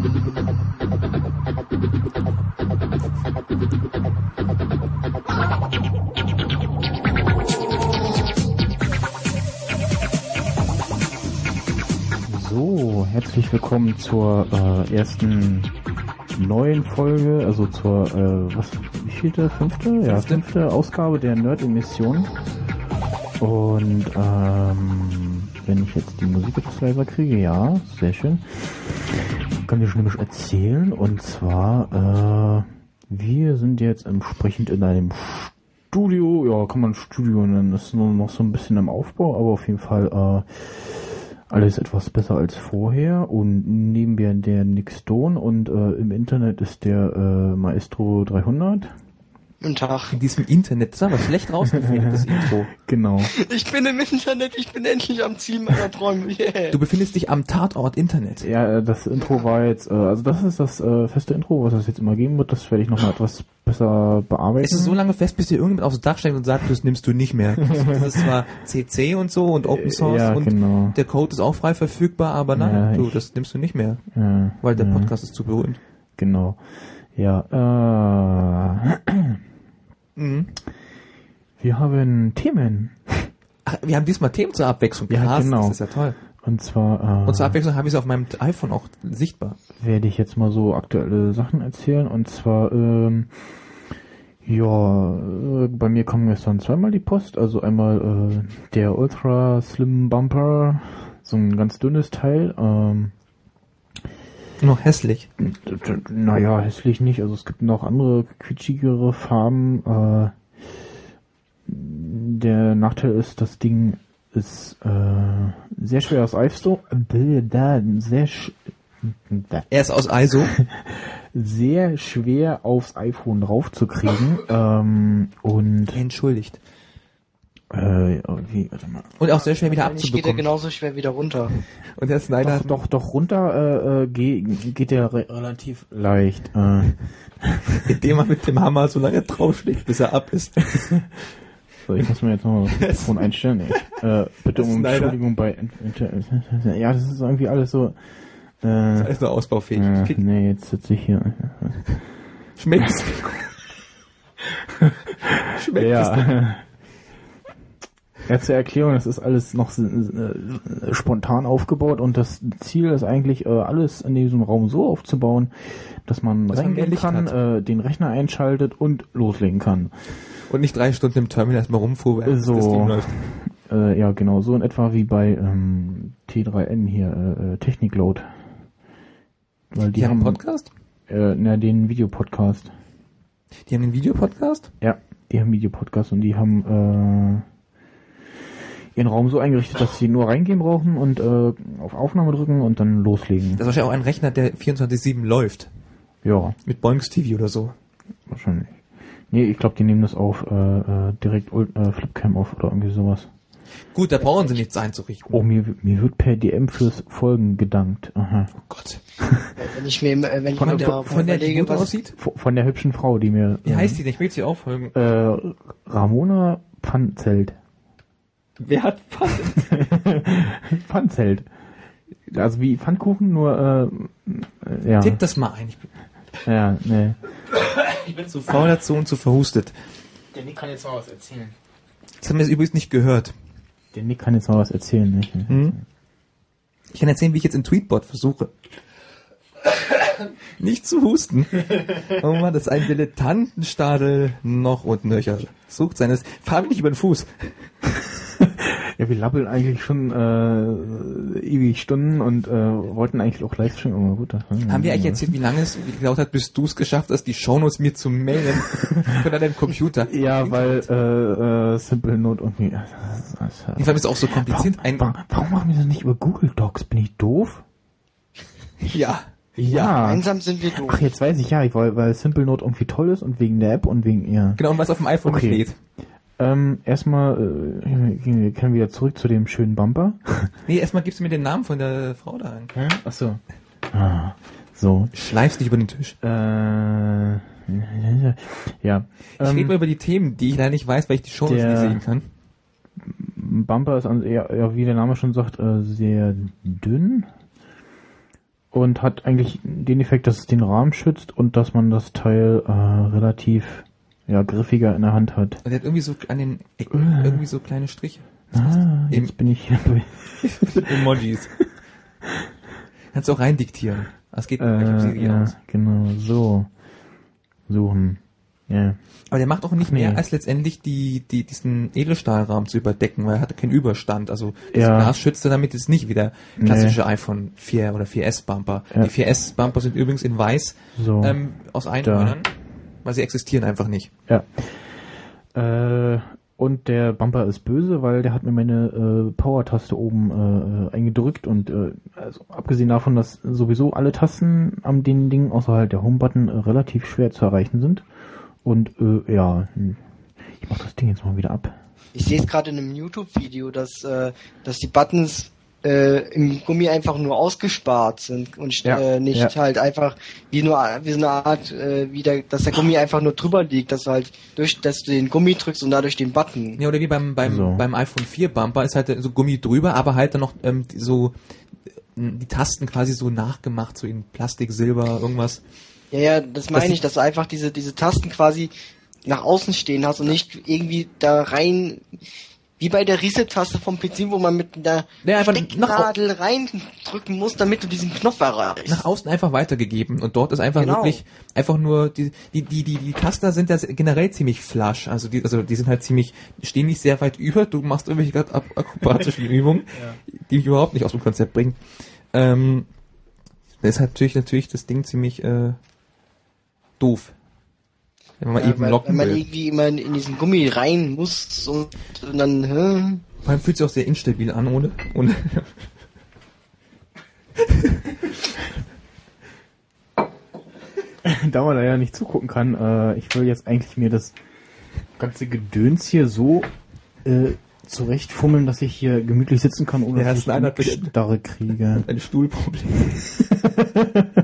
So, herzlich willkommen zur äh, ersten neuen Folge, also zur, äh, was, wie vielte? Fünfte? Ja, fünfte Ausgabe der Nerd-Emission. Und ähm, wenn ich jetzt die Musik etwas leiser kriege, ja, sehr schön. Kann ich nämlich erzählen. Und zwar, äh, wir sind jetzt entsprechend in einem Studio, ja, kann man Studio nennen, das ist nur noch so ein bisschen im Aufbau, aber auf jeden Fall äh, alles etwas besser als vorher und neben mir der Nick Stone und äh, im Internet ist der äh, Maestro 300. Guten Tag. In diesem Internet. Das ist aber schlecht rausgefilmt, das Intro. Genau. Ich bin im Internet, ich bin endlich am Ziel meiner Träume. Yeah. Du befindest dich am Tatort Internet. Ja, äh, das Intro war jetzt, äh, also das ist das äh, feste Intro, was es jetzt immer geben wird. Das werde ich nochmal etwas besser bearbeiten. Es ist so lange fest, bis dir irgendjemand aufs Dach steigt und sagt, das nimmst du nicht mehr. Das ist zwar CC und so und Open Source Ja, und genau. der Code ist auch frei verfügbar, aber nein, Ja, du, ich- das nimmst du nicht mehr, Ja, weil der ja, Podcast ist zu berühmt. Genau. Ja, äh, Mhm. wir haben Themen. Ach, wir haben diesmal Themen zur Abwechslung. Ja, Krass, genau. Das ist ja toll. Und zwar Und zur äh, Abwechslung habe ich es auf meinem iPhone auch sichtbar. werde ich jetzt mal so aktuelle Sachen erzählen. Und zwar, ähm, ja, äh, bei mir kam gestern zweimal die Post. Also einmal äh, der Ultra Slim Bumper, so ein ganz dünnes Teil. Ähm, Noch hässlich. naja, hässlich nicht. Also es gibt noch andere quietschigere Farben. Äh, der Nachteil ist, das Ding ist äh, sehr schwer aus iPhone. Äh, sehr sch Er ist aus ISO. sehr schwer aufs iPhone draufzukriegen. ähm, und Entschuldigt. Äh, irgendwie, warte mal. Und auch sehr schwer wieder Eigentlich geht er abzubekommen. genauso schwer wieder runter. Und der Snyder Doch, hat doch, doch runter äh, äh, geh, geht der re relativ leicht. Äh, indem er mit dem Hammer so lange draufschlägt, bis er ab ist. so, ich muss mir jetzt noch das Mikrofon einstellen. Ich, äh, bitte um Snyder. Entschuldigung bei ja, das ist irgendwie alles so. Äh, Alles nur ausbaufähig. äh, nee, jetzt sitze ich hier. Schmeckt's? Schmeckt es? Ja. Ja, zur Erklärung, das ist alles noch äh, spontan aufgebaut und das Ziel ist eigentlich, äh, alles in diesem Raum so aufzubauen, dass man Dass reingehen kann, äh, den Rechner einschaltet und loslegen kann. Und nicht drei Stunden im Terminal erstmal rumfuhr, So. das Ding läuft. Äh, ja, genau, so in etwa wie bei ähm, T3N hier, äh, äh, Technikload. Weil die, Die haben einen Podcast? äh, na, den Videopodcast. Die haben einen Videopodcast? Ja, die haben Videopodcast und die haben äh, ihren Raum so eingerichtet, dass sie nur reingehen brauchen und äh, auf Aufnahme drücken und dann loslegen. Das ist wahrscheinlich auch ein Rechner, der 24-7 läuft. ja, Mit Boinks TV oder so. wahrscheinlich. Nee, ich glaube, die nehmen das auf äh, äh, direkt äh, Flipcam auf oder irgendwie sowas. Gut, da brauchen sie nichts einzurichten. Oh, mir, mir wird per DM fürs Folgen gedankt. Aha. Oh Gott. Wenn ich mir, äh, wenn ich Von, mir von, von der, überlege, was, aussieht? Von von der hübschen Frau, die mir... Wie heißt die denn? Ich will sie auch folgen. Äh, Ramona Pfanzelt. Wer hat Pfand? Pfanzelt. Also wie Pfannkuchen, nur äh, ja. Tipp das mal ein. Ich bin, Ja, nee. ich bin zu faul dazu und zu verhustet. Der Nick kann jetzt mal was erzählen. Das haben wir jetzt übrigens nicht gehört. Der Nick kann jetzt mal was erzählen, nicht? Hm? Ich kann erzählen, wie ich jetzt in Tweetbot versuche. Nicht zu husten. Oh Mann, das ist ein Dilettantenstadel noch und nöcher. Sucht seines. Fahr mich nicht über den Fuß. Ja, wir labbeln eigentlich schon äh, ewig Stunden und äh, wollten eigentlich auch live streamen, aber gut. Das, Haben wir eigentlich erzählt, wie lange es gedauert hat, bis du es geschafft hast, die Shownotes mir zu mailen von deinem Computer? Ja, weil äh, äh, Simple Note irgendwie... Ich fand es auch so kompliziert. warum, Ein, warum, warum machen wir das nicht über Google Docs? Bin ich doof? ja. Ja. Gemeinsam sind wir doof. Ach, jetzt weiß ich ja, weil, weil Simple Note irgendwie toll ist und wegen der App und wegen ihr. Genau, und was auf dem iPhone Okay. geht. Ähm, erstmal, äh, wir können wieder zurück zu dem schönen Bumper. Nee, erstmal gibst du mir den Namen von der Frau da ein. Ach so. Ah, so. Schleifst dich über den Tisch. Äh, ja. Ich rede Ähm, mal über die Themen, die ich leider nicht weiß, weil ich die der- nicht sehen kann. Bumper ist, an, ja, wie der Name schon sagt, äh, sehr dünn. und hat eigentlich den Effekt, dass es den Rahmen schützt und dass man das Teil äh, relativ ja, griffiger in der Hand hat. Und der hat irgendwie so an den Ecken irgendwie so kleine Striche. Ah, jetzt bin ich hier bei Emojis. Kannst du auch rein diktieren. Das geht nicht, ich hab äh, ja, aus. genau, so. Suchen. Ja. Aber der macht auch nicht mehr Nee. als letztendlich die, die, diesen Edelstahlrahmen zu überdecken, weil er hatte keinen Überstand. Also das Ja. Glas schützte damit jetzt nicht wie der klassische iPhone 4 oder 4S Bumper. Ja. Die 4S Bumper sind übrigens in weiß So. ähm, aus Einhörnern, weil sie existieren einfach nicht. Ja. Äh, und der Bumper ist böse, weil der hat mir meine äh, Power-Taste oben äh, eingedrückt und äh, also abgesehen davon, dass sowieso alle Tasten am den Ding, außer halt der Home-Button, äh, relativ schwer zu erreichen sind. Und äh, ja, hm. ich mach das Ding jetzt mal wieder ab. Ich sehe es gerade in einem YouTube-Video, dass, äh, dass die Buttons äh, im Gummi einfach nur ausgespart sind und Ja, äh, nicht ja. halt einfach wie nur wie so eine Art, äh, wie der, dass der Gummi einfach nur drüber liegt, dass du halt durch, dass du den Gummi drückst und dadurch den Button. Ja, oder wie beim, beim, So. beim iPhone 4 Bumper ist halt so Gummi drüber, aber halt dann noch ähm, so äh, die Tasten quasi so nachgemacht, so in Plastik, Silber, irgendwas. Ja, ja, das meine die- ich, dass du einfach diese, diese Tasten quasi nach außen stehen hast und nicht irgendwie da rein, wie bei der Reset-Taste vom PC, wo man mit der Ja, einfach Stecknadel reindrücken muss, damit du diesen Knopf erreichst. nach außen einfach weitergegeben und dort ist einfach Genau. wirklich einfach nur die die die die, die Taster sind ja generell ziemlich flash also die also die sind halt ziemlich stehen nicht sehr weit über. Du machst irgendwelche grad ak- akrobatischen Übungen die mich überhaupt nicht aus dem Konzept bringen. Ähm, deshalb natürlich natürlich das Ding ziemlich äh, doof wenn man Ja, eben weil, locken wenn man will irgendwie immer in, in diesen Gummi rein muss und, und dann, hä? vor allem fühlt sich auch sehr instabil an ohne ohne da man da ja nicht zugucken kann, äh, ich will jetzt eigentlich mir das ganze Gedöns hier so äh, zurechtfummeln, dass ich hier gemütlich sitzen kann, ohne Ja, dass das ich ist einer- Starre kriege. ein Stuhlproblem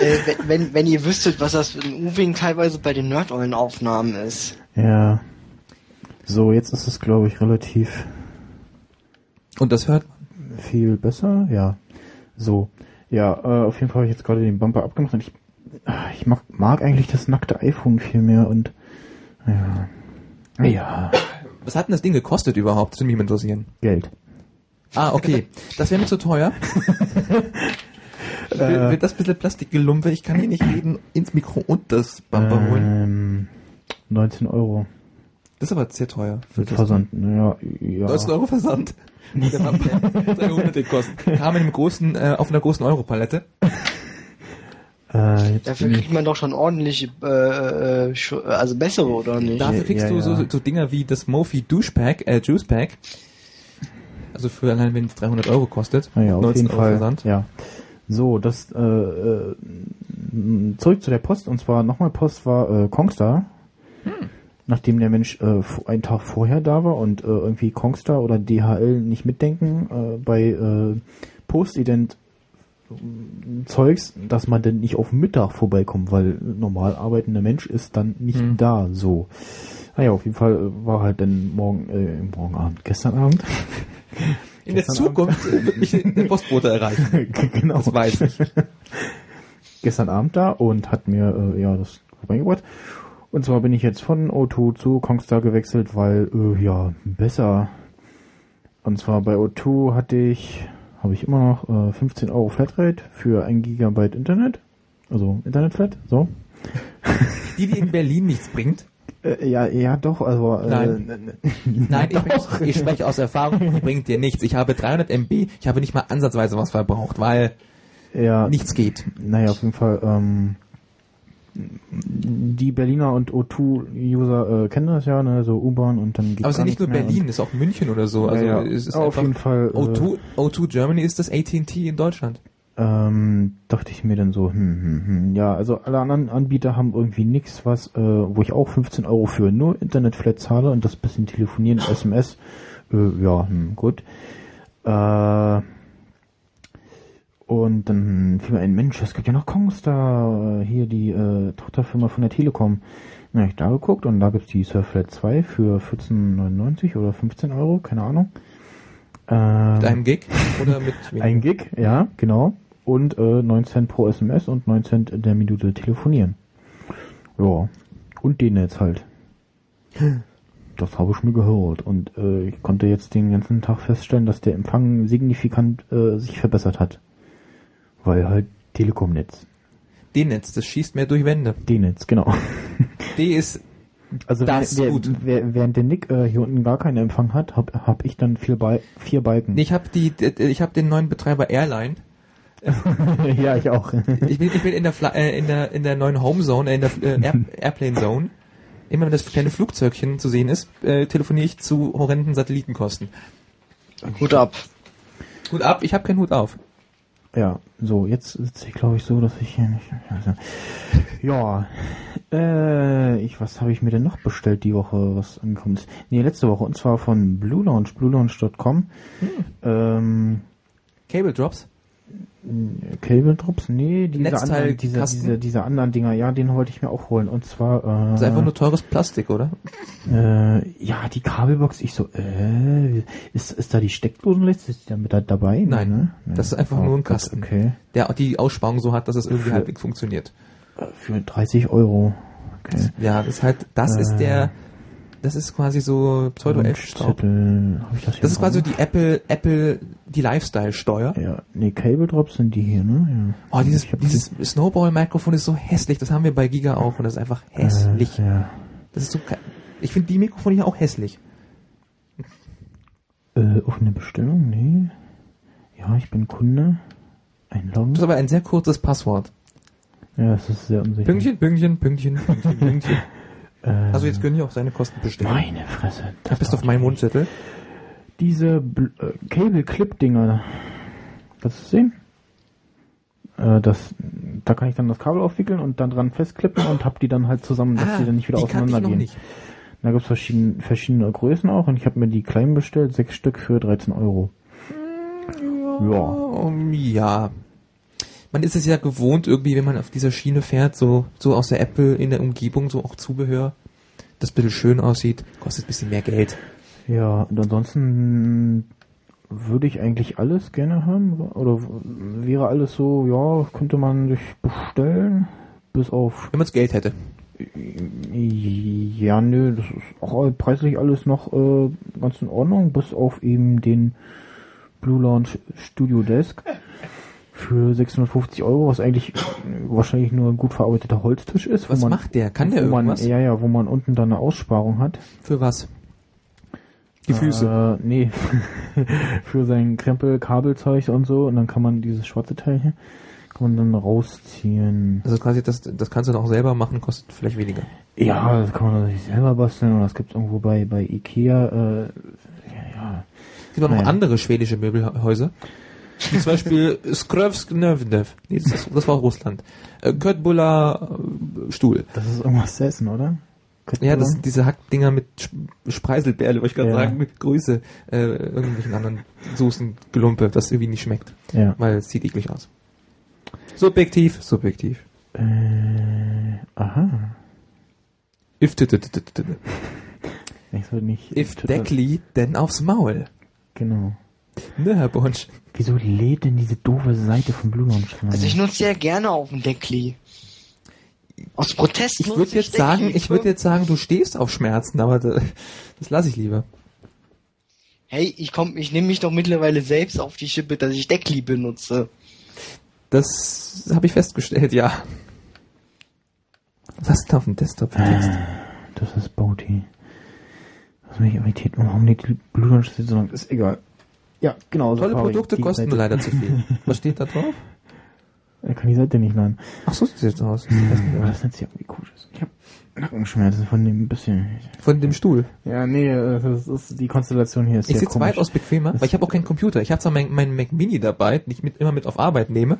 Äh, wenn, wenn, wenn ihr wüsstet, was das ein U-Wing teilweise bei den Nerdeulen-Aufnahmen ist. Ja. So, jetzt ist es, glaube ich, relativ und das hört viel besser. Ja. So. Ja, äh, auf jeden Fall habe ich jetzt gerade den Bumper abgemacht und ich, ah, ich mag, mag eigentlich das nackte iPhone viel mehr und ja. Ja, was hat denn das Ding gekostet überhaupt das würde mich interessieren Geld. Ah, okay. Das wäre mir zu teuer. Äh. wird, wird das bisschen Plastikgelumpe? Ich kann hier nicht reden ins Mikro und das Bumper holen. Ähm, 19 Euro. Das ist aber sehr teuer. Für das Versand. Ja, ja. 19 Euro Versand. Der Bumper 300 gekostet. Kam in einem großen, äh, auf einer großen Europalette. Äh, Dafür kriegt man doch schon ordentlich, äh, äh, also bessere, oder nicht? Dafür Ja, kriegst ja, du so, ja. so Dinger wie das Mofi Douche Pack, äh, Juice Pack. Also für allein wenn es 300 Euro kostet. Naja, auf 19 jeden Euro Fall. Versand. Ja. So, das äh, äh, zurück zu der Post und zwar nochmal Post war äh, Kongstar. Hm. Nachdem der Mensch äh, einen Tag vorher da war und äh, irgendwie Kongstar oder DHL nicht mitdenken äh, bei äh, Postident Zeugs, dass man denn nicht auf Mittag vorbeikommt, weil normal arbeitender Mensch ist dann nicht Hm. da. So. Naja, auf jeden Fall äh, war halt dann morgen, äh, morgen Abend, gestern Abend. In der Gestern Zukunft wird mich der Postbote erreichen. genau. Das weiß ich. gestern Abend da und hat mir äh, ja das vorbeigebracht. Und zwar bin ich jetzt von O2 zu Kongstar gewechselt, weil äh, ja besser. Und zwar bei O2 hatte ich, habe ich immer noch äh, 15 Euro Flatrate für ein Gigabyte Internet, also Internetflat. So. Die, die in Berlin nichts bringt. Äh, ja, ja, doch. Also äh, Nein. Nein, ich, spreche- ich spreche aus Erfahrung, bringt dir nichts. Ich habe 300 MB, ich habe nicht mal ansatzweise was verbraucht, weil ja, nichts geht. Naja, auf jeden Fall. Ähm, die Berliner und O2-User äh, kennen das ja, ne, so U-Bahn und dann geht Aber es ist nicht nur Berlin, es ist auch München oder so. Also ja, ja. es ist auf jeden Fall. Äh, O2, O2 Germany ist das AT&T in Deutschland. ähm, dachte ich mir dann so, hm, hm, hm. Ja, also alle anderen Anbieter haben irgendwie nichts, was, äh, wo ich auch 15 Euro für nur Internetflat zahle und das bisschen telefonieren, SMS. Äh, ja, hm, gut. Äh, und dann fiel mir ein Mensch, es gibt ja noch Kongstar, hier die äh, Tochterfirma von der Telekom. Na, hab ich da geguckt und da gibt's die Surflat 2 für 14,99 oder 15 Euro, keine Ahnung. Ähm, Mit einem Gig oder mit ein Gig, ja, genau. und äh, 9 Cent pro SMS und 9 Cent in der Minute telefonieren. Ja, und D-Netz halt. Das habe ich mir gehört und äh, ich konnte jetzt den ganzen Tag feststellen, dass der Empfang signifikant äh, sich verbessert hat. Weil halt Telekom-Netz. D-Netz, das schießt mehr durch Wände. D-Netz, genau. D ist Also Das wer, gut. wer, während der Nick äh, hier unten gar keinen Empfang hat, hab, hab ich dann vier, Bal vier Balken. Ich habe die, ich habe den neuen Betreiber Airline. ja, ich auch. Ich bin, ich bin in der, Fla äh, in der, in der neuen Home Zone, äh, in der äh, Air Airplane Zone. Immer wenn das kleine Flugzeugchen zu sehen ist, äh, telefoniere ich zu horrenden Satellitenkosten. Hut ab. Hut ab, ich habe keinen Hut auf. Ja, so, jetzt sitze ich glaube ich so, dass ich hier nicht. Also, ja, äh, ich, was habe ich mir denn noch bestellt die Woche, was angekommen ist? Nee, letzte Woche, und zwar von Blue Launch, bluelaunch.com. Ähm, Cable Drops. Cable Drops? Nee, diese Netzteil- anderen, diese, diese, diese anderen Dinger, ja, den wollte ich mir auch holen. Und zwar, äh, Das ist einfach nur teures Plastik, oder? Äh, ja, die Kabelbox, ich so, äh, ist, ist da die Steckdosenleiste, ist die da mit da dabei? Nein, ne? Nee. das ist einfach nur ein Gott, Kasten. Okay. Der die Aussparung so hat, dass es irgendwie Für- halbwegs funktioniert. Äh, Für 30 Euro. Okay. Ja, das ist halt, das ist Äh. der, das ist quasi so Pseudo-Elfenstaub. Wunschzettel, hab ich das hier Das ist quasi die Apple, Apple, die Lifestyle-Steuer. Ja, nee, Cable Drops sind die hier, ne? Ja. Oh, dieses, dieses Snowball-Mikrofon ist so hässlich. Das haben wir bei Giga auch und das ist einfach die- hässlich. Äh, ja. Das ist so, ich finde die Mikrofone hier auch hässlich. Äh, offene Bestellung? Nee. Ja, ich bin Kunde. Einloggen. Das ist aber ein sehr kurzes Passwort. Ja, es ist sehr unsicher. Pünktchen, Pünktchen, Pünktchen, Pünktchen, Pünktchen. Äh, Also jetzt können die auch seine Kosten bestellen. Meine Fresse. Da bist auf meinem Mundzettel. diese Bl äh, Cable Clip Dinger. Kannst du sehen? Äh, das, da kann ich dann das Kabel aufwickeln und dann dran festklippen und hab die dann halt zusammen, dass die dann nicht wieder Ah, auseinandergehen. Da gibt's verschiedene, verschiedene Größen auch und ich habe mir die kleinen bestellt, sechs Stück für 13 Euro. Ja. Um, ja. Man ist es ja gewohnt, irgendwie, wenn man auf dieser Schiene fährt, so, so aus der Apple in der Umgebung, so auch Zubehör, das ein bisschen schön aussieht, kostet ein bisschen mehr Geld. Ja, und ansonsten würde ich eigentlich alles gerne haben oder wäre alles so, ja, könnte man sich bestellen, bis auf Wenn man das Geld hätte. Ja, nö, das ist auch preislich alles noch äh, ganz in Ordnung, bis auf eben den Blue Launch Studio Desk für 650 Euro, was eigentlich wahrscheinlich nur ein gut verarbeiteter Holztisch ist. Was man, macht der? Kann der wo man, irgendwas? Ja, ja, wo man unten dann eine Aussparung hat. Für was? Die Füße. Äh, nee, für sein Krempel, Kabelzeug und so. Und dann kann man dieses schwarze Teil hier, kann man dann rausziehen. Also quasi, das, das kannst du dann auch selber machen, kostet vielleicht weniger. Ja, das kann man sich selber basteln oder das gibt's irgendwo bei, bei Ikea. Äh, ja, ja. Es gibt auch noch Naja. andere schwedische Möbelhäuser. Zum Beispiel Skrövsknövnev. Nee, das, das war Russland. Äh, Köttbullar äh, Stuhl. Das ist irgendwas essen, oder? Ja, das sind diese Hackdinger mit Sp- Spreiselbärle, wollte ich gerade Ja. sagen, mit Größe, äh, irgendwelchen anderen Soßengelumpe, das irgendwie nicht schmeckt, Ja. weil es sieht eklig aus. Subjektiv, subjektiv. Äh, aha. If, Ich soll nicht. if Deckli, denn aufs Maul. Genau. Ne, Herr Bonsch. Wieso lädt denn diese doofe Seite von Blue Launch? Also ich nutze ja gerne auf dem Deckli. Aus Protest Ich würde jetzt sagen, ich würde jetzt sagen, du stehst auf Schmerzen, aber da- das lasse ich lieber. Hey, ich komm, ich nehme mich doch mittlerweile selbst auf die Schippe, dass ich Deckli benutze. Das habe ich festgestellt, ja. Was hast du da auf dem Desktop für Text? Das ist Bauti. Was mich irritiert, warum die Blue Launch so lang ist, egal. Ja, genau. so Tolle ich Produkte kosten leider zu viel. Was steht da drauf? Er kann die Seite nicht laden. Ach so sieht jetzt aus. Aber das Netz hier irgendwie ist. Ich habe Nackenschmerzen von dem bisschen. Von dem Stuhl. Ja, nee, äh, das ist die Konstellation hier ist Ich sitze weitaus bequemer, weil ich habe auch keinen Computer. Ich habe zwar meinen mein Mac Mini dabei, den ich mit, immer mit auf Arbeit nehme.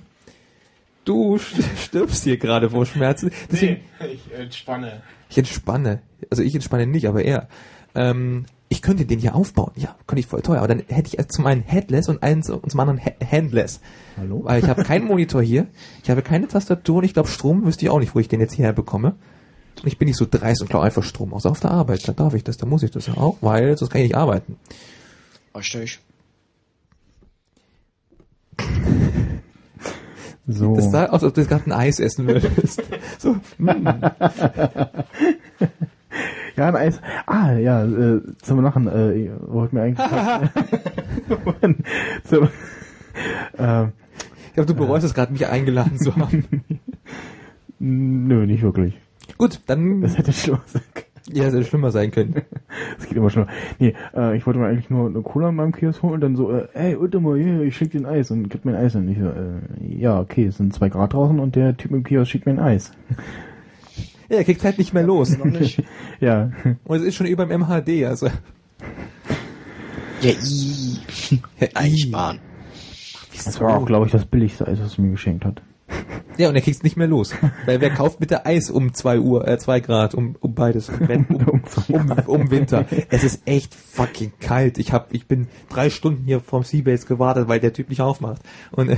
Du st- stirbst hier gerade vor Schmerzen. Deswegen, ich entspanne. ich entspanne. Also ich entspanne nicht, aber er. Ähm, ich könnte den hier aufbauen. Ja, könnte ich voll teuer. Aber dann hätte ich zum einen Headless und, eins, und zum anderen ha Handless. Hallo? Weil ich habe keinen Monitor hier. Ich habe keine Tastatur und ich glaube Strom wüsste ich auch nicht, wo ich den jetzt hierher bekomme. Und ich bin nicht so dreist und klau einfach Strom. Außer auf der Arbeit. Da darf ich das, da muss ich das ja auch, weil sonst kann ich nicht arbeiten. So. Das sah aus, als ob du jetzt gerade ein Eis essen würdest. so, mm. Ja, ein Eis. Ah, ja, äh, zum Lachen, äh, ich wollte mir eigentlich. zum, äh, Ich glaube, du bereust es gerade, mich eingeladen zu haben. nö, nicht wirklich. Gut, dann Das hätte schlimmer sein können. ja, es hätte schlimmer sein können. Das geht immer schlimmer. Nee, äh, ich wollte mir eigentlich nur eine Cola in meinem Kiosk holen und dann so, äh, ey, mal hier, ich schick dir ein Eis und gib mir ein Eis. Und ich so, äh, ja, okay, es sind zwei Grad draußen und der Typ im Kiosk schickt mir ein Eis. Ja, er kriegt halt nicht mehr los. Noch nicht. Ja, Und es ist schon über dem MHD, also. Ja, i. Einsparen. das war auch, glaube ich, das billigste Eis, was er mir geschenkt hat. Ja, und er kriegt's nicht mehr los. Weil wer kauft bitte Eis um zwei Uhr, äh, zwei Grad, um, um beides, um, um, um, um Winter. Es ist echt fucking kalt. Ich hab, ich bin drei Stunden hier vom Seabase gewartet, weil der Typ nicht aufmacht. Und äh,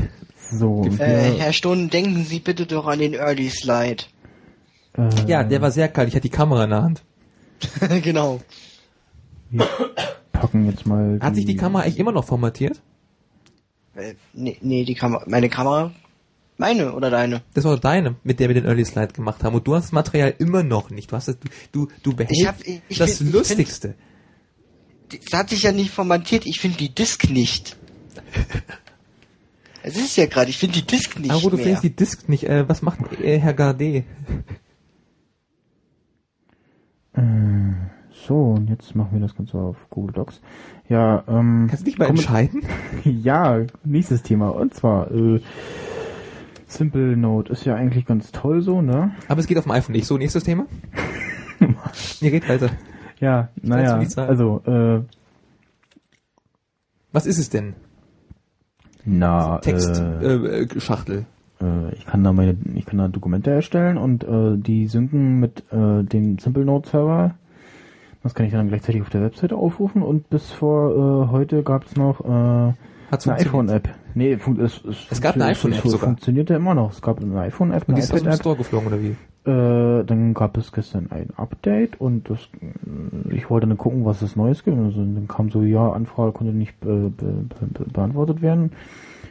So, Äh, Herr Stunden, denken Sie bitte doch an den Early Slide. Ja, der war sehr kalt. Ich hatte die Kamera in der Hand. genau. wir packen jetzt mal. Hat sich die Kamera eigentlich immer noch formatiert? Äh, nee, nee, die Kamera, meine Kamera, meine oder deine? Das war deine, mit der wir den Early Slide gemacht haben. Und du hast das Material immer noch nicht. Du hast das, du, du, du behältst Ich hab- ich- ich das find- Lustigste. Das hat sich ja nicht formatiert, ich finde die Disk nicht. Es ist ja gerade, ich finde die Disk nicht Aber du mehr. findest die Disk nicht, äh, was macht äh, Herr Gardet? Äh, so, und jetzt machen wir das Ganze auf Google Docs. Ja, ähm. Kannst du nicht mal entscheiden? Ja, nächstes Thema. Und zwar, äh, Simple Note ist ja eigentlich ganz toll so, ne? Aber es geht auf dem iPhone nicht. So, nächstes Thema? Ihr geht weiter. Ja, naja, mir also, äh, Was ist es denn? na, äh, Äh, äh, Schachtel. Äh, ich kann da meine, ich kann da Dokumente erstellen und äh, die synken mit äh, dem Simple Note Server. Das kann ich dann gleichzeitig auf der Webseite aufrufen und bis vor äh, heute gab es noch äh, Hat's eine iPhone-App. Nee, es, es, Es gab eine iPhone-App sogar. funktionierte immer noch. Es gab eine iPhone-App, Und eine iPad-App. Store geflogen, oder wie? Äh, dann gab es gestern ein Update und das, ich wollte dann gucken, was es Neues gibt. Also, dann kam so, ja, Anfrage konnte nicht be, be, be, beantwortet werden.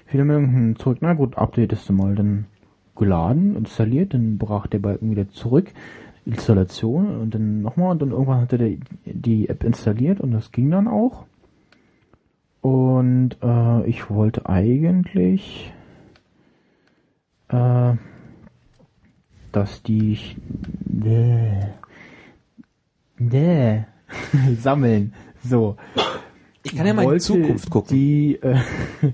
Viele Meldungen hm, zurück, na gut, Update ist mal dann geladen, installiert, dann brach der Balken wieder zurück, Installation und dann nochmal und dann irgendwann hatte der die App installiert und das ging dann auch. Und äh, ich wollte eigentlich äh, dass die nee, nee, sammeln. So. Ich kann ja mal in Zukunft gucken. Die äh,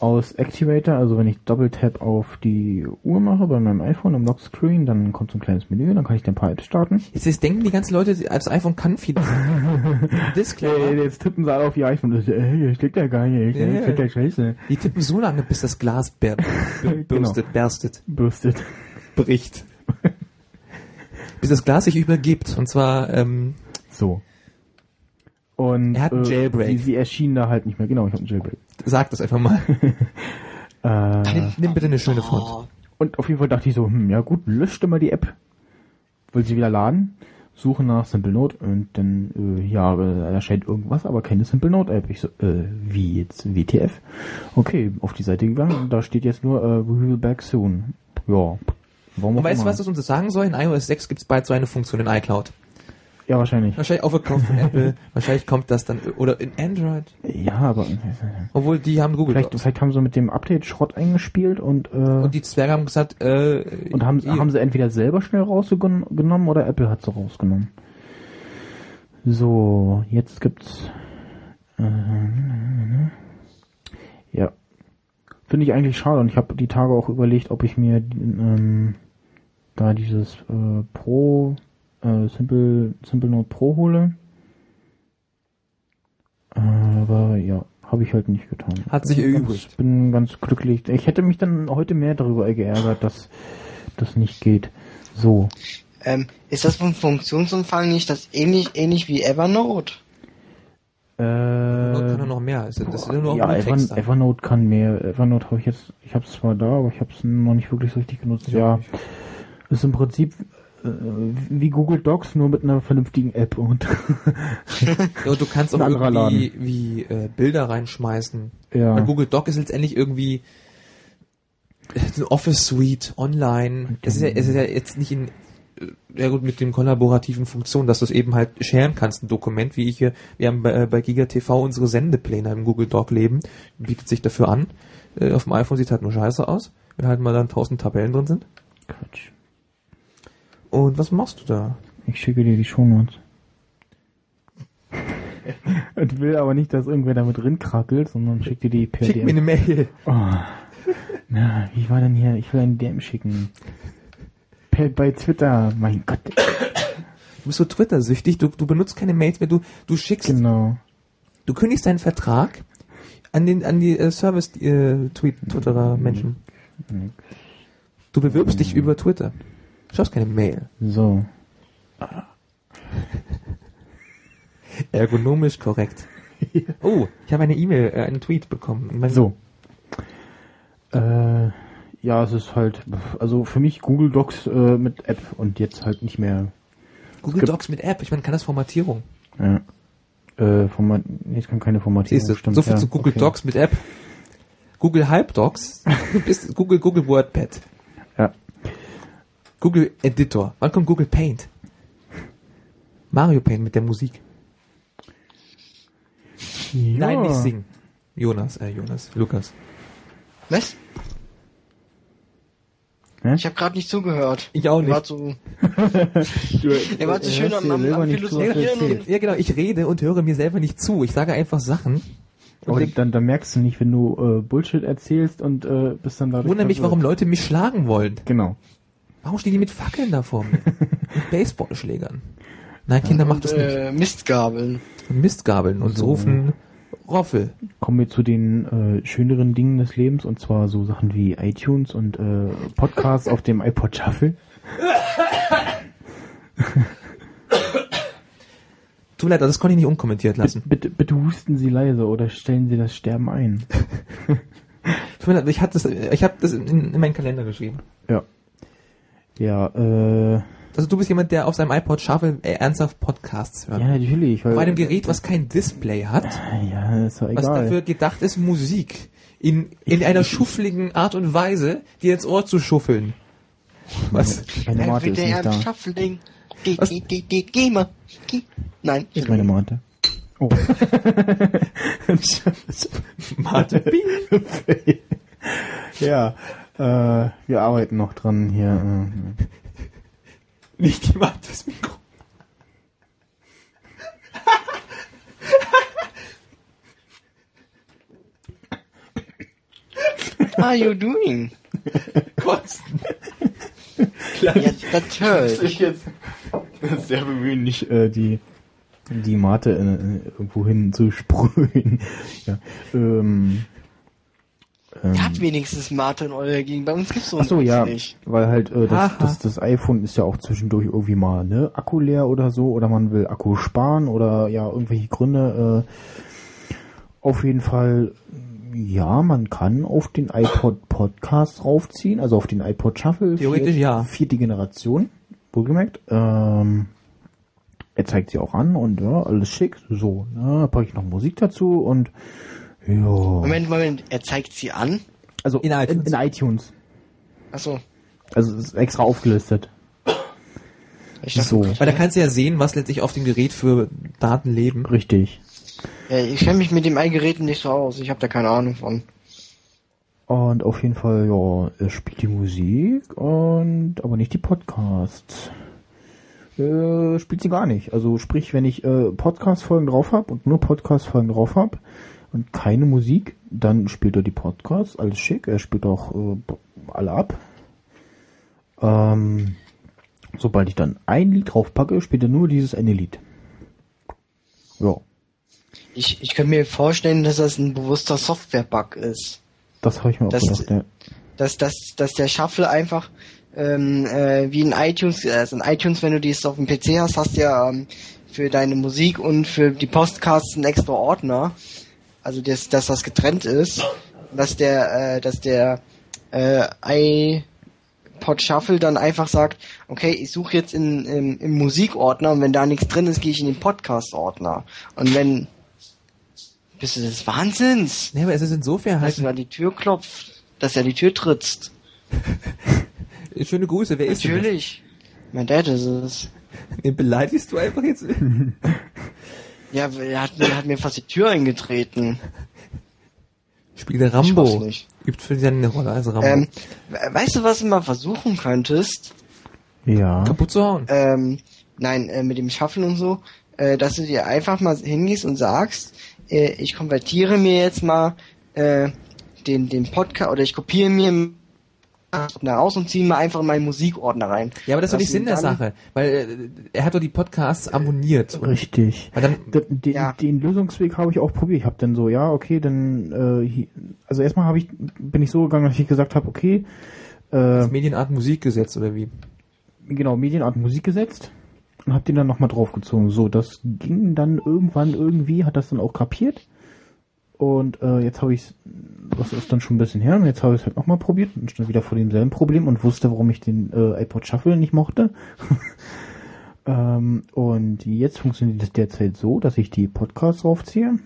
aus Activator, also wenn ich Double Tap auf die Uhr mache bei meinem iPhone im Lockscreen, dann kommt so ein kleines Menü, dann kann ich ein paar Apps starten. Jetzt, jetzt denken die ganzen Leute, das iPhone kann viel. Disclaimer. jetzt tippen sie alle auf ihr iPhone. Das, äh, steckt ja gar nicht. Ja. Steckt ja scheiße. Die tippen so lange, bis das Glas ber Genau. bürstet, berstet, Bürstet. bricht. bis das Glas sich übergibt. Und zwar, ähm, So. Und Er hat einen Jailbreak. Sie, sie erschienen da halt nicht mehr. Genau, ich habe einen Jailbreak. sag das einfach mal. Äh, Nimm, bitte eine schöne Font. Oh, Und auf jeden Fall dachte ich so, hm, ja gut, löschte mal die App. Will sie wieder laden, suche nach Simple Note und dann, äh, ja, äh, erscheint irgendwas, aber keine Simple Note App. Ich so, äh, wie jetzt, WTF? Okay, auf die Seite gegangen und da steht jetzt nur, äh, we will back soon. Ja, warum Und weißt du, was das uns sagen soll? In iOS 6 gibt es bald so eine Funktion in iCloud. Ja, wahrscheinlich. Wahrscheinlich aufgekauft von Apple. Wahrscheinlich kommt das dann, oder in Android. Ja, aber äh, Obwohl, die haben Google vielleicht, vielleicht haben sie mit dem Update Schrott eingespielt und, äh, Und die Zwerge haben gesagt, äh, Und haben, haben sie entweder selber schnell rausgenommen oder Apple hat sie rausgenommen. So, jetzt gibt's. Äh, ja. Finde ich eigentlich schade und ich habe die Tage auch überlegt, ob ich mir ähm, da dieses äh, Pro äh, Simple Simple Note Pro hole. Aber ja, habe ich halt nicht getan. Hat sich Bin erübrigt. Ganz, bin ganz glücklich. Ich hätte mich dann heute mehr darüber geärgert, dass das nicht geht. So. ähm, ist das vom Funktionsumfang nicht das ähnlich, ähnlich wie Evernote? Äh, Nur kann er noch mehr. Das ist das ist nur ja, nur Evernote, Text. dann. Evernote kann mehr. Evernote habe ich jetzt, ich habe es zwar da, aber ich habe es noch nicht wirklich so richtig genutzt. Ja, ist im Prinzip äh, wie Google Docs, nur mit einer vernünftigen App und Ja, und du kannst auch irgendwie wie äh, Bilder reinschmeißen. ja. Weil Google Doc ist letztendlich irgendwie eine Office Suite online. Es ist, ja, es ist ja jetzt nicht in äh, ja gut, mit den kollaborativen Funktionen, dass du es eben halt sharen kannst, ein Dokument, wie ich hier, wir haben bei, äh, bei Giga TV unsere Sendepläne im Google Doc leben, bietet sich dafür an. Äh, auf dem iPhone sieht halt nur scheiße aus, wenn halt mal dann tausend Tabellen drin sind. Quatsch. Und was machst du da? Ich schicke dir die Shownotes. Und will aber nicht, dass irgendwer damit drin krackelt, sondern schick dir die per Schick mir eine Mail. Oh. Na, wie war denn hier? Ich will einen DM schicken. Per, bei Twitter, mein Gott. Du bist so Twitter-süchtig, du, du benutzt keine Mails mehr, du, du schickst, Genau. du kündigst deinen Vertrag an den, an die äh, Service, äh, Tweet, Twitterer Menschen. Du bewirbst dich über Twitter. Du schaust keine Mail. So. Ergonomisch korrekt. Oh, ich habe eine E-Mail, äh, einen Tweet bekommen. Mein- So. Äh, ja, es ist halt, also für mich Google Docs äh, mit App und jetzt halt nicht mehr. Google Docs mit App, ich meine, kann das Formatierung? Ja. Äh, Format, nee, es kann keine Formatierung. Siehst du, stimmt, so viel ja, zu Google okay. Docs mit App. Google Hype Docs, du bist Google, Google WordPad. Ja. Google Editor. Wann kommt Google Paint? Mario Paint mit der Musik. ja. Nein, nicht singen. Jonas, äh, Jonas, Lukas. Was? Hä? Ich habe gerade nicht zugehört. Ich auch Er war nicht. so, er war so äh, schön am, am, am zu, Philosophieren Ja, genau, ich rede und höre mir selber nicht zu. Ich sage einfach Sachen. Und Aber dann, dann merkst du nicht, wenn du äh, Bullshit erzählst und äh, bist dann dadurch. wundere mich, warum Leute mich schlagen wollen. Genau. Warum stehen die mit Fackeln da vor mir? mit Baseballschlägern. Nein, Kinder, macht das nicht. äh, Mistgabeln. Und Mistgabeln und So. rufen Roffel. Kommen wir zu den äh, schöneren Dingen des Lebens und zwar so Sachen wie iTunes und äh, Podcasts auf dem iPod Shuffle. Tut mir leid, das konnte ich nicht unkommentiert lassen. Bitte, bitte husten Sie leise oder stellen Sie das Sterben ein. Tut mir leid, ich hatte das, ich habe das in, in meinen Kalender geschrieben. Ja. Ja, äh, Also du bist jemand, der auf seinem iPod Shuffle äh, ernsthaft Podcasts hört. ja, natürlich. Weil, Auf einem Gerät, was kein Display hat, Ja, ist doch was egal. dafür gedacht ist, Musik in, in einer schuffligen Art und Weise dir ins Ohr zu schuffeln. Was? Meine Mate ist der nicht da. Shuffling. Geh, Was? geh, geh, geh, mal. Nein. Ist meine Mate. Oh. Mate, bing. ja, äh, wir arbeiten noch dran hier. Äh, Nicht die Mate, das Mikro. What are you doing? Kotzen. Ja, das hört. ich jetzt sehr bemühen, nicht äh, die die Mate äh, irgendwo hin zu sprühen. ja. Ähm, ähm, Ihr habt wenigstens Mate in eurer Gegend. Bei uns gibt's so Ach so, ja, nicht. weil halt äh, das, das, das iPhone ist ja auch zwischendurch irgendwie mal ne Akku leer oder so oder man will Akku sparen oder ja irgendwelche Gründe. Äh, auf jeden Fall, ja, man kann auf den iPod Podcast raufziehen, also auf den iPod Shuffle. Theoretisch ja. Vierte Generation, wohlgemerkt. Ähm, er zeigt sie auch an und ja, alles schick. So, ne, packe ich noch Musik dazu und ja. Moment, Moment. Er zeigt sie an. Also In iTunes. In, in iTunes. Achso. Also es ist extra aufgelistet. Ich dachte, So. Weil da kannst du ja sehen, was letztlich auf dem Gerät für Daten leben. Richtig. Ja, ich kenne mich mit dem Eingeräten nicht so aus. Ich habe da keine Ahnung von. Und auf jeden Fall, ja, er spielt die Musik und aber nicht die Podcasts. Äh, spielt sie gar nicht. Also sprich, wenn ich äh, Podcast-Folgen drauf habe und nur Podcast-Folgen drauf habe und keine Musik, dann spielt er die Podcasts, alles schick. Er spielt auch äh, alle ab. Ähm, sobald ich dann ein Lied draufpacke, spielt er nur dieses eine Lied. Ja, Ich, ich könnte mir vorstellen, dass das ein bewusster Software-Bug ist. das habe ich mir auch Das- gedacht. Ja. Dass, dass, dass der Shuffle einfach ähm, äh, wie in iTunes, also in iTunes, wenn du dies auf dem PC hast, hast du ja ähm, für deine Musik und für die Podcasts einen extra Ordner. Also dass, dass das getrennt ist. Dass der, äh, dass der äh, iPod Shuffle dann einfach sagt, okay, ich suche jetzt in, im, im Musikordner und wenn da nichts drin ist, gehe ich in den Podcast-Ordner. Und wenn bist du des Wahnsinns, Nee, aber es ist insofern dass halt du an die Tür klopft, dass er die Tür trittst. Schöne Grüße, wer ist denn das? Natürlich. Mein Dad ist es. Den beleidigst du einfach jetzt? Ja, er hat, mir- hat mir fast die Tür eingetreten. Weiß Rambo. nicht. Übt für dich eine Rolle als Rambo. Ähm, we- weißt du, was du mal versuchen könntest? Ja. Kaputt zu hauen. Ähm, nein, äh, mit dem Schaffen und so, äh, dass du dir einfach mal hingehst und sagst, äh, ich konvertiere mir jetzt mal äh, den, den Podcast oder ich kopiere mir Ordner raus und ziehe mal einfach in meinen Musikordner rein. Ja, aber das ist doch nicht Sinn der Sache, weil äh, er hat doch die Podcasts abonniert. Und, Richtig. dann, Den, Ja. den Lösungsweg habe ich auch probiert. Ich habe dann so, ja, okay, dann, äh, also erstmal habe ich, bin ich so gegangen, dass ich gesagt habe, okay, äh, das Medienart Musikgesetz oder wie? genau, Medienart Musik gesetzt und habe den dann nochmal draufgezogen. So, das ging dann irgendwann irgendwie, hat das dann auch kapiert. Und äh, jetzt habe ich das ist dann schon ein bisschen her, und jetzt habe ich es halt nochmal probiert und stand wieder vor demselben Problem und wusste, warum ich den äh, iPod Shuffle nicht mochte. ähm, und jetzt funktioniert es derzeit so, dass ich die Podcasts draufziehe,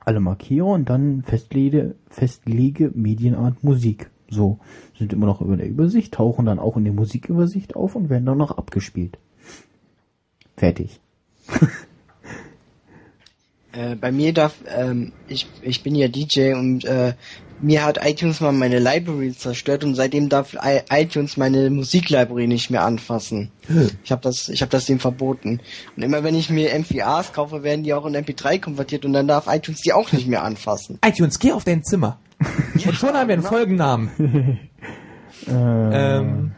alle markiere und dann festlege, festlege Medienart Musik. So, sind immer noch über der Übersicht, tauchen dann auch in der Musikübersicht auf und werden dann noch abgespielt. Fertig. Äh, bei mir darf, ähm, ich, ich bin ja DJ und äh, mir hat iTunes mal meine Library zerstört und seitdem darf I iTunes meine Musiklibrary nicht mehr anfassen. Ich habe das, ich habe das dem verboten. Und immer wenn ich mir MP3s kaufe, werden die auch in MP3 konvertiert und dann darf iTunes die auch nicht mehr anfassen. iTunes, geh auf dein Zimmer. Und schon haben wir einen genau. Folgennamen. Äh, Ähm,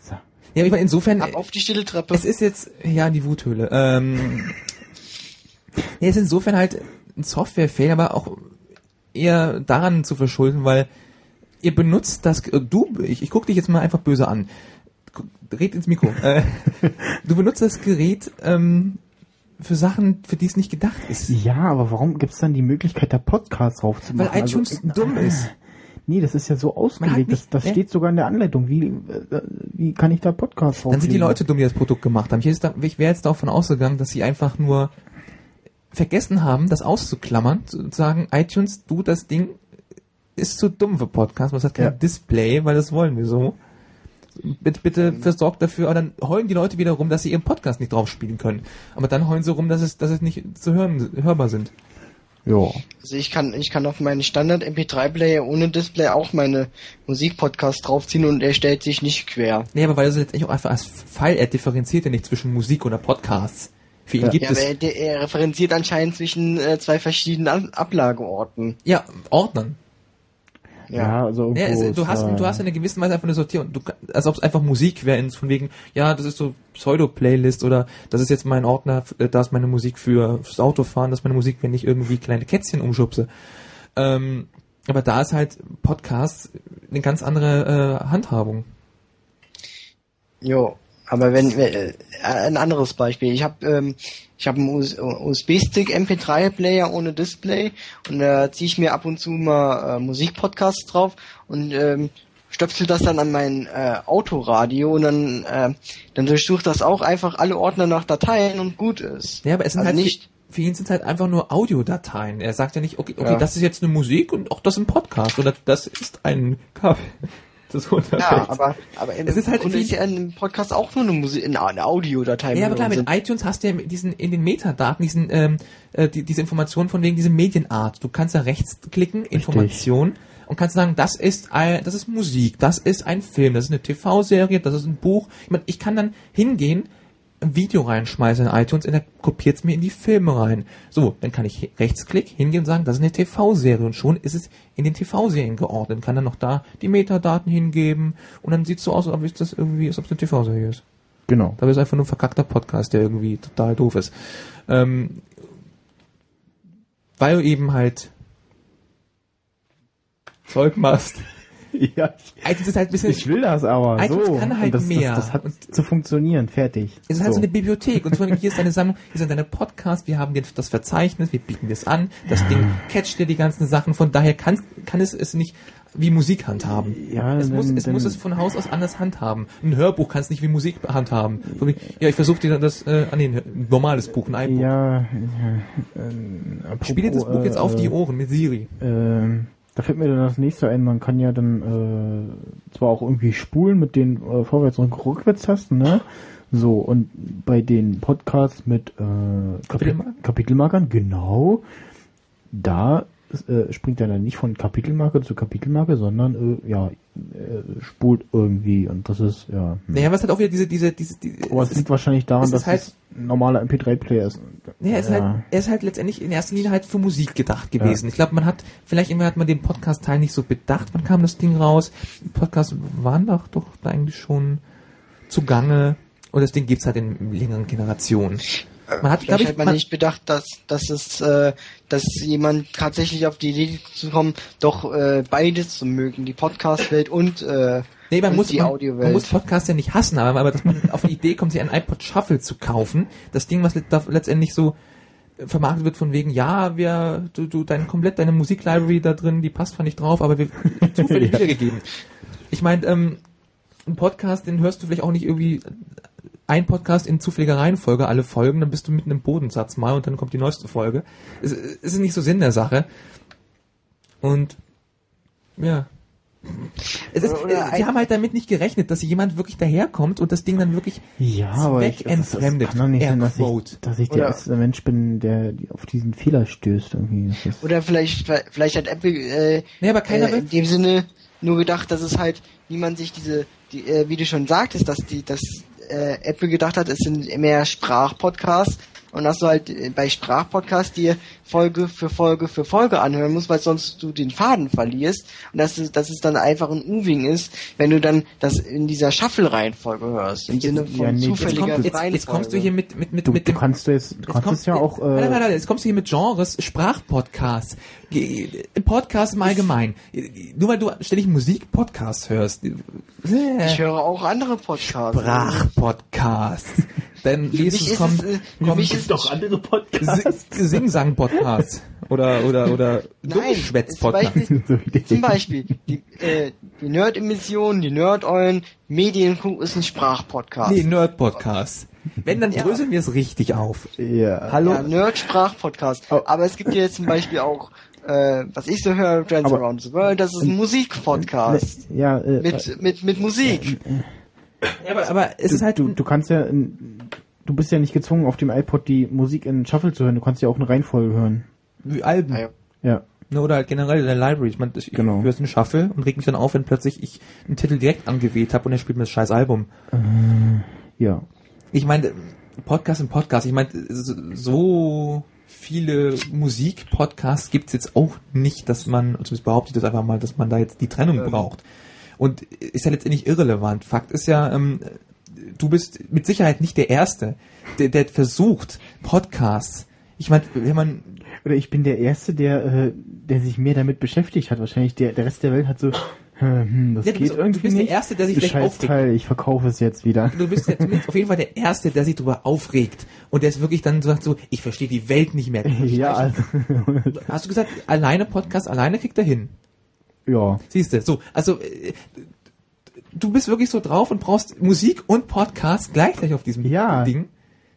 so. ja, ich meine, insofern, Ab auf die stille Treppe. es ist jetzt, ja, die Wuthöhle. Ähm, ja, es ist insofern halt ein Software-Fail, aber auch eher daran zu verschulden, weil ihr benutzt das, äh, du, ich, ich guck dich jetzt mal einfach böse an. Red ins Mikro. Äh, du benutzt das Gerät ähm, für Sachen, für die es nicht gedacht ist. Ja, aber warum gibt's dann die Möglichkeit, da Podcasts drauf zu Weil machen? iTunes also, dumm ist. Nee, das ist ja so ausgelegt. Das, nicht- das ne? steht sogar in der Anleitung. Wie, äh, wie kann ich da Podcasts drauf Dann sind die Leute dumm, die das Produkt gemacht haben. Ich, ich wäre jetzt davon ausgegangen, dass sie einfach nur vergessen haben, das auszuklammern, zu sagen, iTunes, du, das Ding ist zu dumm für Podcasts, es hat kein Ja. Display, weil das wollen wir so. Bitte, bitte versorgt dafür, aber dann heulen die Leute wieder rum, dass sie ihren Podcast nicht drauf spielen können. Aber dann heulen sie rum, dass es, dass es nicht zu hören, hörbar sind. Ja. Also ich kann, ich kann auf meinen Standard MP3-Player ohne Display auch meine Musikpodcasts draufziehen und er stellt sich nicht quer. Nee, aber weil er so letztendlich auch einfach als er differenziert ja nicht zwischen Musik oder Podcasts. Für ihn Ja. gibt Ja, es, aber er, er referenziert anscheinend zwischen äh, zwei verschiedenen Ab Ablageorten. ja, Ordnern. Ja, also irgendwo Ja, es, ist, du hast, äh, du hast in einer gewissen Weise einfach eine Sortierung, du, als ob es einfach Musik wäre, von wegen, ja, das ist so Pseudo-Playlist oder das ist jetzt mein Ordner, äh, da ist meine Musik für fürs Autofahren, das ist meine Musik, wenn ich irgendwie kleine Kätzchen umschubse. Ähm, aber da ist halt Podcast eine ganz andere äh, Handhabung. Jo, aber wenn äh, ein anderes Beispiel. Ich habe ähm, ich habe einen USB-Stick MP3-Player ohne Display und da ziehe ich mir ab und zu mal äh, Musikpodcasts drauf und ähm, stöpsel das dann an mein äh, Autoradio und dann äh, dann durchsucht das auch einfach alle Ordner nach Dateien und gut ist. Ja, aber es sind Also halt nicht Für, ihn sind es halt einfach nur Audiodateien. Er sagt ja nicht, okay, okay, Ja. das ist jetzt eine Musik und auch das ist ein Podcast oder das ist ein Kabel. Das ja, runterfällt. aber aber Es ist halt viel- ist ja ein Podcast auch nur eine Musik eine, Audiodatei. Ja, aber klar, mit iTunes hast du ja diesen, in den Metadaten diesen, ähm, äh, die, diese Informationen von wegen diese Medienart. Du kannst da rechts klicken, Information, und kannst sagen, das ist ein, das ist Musik, das ist ein Film, das ist eine TV-Serie, das ist ein Buch. Ich, mein, ich kann dann hingehen, ein Video reinschmeißen in iTunes und er kopiert es mir in die Filme rein. So, dann kann ich rechtsklick hingehen und sagen, das ist eine TV-Serie und schon ist es in den TV-Serien geordnet. Kann dann noch da die Metadaten hingeben und dann sieht es so aus, als ob es das irgendwie, als ob es eine TV-Serie ist. Genau. Dabei ist einfach nur ein verkackter Podcast, der irgendwie total doof ist. Ähm, weil du eben halt Zeug machst. Ja, iTunes ist halt ein bisschen, ich will das aber. iTunes so. kann halt das, mehr. Das, das hat Und- zu funktionieren. Fertig. es ist halt so eine Bibliothek und hier ist deine Sammlung, hier sind deine Podcasts, wir haben das Verzeichnis, wir bieten das an, das Ding catcht dir die ganzen Sachen, von daher kann, kann es es nicht wie Musik handhaben. Ja, es muss, dann- es dann- muss es von Haus aus anders handhaben. Ein Hörbuch kann es nicht wie Musik handhaben. Ja, ich versuche dir das, äh, ah nee, ein normales Buch, ein iBook. Ja, ja ähm, Spiel dir das apropos, Buch jetzt auf äh, die Ohren mit Siri. Ähm, Da fällt mir dann das nächste ein, man kann ja dann äh, zwar auch irgendwie spulen mit den äh, Vorwärts- und Rückwärtstasten, ne? So, und bei den Podcasts mit äh, Kapitel Kapitelmarken? Kapitelmarkern, genau, da äh, springt er dann nicht von Kapitelmarke zu Kapitelmarke, sondern äh, ja, äh, spult irgendwie und das ist, ja. hm. Naja, was hat auch wieder diese, diese, diese, die, Aber es liegt wahrscheinlich daran, es ist dass halt- es ein normaler MP3-Player ist. Ja, er ist, Ja. halt, er ist halt letztendlich in erster Linie halt für Musik gedacht gewesen. Ich glaube, man hat, vielleicht immer hat man den Podcast-Teil nicht so bedacht, wann kam das Ding raus. Podcasts waren doch, doch da eigentlich schon zugange. Und das Ding gibt's halt in längeren Generationen. Man hat, glaube Vielleicht ich, hat man man, nicht bedacht, dass, dass es, äh, dass jemand tatsächlich auf die Idee zu kommen, doch äh, beides zu mögen, die Podcast-Welt und äh, nee, man und muss, die man, man muss Podcasts ja nicht hassen, aber, aber dass man auf die Idee kommt, sich ein iPod Shuffle zu kaufen. Das Ding, was letztendlich so äh, vermarktet wird von wegen, ja, wir, du, du, dein, komplett deine Musiklibrary da drin, die passt zwar nicht drauf, aber wir zufällig Ja. wiedergegeben. Ich meine, ähm, ein Podcast, den hörst du vielleicht auch nicht irgendwie ein Podcast in zufälliger Reihenfolge, alle Folgen, dann bist du mitten im Bodensatz mal und dann kommt die neueste Folge. Es, es ist nicht so Sinn der Sache. Und ja. Es ist, Oder äh, sie ein- haben halt damit nicht gerechnet, dass jemand wirklich daherkommt und das Ding dann wirklich Ja, aber ich, das, das zweckentfremdet. kann doch nicht sein, dass Airquote. ich, dass ich der erste Mensch bin, der auf diesen Fehler stößt irgendwie. Oder vielleicht, vielleicht hat Apple äh, Nee, aber keiner äh, in dem Sinne nur gedacht, dass es halt niemand sich diese, die, äh, wie du schon sagtest, dass die, dass äh, Apple gedacht hat, es sind mehr Sprachpodcasts und dass du halt äh, bei Sprachpodcasts dir Folge für Folge für Folge anhören musst, weil sonst du den Faden verlierst und dass es, dass es dann einfach ein Uving ist, wenn du dann das in dieser Shuffle-Reihenfolge hörst, im Sinne von ja, nee, jetzt Jetzt, zufälliger kommt, jetzt, jetzt kommst du hier mit, mit, mit, du, mit du dem kannst du jetzt, du Jetzt kannst kommst- es ja auch, Warte, warte, äh, warte, jetzt kommst du hier mit Genres, Sprachpodcasts, Ge- Podcast im Allgemeinen. Nur weil du ständig Musikpodcasts hörst. ich höre auch andere Podcasts. Sprachpodcasts. Dann nächstes ist kommt, es, äh, kommt mich ist doch andere Podcasts. Si- Sing-Sang-Podcasts. Oder, oder, oder Nein, Dummschwätz-Podcasts. zum Beispiel, zum Beispiel die, äh, die Nerd-Emissionen, die Nerd-Eulen, Medienkuh ist ein Sprachpodcast. Nee, Nerd-Podcasts. Wenn, dann Ja. dröseln wir es richtig auf. Ja. Hallo? Ja, Nerd-Sprachpodcast. Oh. Aber es gibt ja jetzt zum Beispiel auch, äh, was ich so höre, Trends Aber- Around the World, das ist ein Musikpodcast. Ja, äh, Mit, mit, mit Musik. Ja, aber, aber es du, ist halt, du, du kannst ja, in, du bist ja nicht gezwungen, auf dem iPod die Musik in Shuffle zu hören. Du kannst ja auch eine Reihenfolge hören. wie Alben. Ja. Ja. Ne, oder halt generell in der Library. Ich meine, ich Genau. höre einen Shuffle und reg mich dann auf, wenn plötzlich ich einen Titel direkt angewählt habe und er spielt mir das scheiß Album. Ja. Ich meine, Podcast im Podcast, ich meine, so- viele Musik-Podcasts gibt's jetzt auch nicht, dass man, zumindest behaupte ich das einfach mal, dass man da jetzt die Trennung Ähm. braucht. Und ist ja letztendlich irrelevant. Fakt ist ja, ähm, du bist mit Sicherheit nicht der Erste, der, der versucht, Podcasts. Ich meine, wenn man Oder ich bin der Erste, der, äh, der sich mehr damit beschäftigt hat. Wahrscheinlich der, der Rest der Welt hat so, hm, das Ja, du geht bist- du irgendwie bist der nicht. Erste, der sich vielleicht aufregt. Teil, ich verkaufe es jetzt wieder. Du bist auf jeden Fall der Erste, der sich darüber aufregt. Und der ist wirklich dann sagt so, ich verstehe die Welt nicht mehr. ja, also, Hast du gesagt, alleine Podcast, alleine kriegt er hin? Ja. Siehst du, so, also äh, du bist wirklich so drauf und brauchst Musik und Podcast gleichzeitig auf diesem Ja. Ding.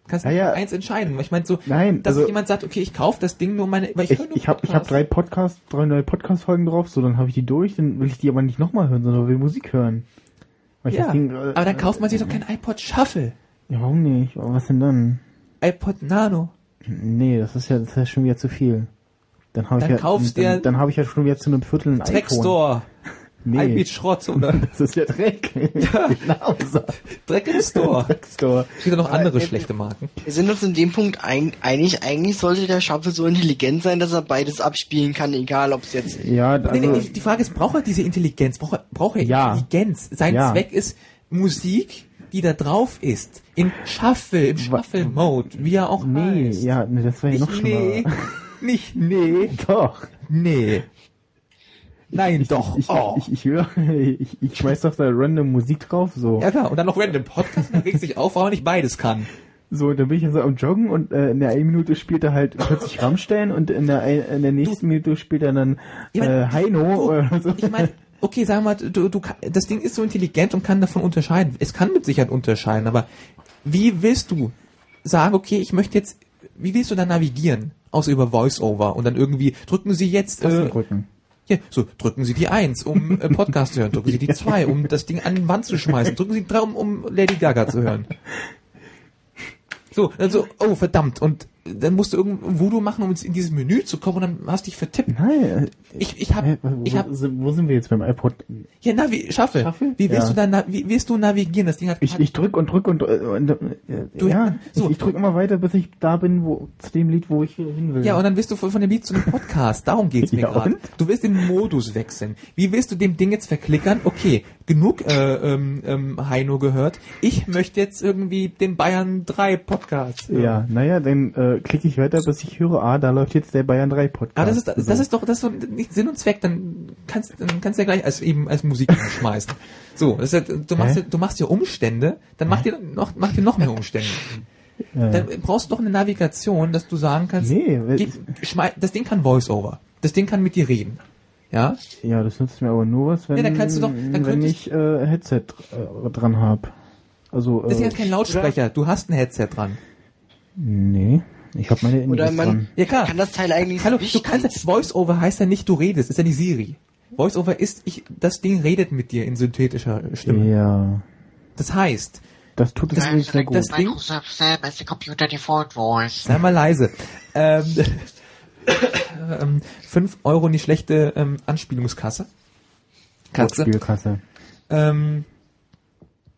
Kannst Ja, nicht eins entscheiden. Ich meine so, Nein, dass also- jemand sagt, okay, ich kaufe das Ding nur meine, weil ich, Ich, höre nur ich habe hab drei Podcasts, drei neue Podcast-Folgen drauf, so dann habe ich die durch, dann will ich die aber nicht nochmal hören, sondern will Musik hören. Weil Ja, Ding, äh, aber dann kauft man sich doch kein iPod Shuffle. Ja, warum nicht? Aber was denn dann? iPod Nano. Nee, das ist ja, das ist ja schon wieder zu viel. Dann habe ich ja, kaufst dann, dann habe ich ja schon wieder zu einem Viertel ein iPhone. Trackstore. Nee, Albeat Schrott oder das ist ja Dreck. Ja. genau. Dreck im Store. Dreckstore. Es gibt ja noch Aber, andere äh, schlechte Marken. Wir sind uns in dem Punkt ein, einig, eigentlich sollte der Shuffle so intelligent sein, dass er beides abspielen kann, egal ob es jetzt Ja, Nee, also, nee, die, die Frage ist, braucht er diese Intelligenz? Braucht er, braucht er Ja. Intelligenz? Sein Ja. Zweck ist Musik, die da drauf ist. In Shuffle, im Shuffle-Mode, wie er auch nee, heißt. ja, nee, das wäre ja noch schlimmer. nee. Nicht nee. Doch. Nee. Nein, Ich, doch. Ich, oh. ich, ich, höre, ich, ich schmeiß doch da random Musik drauf, so. ja klar, und dann noch random Podcast, dann regt sich auf, er nicht beides kann. So, dann bin ich so am Joggen und äh, in der einen Minute spielt er halt plötzlich Rammstein und in der, ein- in der nächsten Minute spielt er dann Ich mein, äh, Heino du- oder so. Ich meine, okay, wir mal, du, du, das Ding ist so intelligent und kann davon unterscheiden. Es kann mit Sicherheit unterscheiden, aber wie willst du sagen, okay, ich möchte jetzt, wie willst du da navigieren? Außer über Voice-Over und dann irgendwie drücken sie jetzt, äh, drücken. Hier, so, drücken Sie die Eins, um äh, Podcast zu hören. Drücken Sie die Zwei, um das Ding an die Wand zu schmeißen. Drücken Sie die Drei, um, um Lady Gaga zu hören. So, also, oh, verdammt. Und dann musst du irgendein Voodoo machen, um in dieses Menü zu kommen und dann hast du dich vertippt. Nein, Ich, ich hab, ich hab, sind- wo sind wir jetzt beim iPod? ja, Navi, schaffe. Schaffe? Wie willst Ja. du dann, wie willst du navigieren? Das Ding hat, Ich, ich drück und drück und, äh, und äh, Du- ja, so. ich, ich drück immer weiter, bis ich da bin, wo zu dem Lied, wo ich hin will. Ja, und dann bist du von, von dem Lied zu dem Podcast. Darum geht's mir Ja, gerade. Du willst den Modus wechseln. Wie willst du dem Ding jetzt verklickern? Okay, genug äh, ähm, ähm, Heino gehört. Ich möchte jetzt irgendwie den Bayern 3 Podcast. hören. ja, naja, dann äh, klicke ich weiter, bis ich höre, ah, da läuft jetzt der Bayern 3 Podcast. Aber das ist, das ist doch, das ist doch nicht Sinn und Zweck, dann kannst, dann kannst du ja gleich als eben als Musik schmeißen. So, das ist ja, du machst ja, du machst ja Umstände, dann mach dir noch, mach dir noch mehr Umstände. äh, Dann brauchst du doch eine Navigation, dass du sagen kannst, Nee, schmei das Ding kann Voice-Over. Das Ding kann mit dir reden. Ja? ja, das nützt mir aber nur was, wenn, Ja, dann kannst du doch- dann wenn könntest- ich äh, Headset äh, dran hab. Also, Das ist äh, ja kein Lautsprecher, du hast ein Headset dran. nee, ich hab meine Oder man dran. Ja klar. kann das Teil eigentlich Hallo, nicht du kannst ja, Voice-Over heißt ja nicht, du redest, ist ja nicht Siri. Voice-Over ist, ich, das Ding redet mit dir in synthetischer Stimme. Ja, Das heißt, das tut es Das- wirklich sehr gut. das Ding- Microsoft Sam as the computer default voice. sei mal leise. Ähm, ähm, 5 Euro nicht schlechte ähm, Anspielungskasse. Katze. Spielkasse. Ähm,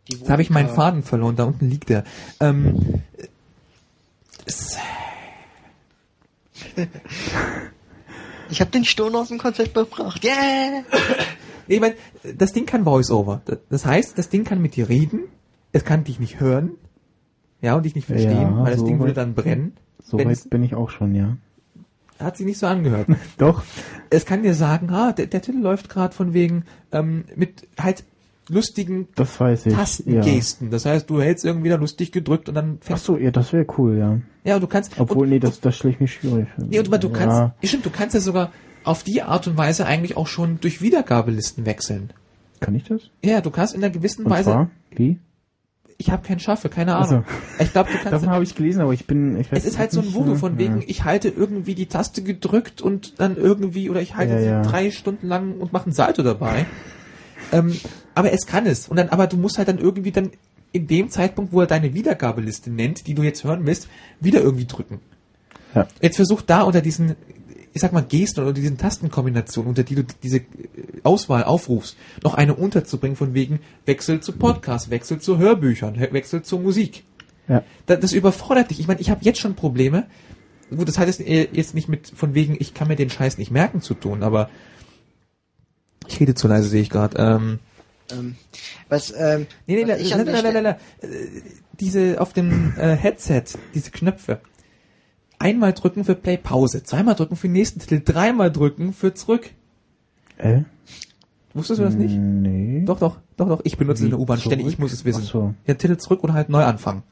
Die jetzt habe ich meinen. Faden verloren, da unten liegt der. Ähm, es, Ich habe den Sturm aus dem Konzept gebracht. Yeah! Ich mein, das Ding kann Voice-Over. Das heißt, das Ding kann mit dir reden, es kann dich nicht hören, ja, und dich nicht verstehen, Ja, weil das so Ding würde dann brennen. So weit bin ich auch schon, ja. Hat sich nicht so angehört. Doch, es kann dir sagen, ah, der, der Titel läuft gerade von wegen ähm, mit halt lustigen das weiß ich. Ja. Tastengesten. Das heißt, du hältst irgendwie da lustig gedrückt und dann Ach fängst so, ja, das wäre cool, ja. Ja, du kannst. Obwohl, und, nee, das, das stelle ich mir schwierig. Nee, und du kannst, Ja, ja. stimmt, du kannst ja sogar auf die Art und Weise eigentlich auch schon durch Wiedergabelisten wechseln. kann ich das? Ja, du kannst in einer gewissen Und Weise. zwar? Wie? Ich habe keinen Schaffe, keine Ach. Ahnung. Ich glaube, du kannst. Davon habe ich gelesen, aber ich bin, ich weiß es ist halt so ein Voodoo von wegen, ja. ich halte irgendwie die Taste gedrückt und dann irgendwie, oder ich halte Ja, sie ja. drei Stunden lang und mache einen Salto dabei. ähm, aber es kann es. Und dann, aber du musst halt dann irgendwie dann in dem Zeitpunkt, wo er deine Wiedergabeliste nennt, die du jetzt hören willst, wieder irgendwie drücken. Ja. Jetzt versuch da unter diesen, ich sag mal, Gesten oder diesen Tastenkombinationen, unter die du diese äh, Auswahl aufrufst, noch eine unterzubringen von wegen Wechsel zu Podcast, Wechsel zu Hörbüchern, He- Wechsel zur Musik. Ja. Das, das überfordert dich. Ich meine, ich habe jetzt schon Probleme. Gut, das hat jetzt, äh, jetzt nicht mit von wegen, ich kann mir den Scheiß nicht merken zu tun, aber ich rede zu leise, sehe ich gerade. Ähm, Ähm, was, ähm, nee, nee, was nee, nein, Stelle- nein, nein, äh, diese auf dem äh, Headset, diese Knöpfe. Einmal drücken für Play Pause, zweimal drücken für den nächsten Titel, dreimal drücken für zurück. Äh? Wusstest du das nicht? Nee. Doch, doch, doch, doch. Ich benutze Wie in der U-Bahn ständig, ich muss es wissen. Ach so. Ja, Titel zurück oder halt neu anfangen.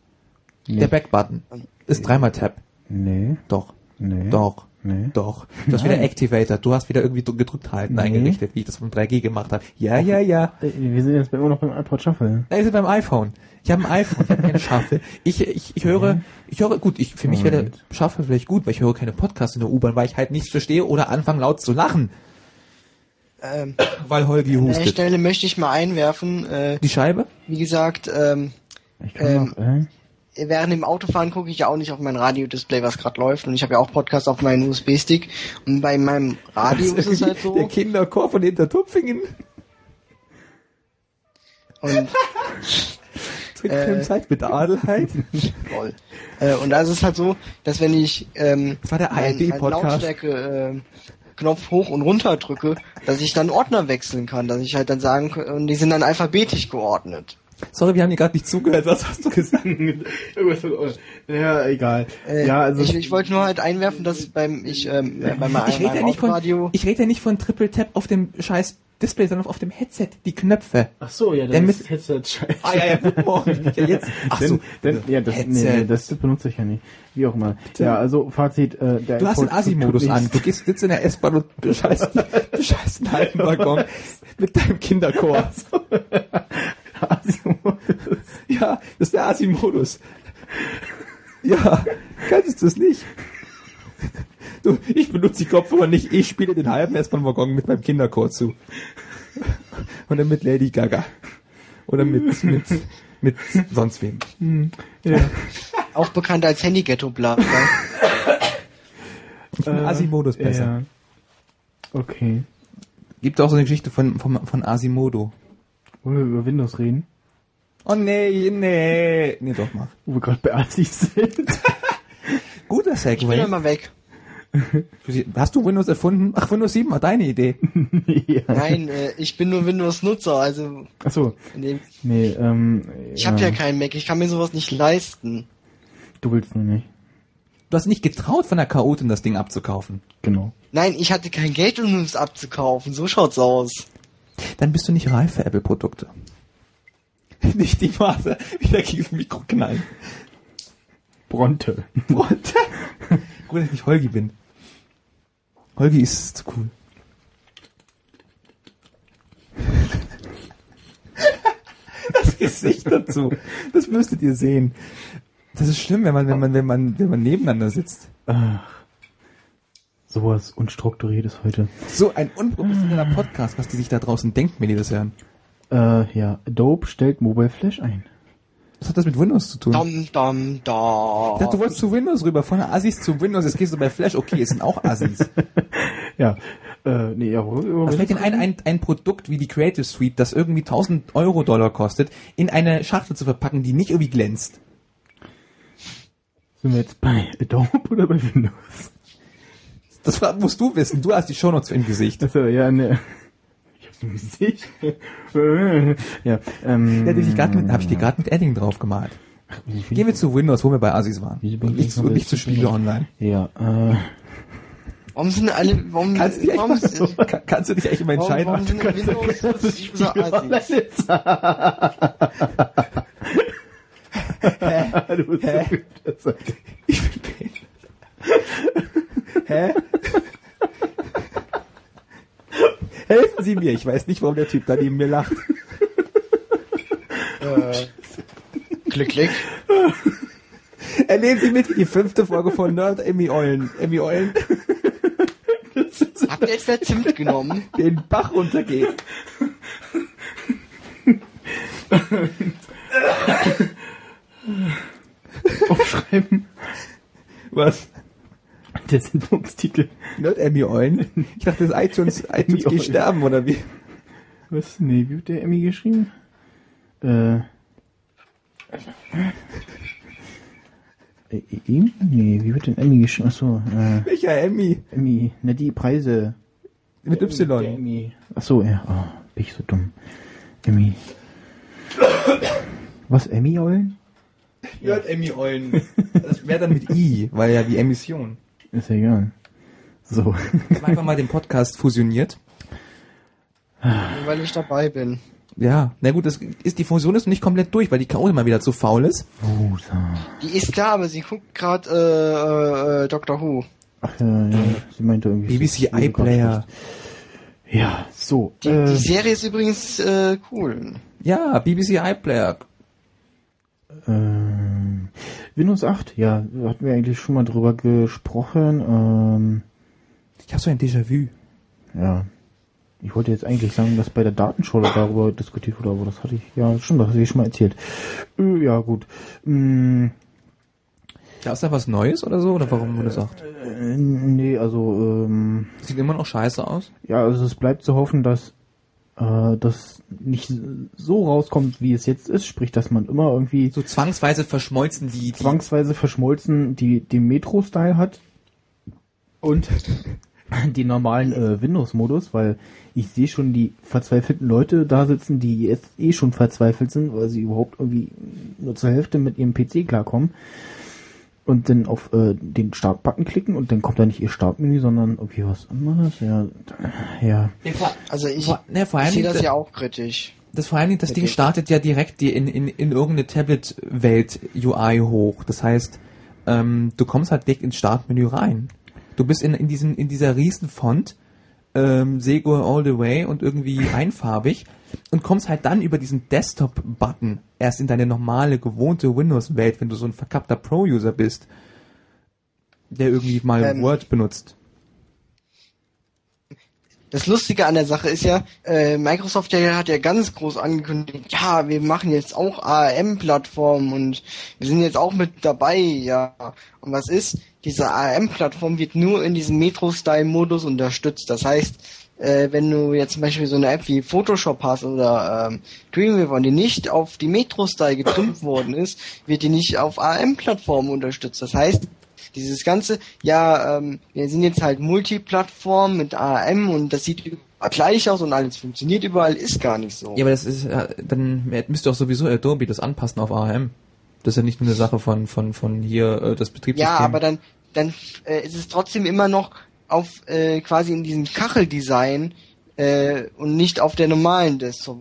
Nee. Der Back-Button ist dreimal Tab. Nee. Doch, Nee. doch. Nee. Doch. Du hast wieder Nein. Activator. Du hast wieder irgendwie dr- gedrückt halten Nee. eingerichtet, wie ich das vom 3G gemacht habe. Ja, ja, ja. Äh, Wir sind jetzt immer noch beim iPod Shuffle. Ist er beim iPhone. Ich habe ein iPhone, ich habe keine Shuffle. Ich, ich, ich höre, ich höre, gut, ich, für mich wäre der. Shuffle vielleicht gut, weil ich höre keine Podcasts in der U-Bahn, weil ich halt nichts verstehe oder anfange laut zu lachen, ähm, weil Holgi an der hustet. Stelle möchte ich mal einwerfen, äh, Die Scheibe? wie gesagt, ähm, Ich kann Ähm, noch, äh? Während dem Autofahren gucke ich ja auch nicht auf mein Radiodisplay, was gerade läuft. Und ich habe ja auch Podcasts auf meinem USB-Stick. Und bei meinem Radio ist es halt Der so. Kinderchor von Hintertupfingen. Und, Trickfilmzeit mit Adelheid. lol. äh, und da ist es halt so, dass wenn ich ähm, Das war der meinen ARD-Podcast. Lautstärke äh, Knopf hoch und runter drücke, dass ich dann Ordner wechseln kann, dass ich halt dann sagen kann, und die sind dann alphabetisch geordnet. Sorry, wir haben dir gerade nicht zugehört. Was hast du gesagt? Ja, egal. Äh, ja, also. ich, ich wollte nur halt einwerfen, dass beim ich ähm, äh, bei meinem, Ich rede ja nicht von, ich rede ja nicht von Triple Tap auf dem scheiß Display, sondern auf dem Headset, die Knöpfe. Ach so, ja, dann mit- ist Headset scheiße. Ah ja, ja, guten Morgen. Ja, jetzt. Ach so. Denn, ja, das, nee, Headset. nee, das benutze ich ja nicht. Wie auch immer. Ja, also Fazit, äh, der Du hast den Asi-Modus an. Du gehst, sitzt in der S-Bahn und bescheißt, bescheißt einen halben Waggon mit deinem Kinderchor. Asi-Modus. Ja, das ist der Asi-Modus. Ja, kannst du es nicht? Du, ich benutze die Kopfhörer nicht, ich spiele den halben S-Bahn-Waggon mit meinem Kinderchor zu. Oder mit Lady Gaga. Oder mit, mit, mit sonst wem. Ja. Auch bekannt als Handy-Ghetto-Bla. Ich finde Asimodo ist besser. Ja. Okay. Gibt auch so eine Geschichte von, von, von Asimodo. Wollen wir über Windows reden? Oh nee, nee. Nee, doch mal. Wo wir gerade bei Assis sind. Guter Ich bin Segway. dann mal weg. Hast du Windows erfunden? Ach, Windows 7 war deine Idee. ja. Nein, äh, ich bin nur Windows-Nutzer, also Achso, in dem, nee, ähm. ich habe ja keinen Mac, ich kann mir sowas nicht leisten. Du willst nur nicht. Du hast nicht getraut, von der Chaotin das Ding abzukaufen. Genau. Nein, ich hatte kein Geld, um es abzukaufen. So schaut's aus. Dann bist du nicht reif für Apple-Produkte. nicht die Maße wieder gegen das Mikro knallen. Bronte. What? Gut, dass ich nicht Holgi bin. Holgi ist zu cool. Das Gesicht dazu, das müsstet ihr sehen. Das ist schlimm, wenn man, wenn man, wenn man, wenn man nebeneinander sitzt. Ach. Sowas Unstrukturiertes heute. So ein unprofessioneller Podcast, was die sich da draußen denken, wenn die das hören. Äh, ja. Adobe stellt Mobile Flash ein. Was hat das mit Windows zu tun? Dam, dam, da. Ich dachte, du wolltest zu Windows rüber, von Assis zu Windows, jetzt gehst du bei Flash, okay, es sind auch Assis. Ja. Äh, nee, ja, worüber Was fällt denn ein, ein, ein Produkt wie die Creative Suite, das irgendwie 1000 Euro Dollar kostet, in eine Schachtel zu verpacken, die nicht irgendwie glänzt? Sind wir jetzt bei Adobe oder bei Windows? Das musst du wissen, du hast die Shownotes im Gesicht. Achso, ja, ne. Ich hab's im Gesicht. ja, ähm. Ja, die ich grad mit, hab ich dir gerade mit Edding drauf gemalt. Gehen wir zu Windows, wo wir bei Assis waren. Und ich nicht, zu, nicht zu Spiele online. Ja, äh. Warum sind alle, warum, Kannst du dich echt warum, mal, sind- Ka- kannst du dich echt immer warum, entscheiden? warum sind Windows so Assis? du bist so gut. Das- Ich bin behindert. Hä? Helfen Sie mir, ich weiß nicht, warum der Typ da neben mir lacht. Äh, klick, klick. Erleben Sie mit die fünfte Folge von Nerd Emmy Eulen. Emmy Eulen Habt ihr jetzt der Zimt genommen? den Bach runtergeht. Aufschreiben. Was? Der Sendungstitel. Nerd Emmy Eulen? Ich dachte, das iTunes, iTunes geht sterben, oder wie? Was? Nee, wie wird der Emmy geschrieben? Äh. Äh, Emmy? Nee, wie wird denn Emmy geschrieben? Achso, äh, Welcher Emmy? Emmy. Na, die Preise. Mit Der Y. Emmy. Achso, ja. Oh, bin ich so dumm. Emmy. Was, Emmy-Eulen? Nerd Emmy Eulen. Das wäre dann mit I, weil ja die Emission. Ist ja egal. So. Wir haben einfach mal den Podcast fusioniert. Weil ich dabei bin. Ja, na gut, das ist, die Fusion ist noch nicht komplett durch, weil die K.O. mal wieder zu faul ist. Rosa. Die ist da, aber sie guckt gerade äh, äh, Doctor Who. Ach ja, ja. Sie meinte irgendwie. BBC so- iPlayer. Ja, so. Die, äh, die Serie ist übrigens äh, cool. Ja, BBC iPlayer. Ähm, Windows 8, ja, hatten wir eigentlich schon mal drüber gesprochen. Ähm, Ich habe so ein Déjà-vu. ja, ich wollte jetzt eigentlich sagen, dass bei der Datenschule darüber diskutiert wurde, aber das hatte ich, ja, stimmt, das hatte ich schon mal erzählt. Äh, ja, gut. Mm, Da ist da was Neues oder so? Oder warum wurde gesagt? äh, nee, also, ähm, Sieht immer noch scheiße aus. ja, also es bleibt zu hoffen, dass äh, das nicht so rauskommt, wie es jetzt ist, sprich, dass man immer irgendwie So zwangsweise verschmolzen die, die zwangsweise verschmolzen die den Metro-Style hat und den normalen äh, Windows-Modus, weil ich sehe schon die verzweifelten Leute da sitzen, die jetzt eh schon verzweifelt sind, weil sie überhaupt irgendwie nur zur Hälfte mit ihrem PC klarkommen und dann auf äh, den Startbutton klicken und dann kommt da nicht ihr Startmenü, sondern irgendwie was anderes. Ja, ja. Also ich, vor, ne, vor ich allem sehe das ja auch kritisch. das vor allem das Ding startet ja direkt die in, in, in irgendeine Tablet-Welt UI hoch. Das heißt, ähm, du kommst halt direkt ins Startmenü rein. Du bist in, in diesen in dieser riesen Font ähm, Sego all the way und irgendwie einfarbig und kommst halt dann über diesen Desktop-Button erst in deine normale, gewohnte Windows-Welt, wenn du so ein verkappter Pro-User bist. der irgendwie mal Ähm. Word benutzt. Das Lustige an der Sache ist ja, äh, Microsoft hat ja ganz groß angekündigt, ja, wir machen jetzt auch ARM-Plattformen und wir sind jetzt auch mit dabei, ja. Und was ist? Diese ARM-Plattform wird nur in diesem Metro-Style-Modus unterstützt. Das heißt, äh, wenn du jetzt zum Beispiel so eine App wie Photoshop hast oder ähm, Dreamweaver und die nicht auf die Metro-Style getrimmt worden ist, wird die nicht auf ARM-Plattformen unterstützt. Das heißt, dieses ganze, ja, ähm, wir sind jetzt halt Multiplattform mit ARM und das sieht gleich aus und alles funktioniert überall, ist gar nicht so. Ja, aber das ist, äh, dann müsste auch sowieso Adobe das anpassen auf ARM. Das ist ja nicht nur eine Sache von, von, von hier, äh, das Betriebssystem. Ja, aber dann, dann äh, ist es trotzdem immer noch auf äh, quasi in diesem Kacheldesign äh, und nicht auf der normalen Desktop.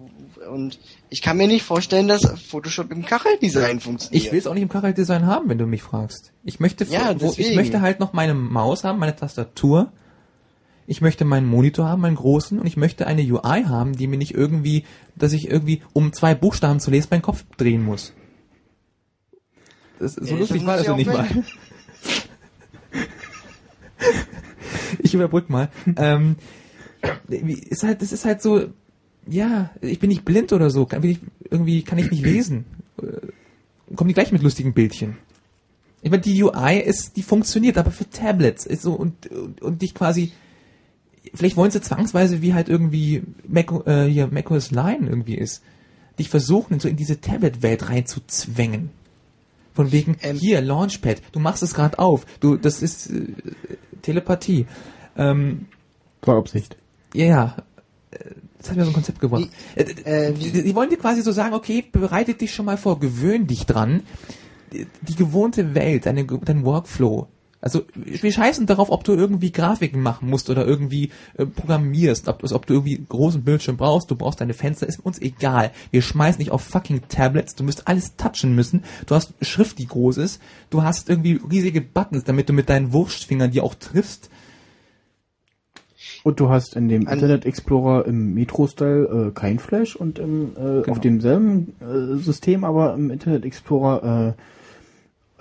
Und ich kann mir nicht vorstellen, dass Photoshop im Kacheldesign funktioniert. Ich will es auch nicht im Kacheldesign haben, wenn du mich fragst. Ich möchte, Ja, wo, ich möchte halt noch meine Maus haben, meine Tastatur. Ich möchte meinen Monitor haben, meinen großen, und ich möchte eine UI haben, die mir nicht irgendwie, dass ich irgendwie, um zwei Buchstaben zu lesen, meinen Kopf drehen muss. Das, so Ja, lustig war das ja nicht mal. ich überbrück mal. ähm, ist halt, das ist halt so, ja, ich bin nicht blind oder so, kann, ich, irgendwie kann ich nicht lesen. Äh, Kommen die gleich mit lustigen Bildchen. Ich meine, die UI ist, die funktioniert, aber für Tablets ist so und, und, und dich quasi, vielleicht wollen sie zwangsweise, wie halt irgendwie Mac, äh, hier macOS Line irgendwie ist, dich versuchen, so in diese Tablet-Welt reinzuzwängen. Von wegen, Ähm. hier, Launchpad, du machst es gerade auf, du, das ist äh, Telepathie. Ähm, War Absicht. ja, ja. Das hat mir so ein Konzept gebracht. Äh, äh, die, die wollen dir quasi so sagen, okay, bereite dich schon mal vor, gewöhn dich dran. Die, die gewohnte Welt, deine, dein Workflow. Also wir scheißen darauf, ob du irgendwie Grafiken machen musst oder irgendwie äh, programmierst, ob, ob du irgendwie großen Bildschirm brauchst, du brauchst deine Fenster, ist uns egal. Wir schmeißen dich auf fucking Tablets, du musst alles touchen müssen, du hast Schrift, die groß ist, du hast irgendwie riesige Buttons, damit du mit deinen Wurstfingern die auch triffst. Und du hast in dem Internet Explorer im Metro-Style äh, kein Flash und im, äh, auf demselben äh, System, aber im Internet Explorer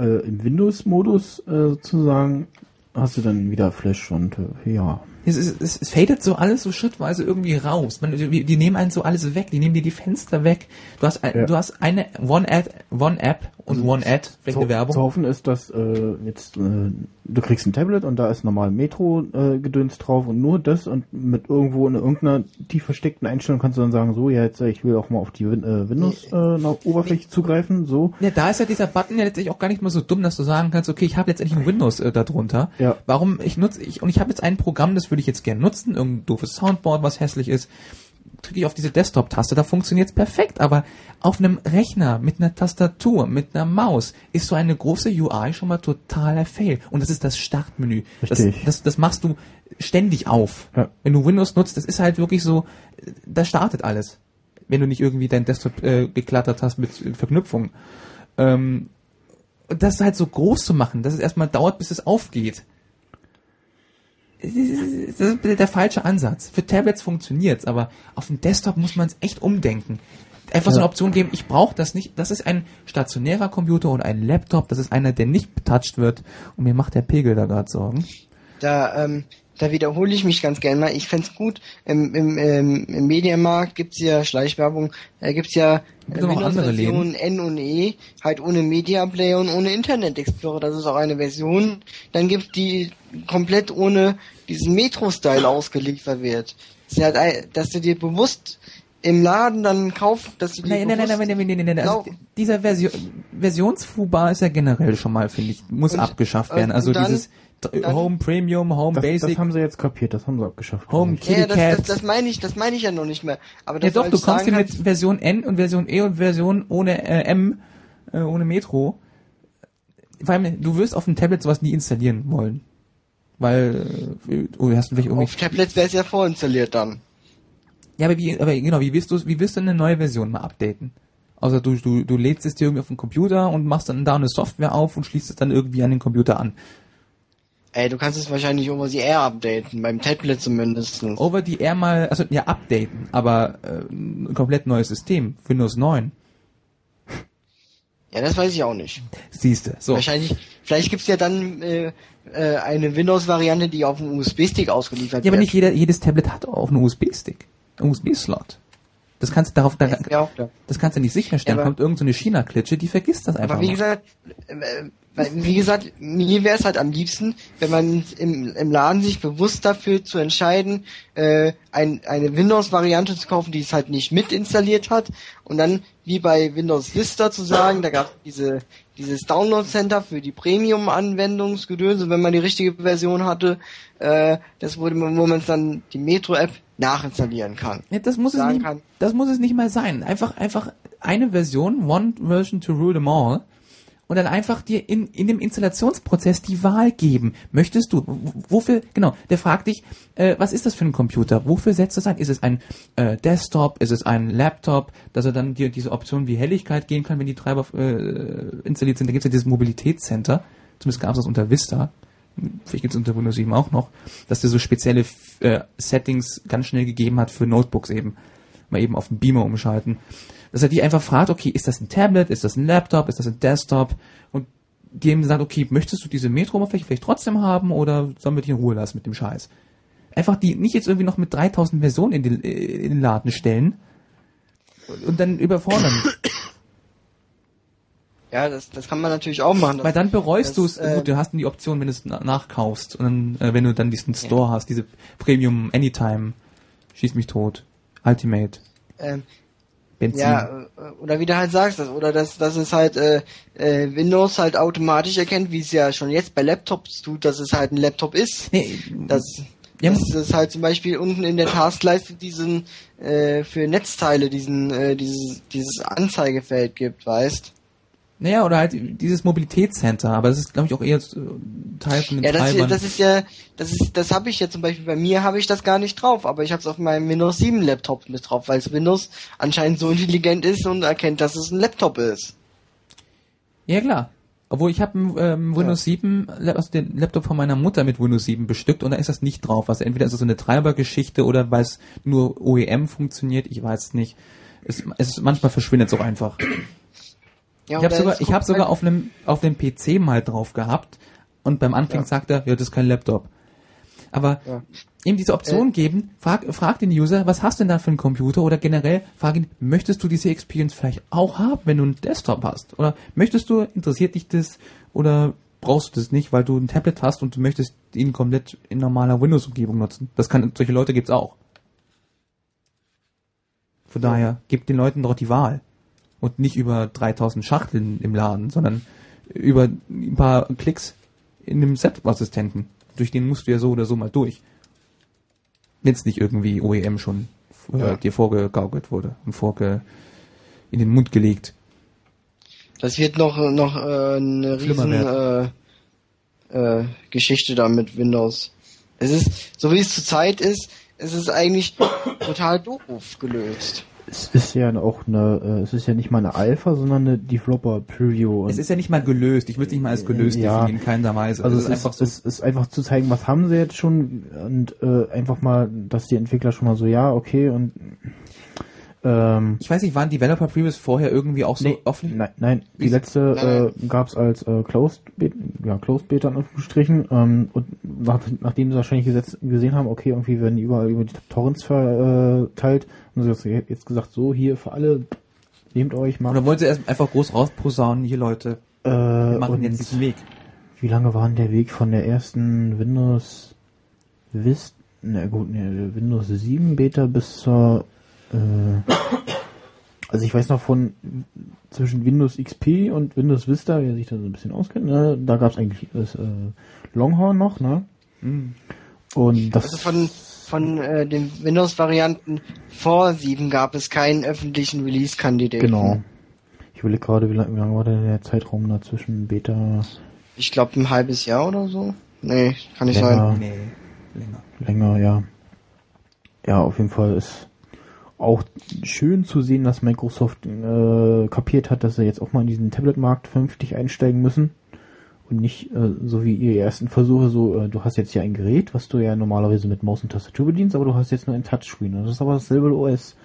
äh, im Windows-Modus äh, sozusagen hast du dann wieder Flash und äh, ja. Es, es, es, fadet so alles so schrittweise irgendwie raus. Man, die, die nehmen einen so alles weg, die nehmen dir die Fenster weg. Du hast, ein, Ja. du hast eine One-Ad, One-App und One-Ad, vielleicht zu, eine Werbung. zu hoffen ist, dass äh, jetzt äh, du kriegst ein Tablet und da ist normal Metro-Gedöns drauf und nur das und mit irgendwo in irgendeiner tief versteckten Einstellung kannst du dann sagen, so, ja, jetzt äh, ich will auch mal auf die Win äh, Windows-Oberfläche zugreifen, so. Ja, da ist ja dieser Button ja letztlich auch gar nicht mal so dumm, dass du sagen kannst, okay, ich habe letztendlich ein Windows äh, darunter. Ja. Warum ich nutze ich und ich habe jetzt ein Programm, das würde ich jetzt gerne nutzen, irgendein doofes Soundboard, was hässlich ist. Drücke ich auf diese Desktop-Taste, da funktioniert's perfekt, aber auf einem Rechner mit einer Tastatur, mit einer Maus ist so eine große UI schon mal totaler Fail. Und das ist das Startmenü. Das, Richtig. das, das machst du ständig auf. Ja. Wenn du Windows nutzt, das ist halt wirklich so, da startet alles. Wenn du nicht irgendwie dein Desktop äh, geklattert hast mit Verknüpfungen. Ähm, das halt so groß zu machen, dass es erstmal dauert, bis es aufgeht. Das ist der falsche Ansatz. Für Tablets funktioniert's, aber auf dem Desktop muss man es echt umdenken. Einfach so eine. Option geben, ich brauche das nicht. Das ist ein stationärer Computer oder ein Laptop, das ist einer, der nicht betouched wird. Und mir macht der Pegel da gerade Sorgen. Da, ähm, da wiederhole ich mich ganz gerne mal. Ich fänd's gut, im, im, im, im Mediamarkt gibt's ja Schleichwerbung, da ja äh, Gibt's noch andere Windows-Versionen N und E, halt ohne Media Player und ohne Internet Explorer. Das ist auch eine Version. Dann gibt's die komplett ohne diesen Metro-Style ausgeliefert wird. Das ist halt, ein- dass du dir bewusst im Laden dann kaufst, dass du dir Nein, nein, nein, nein, nein, nein, nein, nein. Also dieser Version, Versionsfubar ist ja generell schon mal, finde ich, muss Und- abgeschafft und- werden. Also dieses dann- Home Premium, Home Das, Basic, das haben sie jetzt kapiert, das haben sie abgeschafft. Home Ja, ja, Kitty das, Cat. das, das meine ich, das meine ich ja noch nicht mehr. Aber ja das doch, soll du kommst hier mit Version N und Version E und Version ohne äh, M, äh, ohne Metro. Vor allem, du wirst auf dem Tablet sowas nie installieren wollen. Weil, äh, oh, du hast vielleicht irgendwie... Auf Tablets wäre es ja vorinstalliert dann. Ja, aber wie, aber genau, wie willst du, wie willst du eine neue Version mal updaten? Also du, du, du lädst es dir irgendwie auf den Computer und machst dann da eine Software auf und schließt es dann irgendwie an den Computer an. Ey, du kannst es wahrscheinlich over the air updaten, beim Tablet zumindest. Over the Air mal, also ja, updaten, aber äh, ein komplett neues System, Windows 9. Ja, das weiß ich auch nicht. Siehste. So. Wahrscheinlich, vielleicht gibt's ja dann äh, äh, eine Windows-Variante, die auf einem USB-Stick ausgeliefert Ja, aber wird. nicht jeder, jedes Tablet hat auch einen USB-Stick. Einen USB-Slot. Das kannst du darauf, da, Ja, das kannst du nicht sicherstellen. Ja, Kommt irgend so China-Klitsche, die vergisst das einfach Aber wie mal. gesagt, äh, weil, wie gesagt, mir wäre es halt am liebsten, wenn man im, im Laden sich bewusst dafür zu entscheiden, äh, ein, eine Windows-Variante zu kaufen, die es halt nicht mit installiert hat und dann wie bei Windows Vista zu sagen, da gab es diese dieses Download Center für die Premium-Anwendungsgedönse, wenn man die richtige Version hatte, äh, das wurde, wo man dann die Metro-App nachinstallieren kann. Ja, das muss es nicht, kann. das muss es nicht mal sein. Einfach, einfach eine Version, one version to rule them all. Und dann einfach dir in, in dem Installationsprozess die Wahl geben. Möchtest du, wofür, genau, der fragt dich, äh, was ist das für ein Computer? Wofür setzt das ein? Ist es ein äh, Desktop? Ist es ein Laptop? Dass er dann dir diese Option wie Helligkeit gehen kann, wenn die Treiber äh, installiert sind. Da gibt es ja dieses Mobilitätscenter. Zumindest gab es das unter Vista. Vielleicht gibt es unter Windows 7 auch noch. Dass der so spezielle äh, Settings ganz schnell gegeben hat für Notebooks eben. Mal eben auf den Beamer umschalten. Dass er die einfach fragt, okay, ist das ein Tablet, ist das ein Laptop, ist das ein Desktop? Und die eben sagt, okay, möchtest du diese Metro-Oberfläche vielleicht trotzdem haben oder sollen wir dich in Ruhe lassen mit dem Scheiß? Einfach die nicht jetzt irgendwie noch mit 3000 Versionen in den, äh, in den Laden stellen und- und dann überfordern. Ja, das, das kann man natürlich auch machen. Weil dann bereust du es, äh, gut, du hast dann die Option, wenn du es na- nachkaufst und dann, äh, wenn du dann diesen Store hast, diese Premium Anytime, schieß mich tot, Ultimate, ähm, Benzin. Ja, äh, oder wie du halt sagst, das, oder dass, dass es halt äh, äh, Windows halt automatisch erkennt, wie es ja schon jetzt bei Laptops tut, dass es halt ein Laptop ist. Nee, Dass, Ja, dass es halt zum Beispiel unten in der Taskleiste diesen äh, für Netzteile diesen äh, dieses dieses Anzeigefeld gibt, weißt? Naja, oder halt dieses Mobilitätscenter, aber das ist, glaube ich, auch eher äh, Teil von den Ja, das, das ist ja, das ist, das habe ich ja zum Beispiel bei mir habe ich das gar nicht drauf, aber ich habe es auf meinem Windows 7 Laptop mit drauf, weil es Windows anscheinend so intelligent ist und erkennt, dass es ein Laptop ist. ja, klar. Obwohl ich habe ähm, Windows 7, Lap- also den Laptop von meiner Mutter mit Windows 7 bestückt und da ist das nicht drauf. Also entweder ist es so eine Treibergeschichte oder weil es nur OEM funktioniert, ich weiß es nicht. Es, es manchmal verschwindet es auch einfach. Ja, ich habe sogar, ich guckt sogar auf einem auf einem PC mal drauf gehabt und beim Anklicken Ja. sagt er, ja, das ist kein Laptop. Aber Ja. ihm diese Option Äh. geben, frag, frag den User, was hast du denn da für einen Computer oder generell frag ihn, möchtest du diese Experience vielleicht auch haben, wenn du einen Desktop hast? Oder möchtest du, interessiert dich das oder brauchst du das nicht, weil du ein Tablet hast und du möchtest ihn komplett in normaler Windows-Umgebung nutzen? Das kann, solche Leute gibt's auch. Von daher, gib den Leuten doch die Wahl. Und nicht über 3000 Schachteln im Laden, sondern über ein paar Klicks in dem Set-Assistenten. Durch den musst du ja so oder so mal durch. Wenn es nicht irgendwie OEM schon äh, Ja. dir vorgegaukelt wurde und vorge in den Mund gelegt. Das wird noch noch äh, eine riesen äh, äh, Geschichte da mit Windows. Es ist, so wie es zurzeit ist, es ist eigentlich total doof gelöst. Es ist ja auch eine, äh, es ist ja nicht mal eine Alpha, sondern eine Developer Preview. Es ist ja nicht mal gelöst. Ich würde nicht mal als gelöst Ja. definieren, in keiner Weise. also es ist, einfach so. es ist einfach zu zeigen, was haben sie jetzt schon und äh, einfach mal, dass die Entwickler schon mal so, ja, okay und ähm, ich weiß nicht, waren Developer Previews vorher irgendwie auch so nee, offen? nein, nein, die letzte äh, gab's als äh, Closed Beta, ja, Closed Beta in Anführungsstrichen ähm, und nach, nachdem sie wahrscheinlich gesetzt, gesehen haben, okay, irgendwie werden die überall über die Torrents verteilt und sie haben jetzt gesagt, so hier für alle, nehmt euch mal. Oder wollen sie erst einfach groß rausposaunen, hier Leute, äh, wir machen jetzt diesen Weg. Wie lange war denn der Weg von der ersten Windows Vista, na gut, ne, Windows 7 Beta bis zur, äh, also ich weiß noch von zwischen Windows XP und Windows Vista, wer sich da so ein bisschen auskennt, ne, da gab es eigentlich das äh, Longhorn noch, ne? Hm. Und das Also von von äh, den Windows-Varianten vor 7 gab es keinen öffentlichen Release-Kandidaten. genau. Ich überlege gerade, wie lange, wie lange war denn der Zeitraum dazwischen Beta Ich glaube ein halbes Jahr oder so. Nee, kann nicht Länger. sein. Nee, länger. länger, ja. Ja, auf jeden Fall ist auch schön zu sehen, dass Microsoft äh, kapiert hat, dass sie jetzt auch mal in diesen Tablet-Markt vernünftig einsteigen müssen. Und nicht äh, so wie ihre ersten Versuche, so, äh, du hast jetzt ja ein Gerät, was du ja normalerweise mit Maus und Tastatur bedienst, aber du hast jetzt nur ein Touchscreen. Und das ist aber dasselbe OS.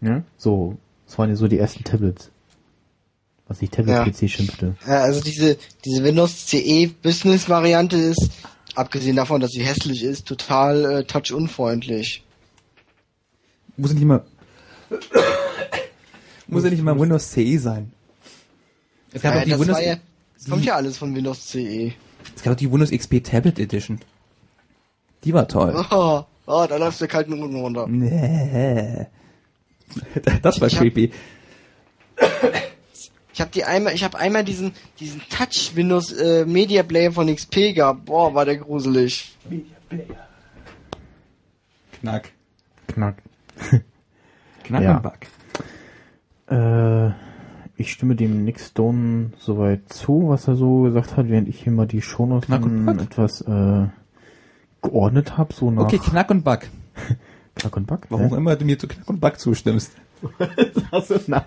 Ja? So, das waren ja so die ersten Tablets. Was ich Tablet-PC schimpfte. Äh, also diese, diese Windows CE Business Variante ist, abgesehen davon, dass sie hässlich ist, total äh, touch-unfreundlich. Muss ja nicht mal, muss ja nicht mal Windows CE sein. Es gab Ja, auch die das, Windows, war ja, das kommt die- ja alles von Windows CE. es gab auch die Windows XP Tablet Edition. Die war toll. Oh, oh da läuft der kalten Rücken runter. Nee. Das war Ich hab- creepy. Ich habe die einmal, ich habe einmal diesen diesen Touch Windows äh, Media Player von XP gehabt. Boah, war der gruselig. Knack. Knack. Knack Ja. und Back. Äh, ich stimme dem Nick Stone soweit zu, was er so gesagt hat, während ich hier mal die Shownotes etwas äh, geordnet habe, so nach Okay, Knack und Back. Knack und Back. Warum Hä? immer du mir zu Knack und Back zustimmst. Also, nein.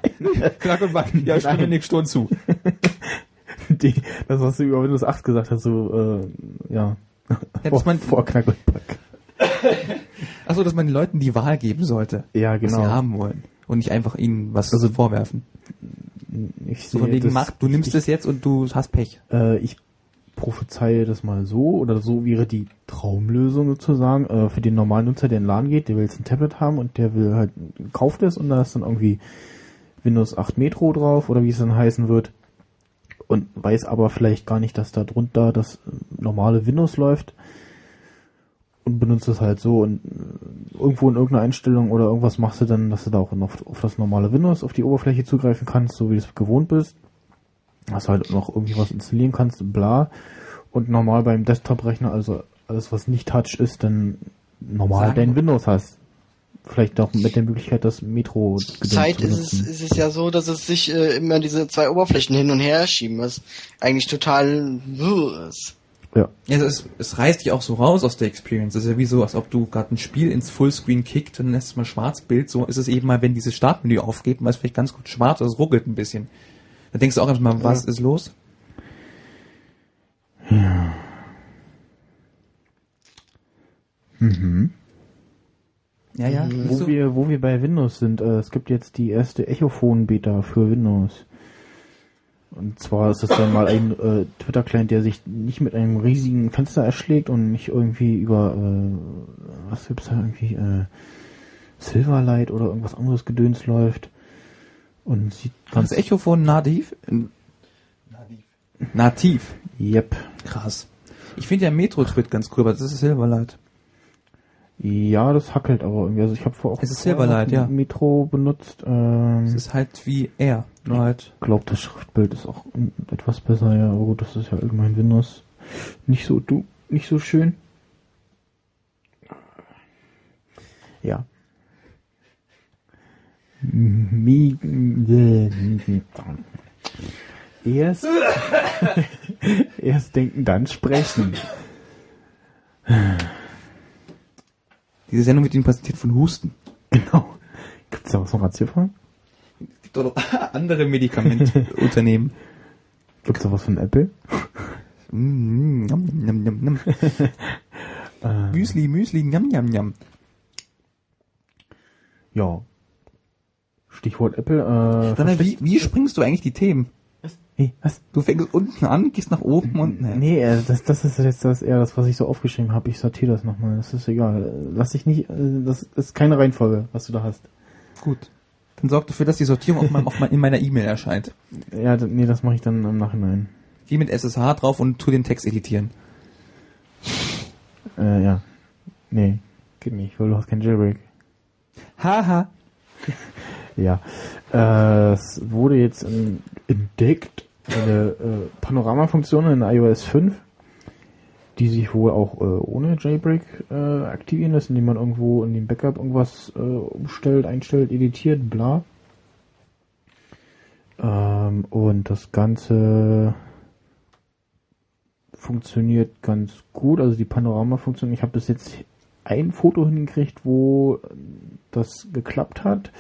Knack und Back. Ja, ich stimme Nein. Nick Sturm zu. Die, das, was du über Windows 8 gesagt hast, so, äh, ja. Ja, vor, man- vor Knack und Back. Achso, dass man den Leuten die Wahl geben sollte, Ja, was genau. sie haben wollen. Und nicht einfach ihnen was Also- vorwerfen. Ich So von wegen, das- mach, du nimmst es jetzt und du hast Pech. Äh, ich prophezeie das mal so, oder so wäre die Traumlösung sozusagen, äh, für den normalen Nutzer, der in den Laden geht, der will jetzt ein Tablet haben und der will halt, kauft es und da ist dann irgendwie Windows 8 Metro drauf, oder wie es dann heißen wird, und weiß aber vielleicht gar nicht, dass da drunter das normale Windows läuft und benutzt es halt so und äh, irgendwo in irgendeiner Einstellung oder irgendwas machst du dann, dass du da auch auf, auf das normale Windows auf die Oberfläche zugreifen kannst, so wie du es gewohnt bist dass du halt noch irgendwie was installieren kannst, bla. Und normal beim Desktop-Rechner, also alles, was nicht Touch ist, dann normal Sagen dein Windows hast. Vielleicht auch mit der Möglichkeit, das Metro Zeit ist es, ist es ja so, dass es sich äh, immer diese zwei Oberflächen hin und her schieben, was eigentlich total wirr ist. Ja. Ja, es, es reißt dich auch so raus aus der Experience. Das ist ja wie so, als ob du gerade ein Spiel ins Fullscreen kickt und lässt mal Schwarzbild. So ist es eben mal, wenn dieses Startmenü aufgeht, mal ist vielleicht ganz gut schwarz, oder es ruckelt ein bisschen. Da denkst du auch erstmal, was ist los? Mhm. Ja, ja. Wo wir, wo wir bei Windows sind, äh, es gibt jetzt die erste Echophon-Beta für Windows. Und zwar ist das dann mal ein äh, Twitter-Client, der sich nicht mit einem riesigen Fenster erschlägt und nicht irgendwie über, äh, was gibt's da irgendwie, äh, Silverlight oder irgendwas anderes Gedöns läuft. Und sieht Ganz Echo von Nativ? Nativ. Nativ. Yep. Krass. Ich finde ja Metro-Twit ganz cool, aber das ist Silverlight. Ja, das hackelt aber irgendwie. Also ich habe vor auch Es ist Silverlight, ja. Metro benutzt. Ähm, Es ist halt wie er. Nur halt. glaube, das Schriftbild ist auch etwas besser, ja, aber gut, das ist ja allgemein Windows. Nicht so du, nicht so schön. Ja. Erst, erst denken, dann sprechen. Diese Sendung wird Ihnen präsentiert von Husten. Genau. Gibt's da was noch als hiervon? Es gibt doch noch andere Medikamentunternehmen. Gibt's da was von Apple? Mm, njam, njam. Äh, Müsli, Müsli, njam, njam, njam. ja. Stichwort Apple. Äh, Sondern wie, wie springst du eigentlich die Themen? Hey, was? Du fängst unten an, gehst nach oben und... ne. Nee, äh, das, das ist jetzt das eher das, was ich so aufgeschrieben habe. Ich sortiere das nochmal. Das ist egal. Lass dich nicht, äh, das ist keine Reihenfolge, was du da hast. Gut. Dann sorg dafür, dass die Sortierung auf meinem, auf mein, in meiner E-Mail erscheint. Ja, nee, das mache ich dann im Nachhinein. Geh mit SSH drauf und tu den Text editieren. Äh, ja. Nee, geht nicht, weil du hast kein Jailbreak. Haha. Ja. Äh, es wurde jetzt entdeckt eine äh, Panorama-Funktion in iOS 5, die sich wohl auch äh, ohne Jailbreak äh, aktivieren lässt, indem man irgendwo in dem Backup irgendwas äh, umstellt, einstellt, editiert, bla. Ähm, und das Ganze funktioniert ganz gut. Also die Panorama-Funktion, ich habe bis jetzt ein Foto hingekriegt, wo das geklappt hat.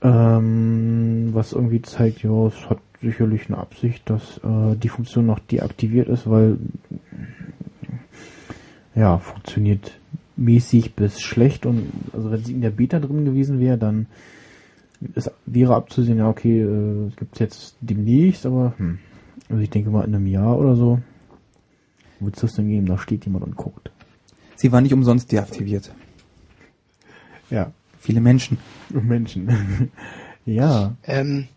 Ähm, was irgendwie zeigt, ja, es hat sicherlich eine Absicht, dass äh, die Funktion noch deaktiviert ist, weil ja, funktioniert mäßig bis schlecht und also wenn sie in der Beta drin gewesen wäre, dann Es wäre abzusehen, ja, okay, äh, gibt es jetzt demnächst, aber hm. Also ich denke mal in einem Jahr oder so. Wird es das denn geben? Da steht jemand und guckt. Sie war nicht umsonst deaktiviert. Ja. Viele Menschen. Menschen. ja. Ähm,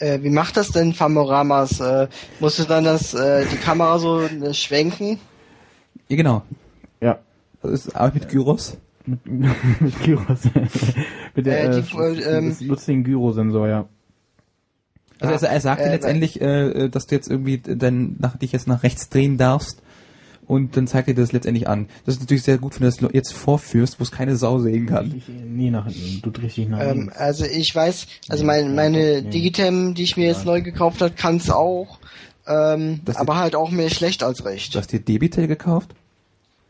äh, wie macht das denn Famoramas? Äh, musst du dann das, äh, die Kamera so äh, schwenken? Ja, genau. Ja. Das ist aber mit Gyros. Mit, mit Gyros. mit der, Äh, äh, die, äh, das nutzt den Gyrosensor, ja. Also Ah, er, er sagte äh, letztendlich, äh, dass du jetzt irgendwie dann nach, dich jetzt nach rechts drehen darfst und dann zeigt er dir das letztendlich an. Das ist natürlich sehr gut, wenn du das jetzt vorführst, wo es keine Sau sehen kann. Ich, nee, nach, du drehst dich nach Ähm, links. also ich weiß, also mein, meine nee. Digitem, die ich mir jetzt neu gekauft habe, kann es auch. Ähm, Das aber halt auch mehr schlecht als Du recht. hast dir Debitel gekauft?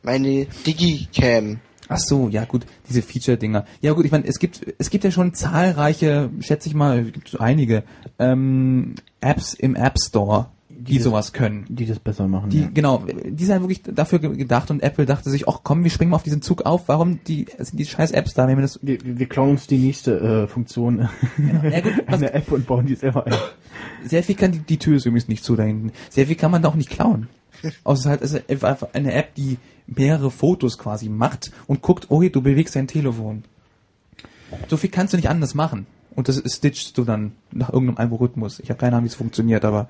Meine Digicam. Ach so, ja gut, diese Feature-Dinger. Ja gut, ich meine, es gibt es gibt ja schon zahlreiche, schätze ich mal, es gibt so einige ähm, Apps im App Store, die, Die sowas können. Die das besser machen. Die, ja. genau, die sind wirklich dafür ge- gedacht und Apple dachte sich, ach komm, wir springen mal auf diesen Zug auf, warum die, sind die scheiß Apps da, wenn wir das, Wir, wir klauen uns die nächste äh, Funktion ja gut, was, einer App und bauen die selber ein. sehr viel kann die, die Tür ist übrigens nicht zu da hinten, sehr viel kann man da auch nicht klauen. Außer halt, es ist einfach eine App, die mehrere Fotos quasi macht und guckt, oh, du bewegst dein Telefon. So viel kannst du nicht anders machen. Und das stitchst du dann nach irgendeinem Algorithmus. Ich habe keine Ahnung, wie es funktioniert, aber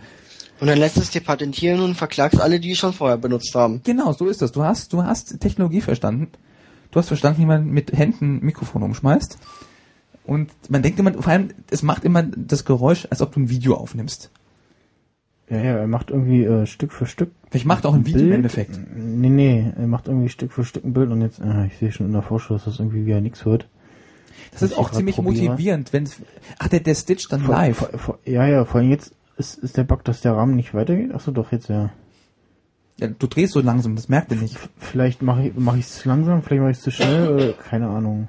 Und dann lässt es dir patentieren und verklagst alle, die es schon vorher benutzt haben. Genau, so ist das. Du hast, du hast Technologie verstanden. Du hast verstanden, wie man mit Händen ein Mikrofon umschmeißt. Und man denkt immer, vor allem, es macht immer das Geräusch, als ob du ein Video aufnimmst. Ja, ja, er macht irgendwie äh, Stück für Stück. Vielleicht macht auch ein Video im Endeffekt. Nee, nee, er macht irgendwie Stück für Stück ein Bild und jetzt, äh, ich sehe schon in der Vorschau, dass das irgendwie wieder nichts wird. Das ist Was auch ich ziemlich probiere. motivierend, wenn ach, der, der Stitch dann Vor- live. Vor, vor, ja, ja, vor allem jetzt ist, ist der Bug, dass der Rahmen nicht weitergeht. Achso, doch, jetzt ja. Ja, du drehst so langsam, das merkt er nicht. Vielleicht mache ich mach ich zu langsam, vielleicht mache ich zu schnell, äh, keine Ahnung.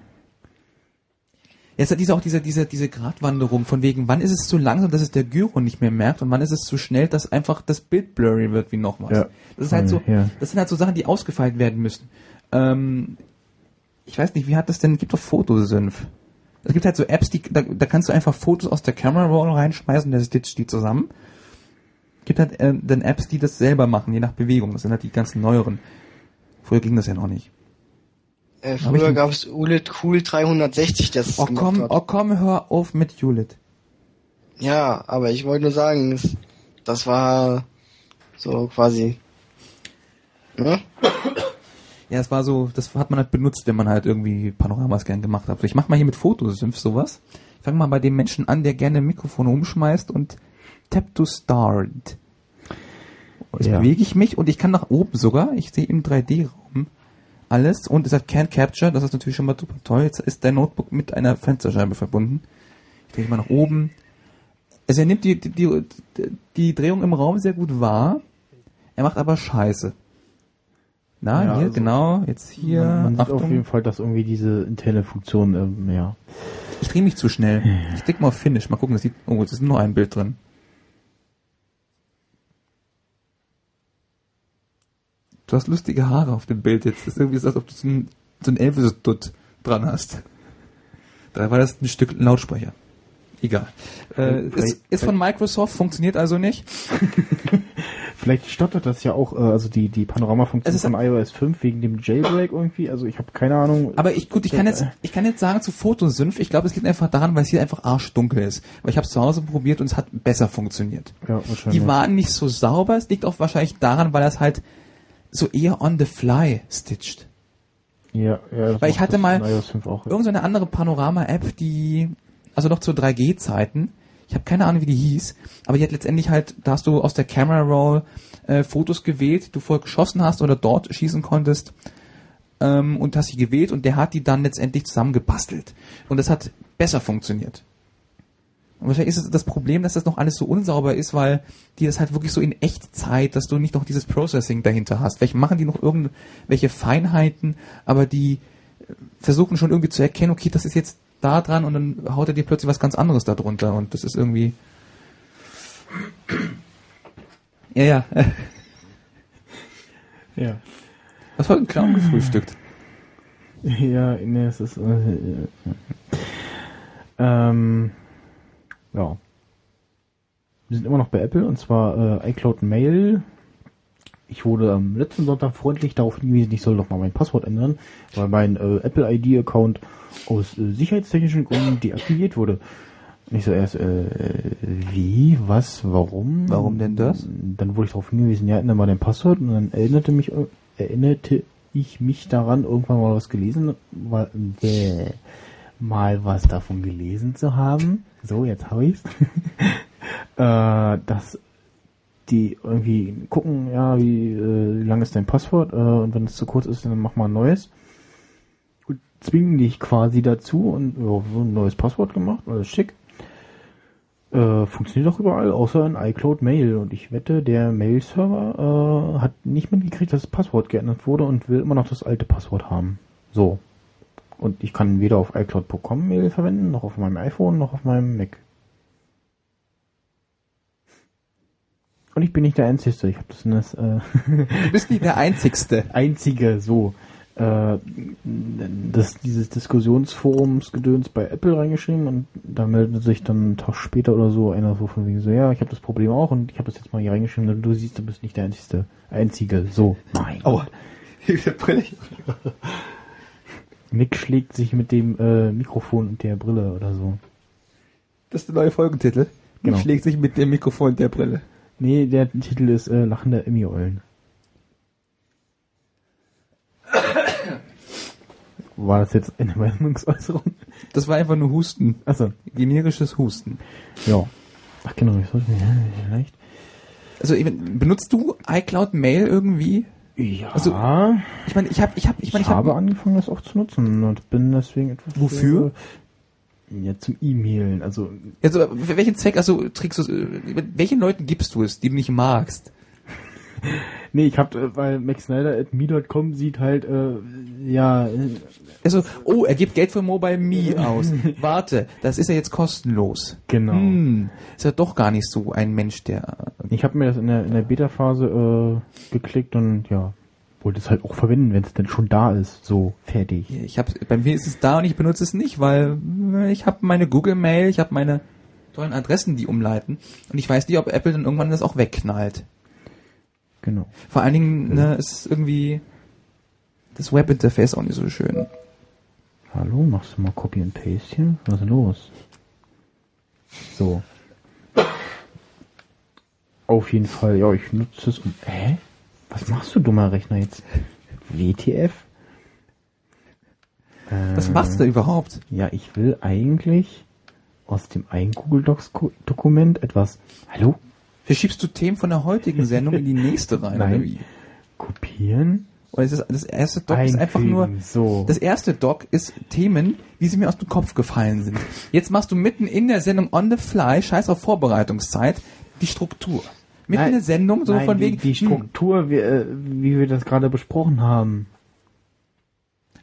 Jetzt hat diese auch diese, diese, diese Gratwanderung von wegen, wann ist es zu langsam, dass es der Gyro nicht mehr merkt und wann ist es zu schnell, dass einfach das Bild blurry wird wie noch was. Ja. Das ist halt so, Ja. das sind halt so Sachen, die ausgefeilt werden müssen. Ähm, ich weiß nicht, wie hat das denn, gibt doch Fotosynf. Es gibt halt so Apps, die, da, da kannst du einfach Fotos aus der Camera Roll reinschmeißen, der stitcht die zusammen. Gibt halt äh, dann Apps, die das selber machen, je nach Bewegung. Das sind halt die ganzen neueren. Früher ging das ja noch nicht. Äh, früher gab es ULED Cool 360, das es Oh komm, hat. oh komm, hör auf mit Julit. Ja, aber ich wollte nur sagen, das war so quasi. Ne? Ja, es war so, das hat man halt benutzt, wenn man halt irgendwie Panoramas gern gemacht hat. Ich mach mal hier mit Fotosynth sowas. Ich fange mal bei dem Menschen an, der gerne Mikrofone umschmeißt und tap to start. Jetzt Ja. bewege ich mich und ich kann nach oben sogar, ich sehe im 3D-Raum alles und es hat Can Capture, das ist natürlich schon mal super toll. Jetzt ist dein Notebook mit einer Fensterscheibe verbunden. Ich drehe mal nach oben. Also er nimmt die, die, die, die Drehung im Raum sehr gut wahr. Er macht aber Scheiße. Na, Ja, hier, also genau, jetzt hier. man, man sieht auf jeden Fall, dass irgendwie diese interne Funktion, ähm, ja. Ich drehe mich zu schnell. Ich klick mal auf Finish. Mal gucken, das sieht, oh, es ist nur ein Bild drin. Du hast lustige Haare auf dem Bild jetzt. Das ist irgendwie so, als ob du so ein, so ein Elvis-Dutt dran hast. Da war das ein Stück Lautsprecher. Egal. Äh, ist, ist von Microsoft, funktioniert also nicht. Vielleicht stottert das ja auch, äh, also die, die Panoramafunktion ist- von iOS 5 wegen dem Jailbreak irgendwie. Also ich habe keine Ahnung. Aber ich, gut, ich kann jetzt, ich kann jetzt sagen zu Fotosynth, ich glaube, es liegt einfach daran, weil es hier einfach arschdunkel ist. Weil ich habe es zu Hause probiert und es hat besser funktioniert. ja, wahrscheinlich. Die waren nicht so sauber. Es liegt auch wahrscheinlich daran, weil das halt so eher on the fly stitcht. ja, ja, das Weil ich hatte mal in iOS 5 auch. Irgend so eine andere Panorama-App, die, also noch zu 3G-Zeiten, ich habe keine Ahnung, wie die hieß, aber die hat letztendlich halt, da hast du aus der Camera Roll äh, Fotos gewählt, die du vorher geschossen hast oder dort schießen konntest ähm, und hast sie gewählt und der hat die dann letztendlich zusammengebastelt. Und das hat besser funktioniert. Und wahrscheinlich ist es das Problem, dass das noch alles so unsauber ist, weil die das halt wirklich so in Echtzeit, dass du nicht noch dieses Processing dahinter hast. Vielleicht machen die noch irgendwelche Feinheiten, aber die äh, versuchen schon irgendwie zu erkennen, okay, das ist jetzt da dran und dann haut er dir plötzlich was ganz anderes da drunter und das ist irgendwie. Ja, ja. Ja. Was war ein Clown gefrühstückt? Ja, nee, es ist. Äh, Ähm, ja. Wir sind immer noch bei Apple und zwar äh, iCloud Mail. Ich wurde am letzten Sonntag freundlich darauf hingewiesen, ich soll doch mal mein Passwort ändern, weil mein äh, Apple ID-Account aus äh, sicherheitstechnischen Gründen deaktiviert wurde. Und ich so erst, äh, wie, was, warum? Warum denn das? Dann wurde ich darauf hingewiesen, ja, ändere mal dein Passwort und dann erinnerte mich, äh, erinnerte ich mich daran, irgendwann mal was gelesen, weil, äh, mal was davon gelesen zu haben. So, jetzt habe ich's. äh, dass die irgendwie gucken, ja, wie äh, lang ist dein Passwort äh, und wenn es zu kurz ist, dann mach mal ein neues. Und zwingen dich quasi dazu und ja, so ein neues Passwort gemacht, alles schick. Äh, funktioniert auch überall, außer in iCloud Mail. Und ich wette, der Mail-Server äh, hat nicht mitgekriegt, dass das Passwort geändert wurde und will immer noch das alte Passwort haben. So. Und ich kann weder auf iCloud.com Mail verwenden, noch auf meinem iPhone, noch auf meinem Mac. Und ich bin nicht der Einzige. Ich habe das in das äh, Du bist nicht der Einzigste. einzige so äh, das dieses Diskussionsforumsgedöns bei Apple reingeschrieben und da meldet sich dann einen Tag später oder so einer so von wegen so ja ich habe das Problem auch und ich habe das jetzt mal hier reingeschrieben du siehst du bist nicht der einzige einzige so Aua. Gott. Nick schlägt sich mit dem äh, Mikrofon und der Brille oder so Das ist der neue Folgentitel. Genau. Schlägt sich mit dem Mikrofon der Brille. Nee der Titel ist äh, lachende Emmy-Eulen war das jetzt eine Meinungsäußerung Das war einfach nur Husten. Achso, Generisches Husten. ja. Ach genau, ich sollte mir ja, vielleicht. Also ich benutzt du iCloud Mail irgendwie? Ja, Also, Ich meine, ich habe, ich habe, ich ich, meine, ich habe habe. angefangen, das auch zu nutzen und bin deswegen etwas. Wofür? Ja, zum E-Mailen. Also, Also für welchen Zweck? Also trägst du es? äh, Welchen Leuten gibst du es, die du nicht magst? nee, ich habe, äh, weil Max Snyder at me.com sieht halt, äh, ja, äh, Also, oh, er gibt Geld für Mobile Me aus. Warte, das ist ja jetzt kostenlos. genau. Hm, ist ja doch gar nicht so ein Mensch, der. Ich habe mir das in der, in der Beta-Phase äh, geklickt und ja, wollte es halt auch verwenden, wenn es denn schon da ist. So, fertig. Ich habe, bei mir ist es da und ich benutze es nicht, weil äh, ich habe meine Google Mail, ich habe meine tollen Adressen, die umleiten und ich weiß nicht, ob Apple dann irgendwann das auch wegknallt. Genau. Vor allen Dingen ne, ist irgendwie das Webinterface auch nicht so schön. Hallo, machst du mal Copy and Paste hier? Was ist los? So. Auf jeden Fall, ja, ich nutze es und, hä? Was machst du, dummer Rechner jetzt? WTF? Was Äh, machst du da überhaupt? Ja, ich will eigentlich aus dem einen Google Docs Dokument etwas, hallo, Verschiebst du Themen von der heutigen Sendung in die nächste rein Nein. oder wie? kopieren, Oder ist das, das erste Doc ist einfach nur, einfügen, so. das erste Doc ist Themen, wie sie mir aus dem Kopf gefallen sind. Jetzt machst du mitten in der Sendung on the fly, scheiß auf Vorbereitungszeit, die Struktur. Nein, in der Sendung, so Nein, von die, wegen, die hm, Struktur, wie, äh, wie wir das gerade besprochen haben.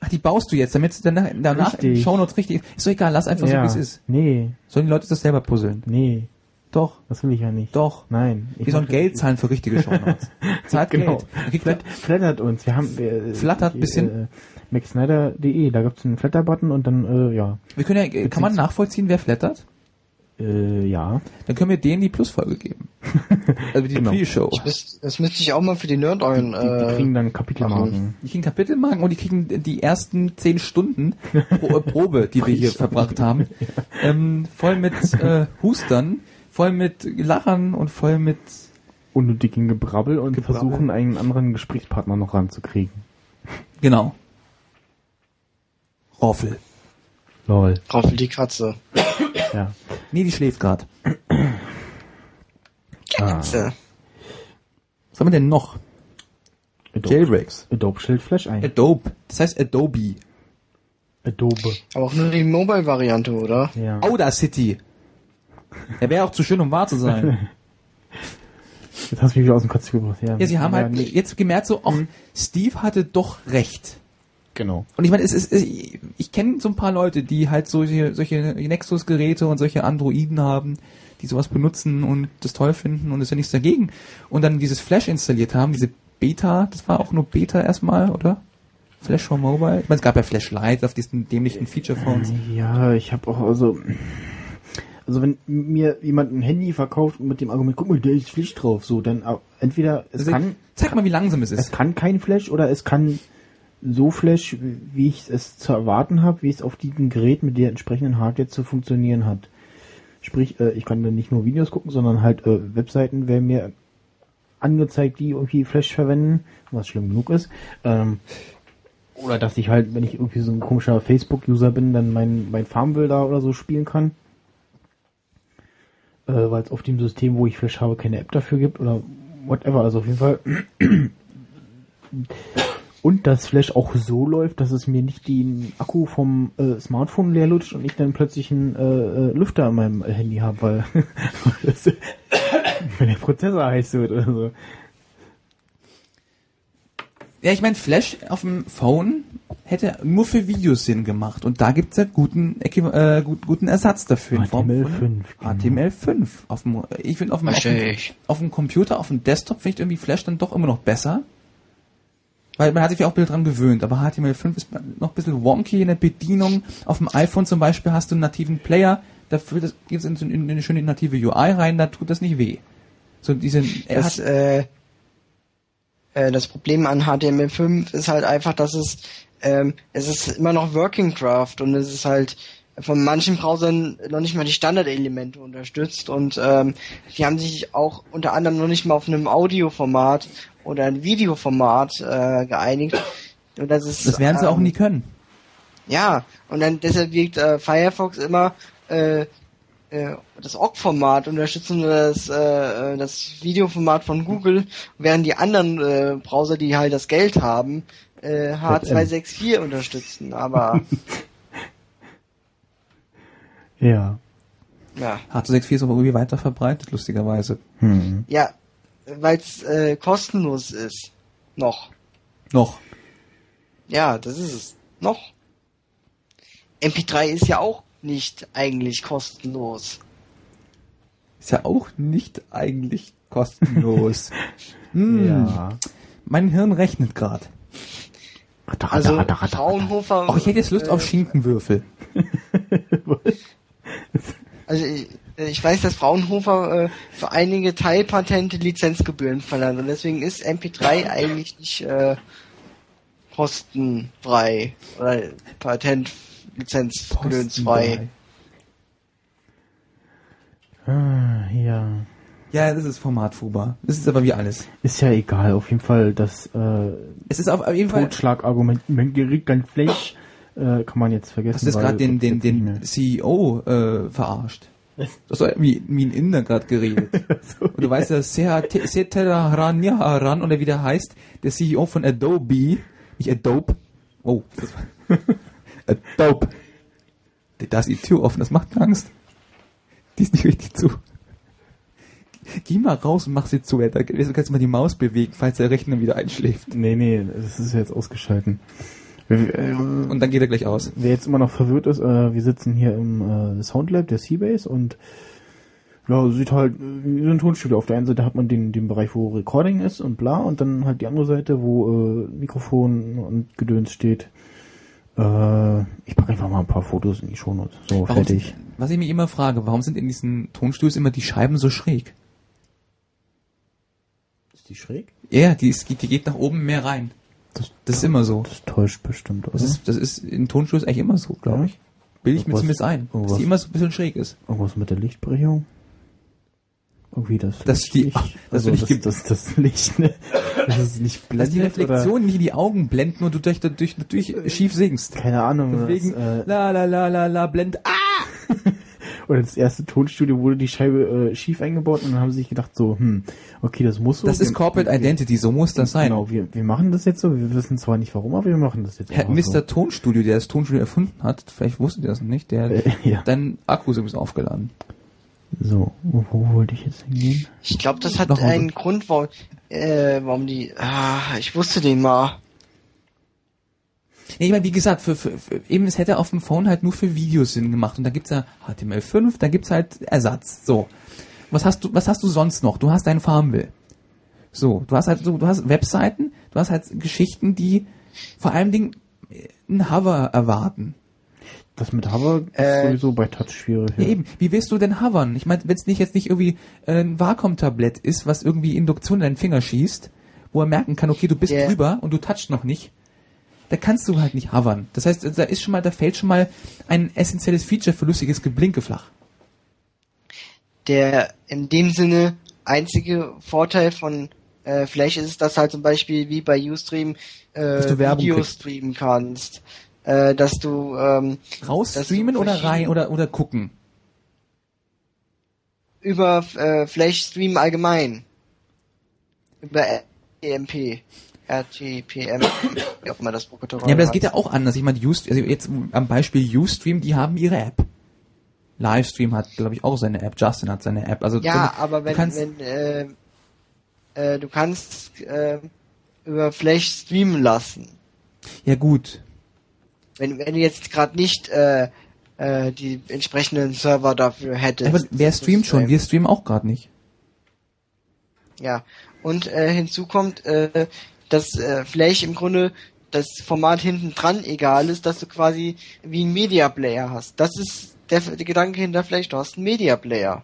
ach, die baust du jetzt, damit es danach, danach Richtig. Shownotes richtig ist. Ist doch egal, lass einfach so, wie es ist. Nee, Sollen die Leute das selber puzzeln? nee, Doch, das will ich ja nicht. doch. Nein. ich Die sollen Geld zahlen für richtige Shownotes. Zahlt Genau. Geld. Flat, flattert uns. Wir haben wir, Flattert äh, bisschen. Äh, MaxSnyder.de, da gibt's einen Flatter-Button und dann äh, ja, Wir können ja, kann man nachvollziehen, wer flattert? äh, ja. Dann können wir denen die Plusfolge geben. Also die Genau. Pre-Show. Das, das müsste ich auch mal für die Nerdeulen. Die, die Äh, kriegen dann Kapitelmarken. Die kriegen Kapitelmarken und die kriegen die ersten zehn Stunden Pro, äh, Probe, die wir hier verbracht haben, ähm, voll mit äh, Hustern, voll mit Lachern und voll mit Unnötigen Gebrabbel und Gebrabbel. versuchen einen anderen Gesprächspartner noch ranzukriegen. genau. Roffel. Lol. Raffel die Katze. Ja. Nee, die schläft grad. Katze. Was haben wir denn noch? Adobe, Jailbreaks. Adobe stellt Flash ein. Adobe. Das heißt Adobe. Adobe. Aber auch nur die Mobile-Variante, oder? Ja. Audacity. Er wäre auch zu schön, um wahr zu sein. Jetzt hast du mich wieder aus dem Kotz gebracht. Ja, Ja, sie haben ja, halt nicht. jetzt gemerkt, so, ach, Steve hatte doch recht. Genau. Und ich meine, es ist, es, ich, ich kenne so ein paar Leute, die halt solche, solche Nexus-Geräte und solche Androiden haben, die sowas benutzen und das toll finden und ist ja nichts dagegen. Und dann dieses Flash installiert haben, diese Beta, das war auch nur Beta erstmal, oder? Flash for Mobile? Ich meine, es gab ja Flash Lite auf diesen dämlichen Feature-Phones. Ja, ich habe auch also also wenn mir jemand ein Handy verkauft mit dem Argument, guck mal, da ist Flash drauf, so dann entweder es Also, kann zeig mal, wie langsam es es ist. kann kein Flash oder es kann so Flash, wie ich es zu erwarten habe, wie es auf diesem Gerät mit der entsprechenden Hardware zu funktionieren hat. Sprich, äh, ich kann dann nicht nur Videos gucken, sondern halt äh, Webseiten werden mir angezeigt, die irgendwie Flash verwenden, was schlimm genug ist. Ähm, oder dass ich halt, wenn ich irgendwie so ein komischer Facebook-User bin, dann mein, mein Farmville da oder so spielen kann. Äh, weil es auf dem System, wo ich Flash habe, keine App dafür gibt oder whatever. Also auf jeden Fall. Und dass Flash auch so läuft, dass es mir nicht den Akku vom äh, Smartphone leer lutscht und ich dann plötzlich einen äh, äh, Lüfter an meinem Handy habe, weil das- wenn der Prozessor heiß wird oder so. Ja, ich meine, Flash auf dem Phone hätte nur für Videos Sinn gemacht. Und da gibt's ja guten, äh, gut, guten Ersatz dafür. in Form HTML5. von genau. HTML5. Auf dem, ich finde auf dem, auf dem, auf dem Computer, auf dem Desktop finde ich irgendwie Flash dann doch immer noch besser. Weil man hat sich ja auch ein bisschen dran gewöhnt, aber HTML5 ist noch ein bisschen wonky in der Bedienung. Auf dem iPhone zum Beispiel hast du einen nativen Player, da gibt es in, in eine schöne native UI rein, da tut das nicht weh. So diese, Das, hat, äh, äh, das Problem an HTML5 ist halt einfach, dass es, ähm, es ist immer noch Working Draft und es ist halt von manchen Browsern noch nicht mal die Standardelemente unterstützt und ähm, die haben sich auch unter anderem noch nicht mal auf einem Audioformat oder ein Videoformat äh, geeinigt. Und das ist, das werden sie auch ähm, nie können. Ja, und dann deshalb wirkt äh, Firefox immer äh, äh, das OGG-Format unterstützen oder das, äh, äh, das Videoformat von Google, während die anderen äh, Browser, die halt das Geld haben, äh, H264 unterstützen. Aber Ja. ja, H264 ist aber irgendwie weiter verbreitet, lustigerweise. Hm. ja, weil es äh, kostenlos ist. Noch. Noch. Ja, das ist es. Noch. MP3 ist ja auch nicht eigentlich kostenlos. Ist ja auch nicht eigentlich kostenlos. hm, Ja. Mein Hirn rechnet gerade. Also Fraunhofer. Oh, ich hätte jetzt Lust äh, auf Schinkenwürfel. Also ich, ich weiß, dass Fraunhofer äh, für einige Teilpatente Lizenzgebühren verlangt und deswegen ist MP3 eigentlich nicht äh, kostenfrei oder Patentlizenzgebührenfrei. Ah, ja. Ja, das ist Formatfuber. Das ist aber wie alles. Ist ja egal, auf jeden Fall das äh, Es ist auf jeden Fall. Totschlagargument, mein Gerät kann Flash, äh, kann man jetzt vergessen. Hast du jetzt gerade den, den, den nicht CEO äh, verarscht? Das war wie, wie ein Inder gerade geredet. Und du weißt ja, Setararan oder wie der heißt, der CEO von Adobe, nicht Adobe. Oh, das war Adobe. Da ist die Tür offen, das macht Angst. Die ist nicht richtig zu. Geh mal raus und mach sie zu. Da du kannst mal die Maus bewegen, falls der Rechner wieder einschläft. Nee, nee, das ist jetzt ausgeschalten. Wir- äh, Und dann geht er gleich aus. Wer jetzt immer noch verwirrt ist, äh, wir sitzen hier im äh, Soundlab der Seabase und ja, sieht halt wie so ein Tonstudio. Auf der einen Seite hat man den, den Bereich, wo Recording ist und bla, und dann halt die andere Seite, wo äh, Mikrofon und Gedöns steht. Äh, ich packe einfach mal ein paar Fotos in die Shownotes. So, Warum fertig. Sind, was ich mich immer frage, warum sind in diesen Tonstudios immer die Scheiben so schräg? Ist die schräg? Ja, die, ist, die geht nach oben mehr rein. Das, Das ist immer so. das täuscht bestimmt, oder? Das ist, das ist in Tonstudios eigentlich immer so, glaube Ja? ich. Bilde ich mir zumindest ein, dass die immer so ein bisschen schräg ist. Irgendwas mit der Lichtbrechung? Irgendwie das Dass die- Licht, ach, das also will ich das, gibt- das, das Licht, ne? Das ist nicht Dass blendet die Reflexion nicht in die Augen blenden und du durch, durch, durch schief singst. keine Ahnung. Deswegen, das, äh, la la la la la, blend, ah! oder das erste Tonstudio wurde die Scheibe äh, schief eingebaut und dann haben sie sich gedacht so, hm, okay, das muss so. Das ist Corporate wir- Identity, so muss das sein. Genau, wir, wir machen das jetzt so, wir wissen zwar nicht warum, aber wir machen das jetzt Herr Mr. Tonstudio, der das Tonstudio erfunden hat, vielleicht wusste der das noch nicht, der Äh, ja. dann Akkus übrigens aufgeladen. So, wo, wo wollte ich jetzt hingehen? Ich glaube, das hat Hause. einen Grund, warum, äh, warum die. Ah, ich wusste den mal. Nee, ich meine, wie gesagt, für, für, für, eben, es hätte auf dem Phone halt nur für Videos Sinn gemacht. Und da gibt's ja HTML5, da gibt's halt Ersatz. So. Was hast du, was hast du sonst noch? Du hast dein Farmville. So, du hast halt so, du hast Webseiten, du hast halt Geschichten, die vor allem Dingen äh, ein Hover erwarten. Das mit Hover ist Äh, sowieso bei Touch schwierig. Ja, eben. Wie willst du denn hovern? Ich meine, wenn es nicht jetzt nicht irgendwie äh, ein Vakuum-Tablett ist, was irgendwie Induktion in deinen Finger schießt, wo er merken kann, okay, du bist Ja. drüber und du touchst noch nicht, da kannst du halt nicht hovern. Das heißt, da ist schon mal, da fällt schon mal ein essentielles Feature für lustiges Geblinke flach. Der in dem Sinne einzige Vorteil von äh, Flash ist, dass halt zum Beispiel wie bei Ustream äh, Video kriegst. streamen kannst. Äh, dass du ähm, Raus Dass streamen du oder rein oder oder gucken. über äh, Flash streamen allgemein. Über EMP. RTPM, wie auch immer das Protokoll Ja, aber das geht ja auch anders. Ich meine, Ust also jetzt am Beispiel Ustream, die haben ihre App. Livestream hat, glaube ich, auch seine App. Justin hat seine App. Also Ja, du- aber du wenn, kannst, wenn äh, äh, du kannst äh, über Flash streamen lassen. ja gut. Wenn, wenn du jetzt gerade nicht äh, äh, die entsprechenden Server dafür hättest. Aber wer streamt schon? streamen. Wir streamen auch gerade nicht. Ja. Und äh, hinzu kommt, äh, dass äh, Flash im Grunde das Format hinten dran egal ist, dass du quasi wie ein Media Player hast. Das ist der, der Gedanke hinter Flash. Du hast einen Media Player.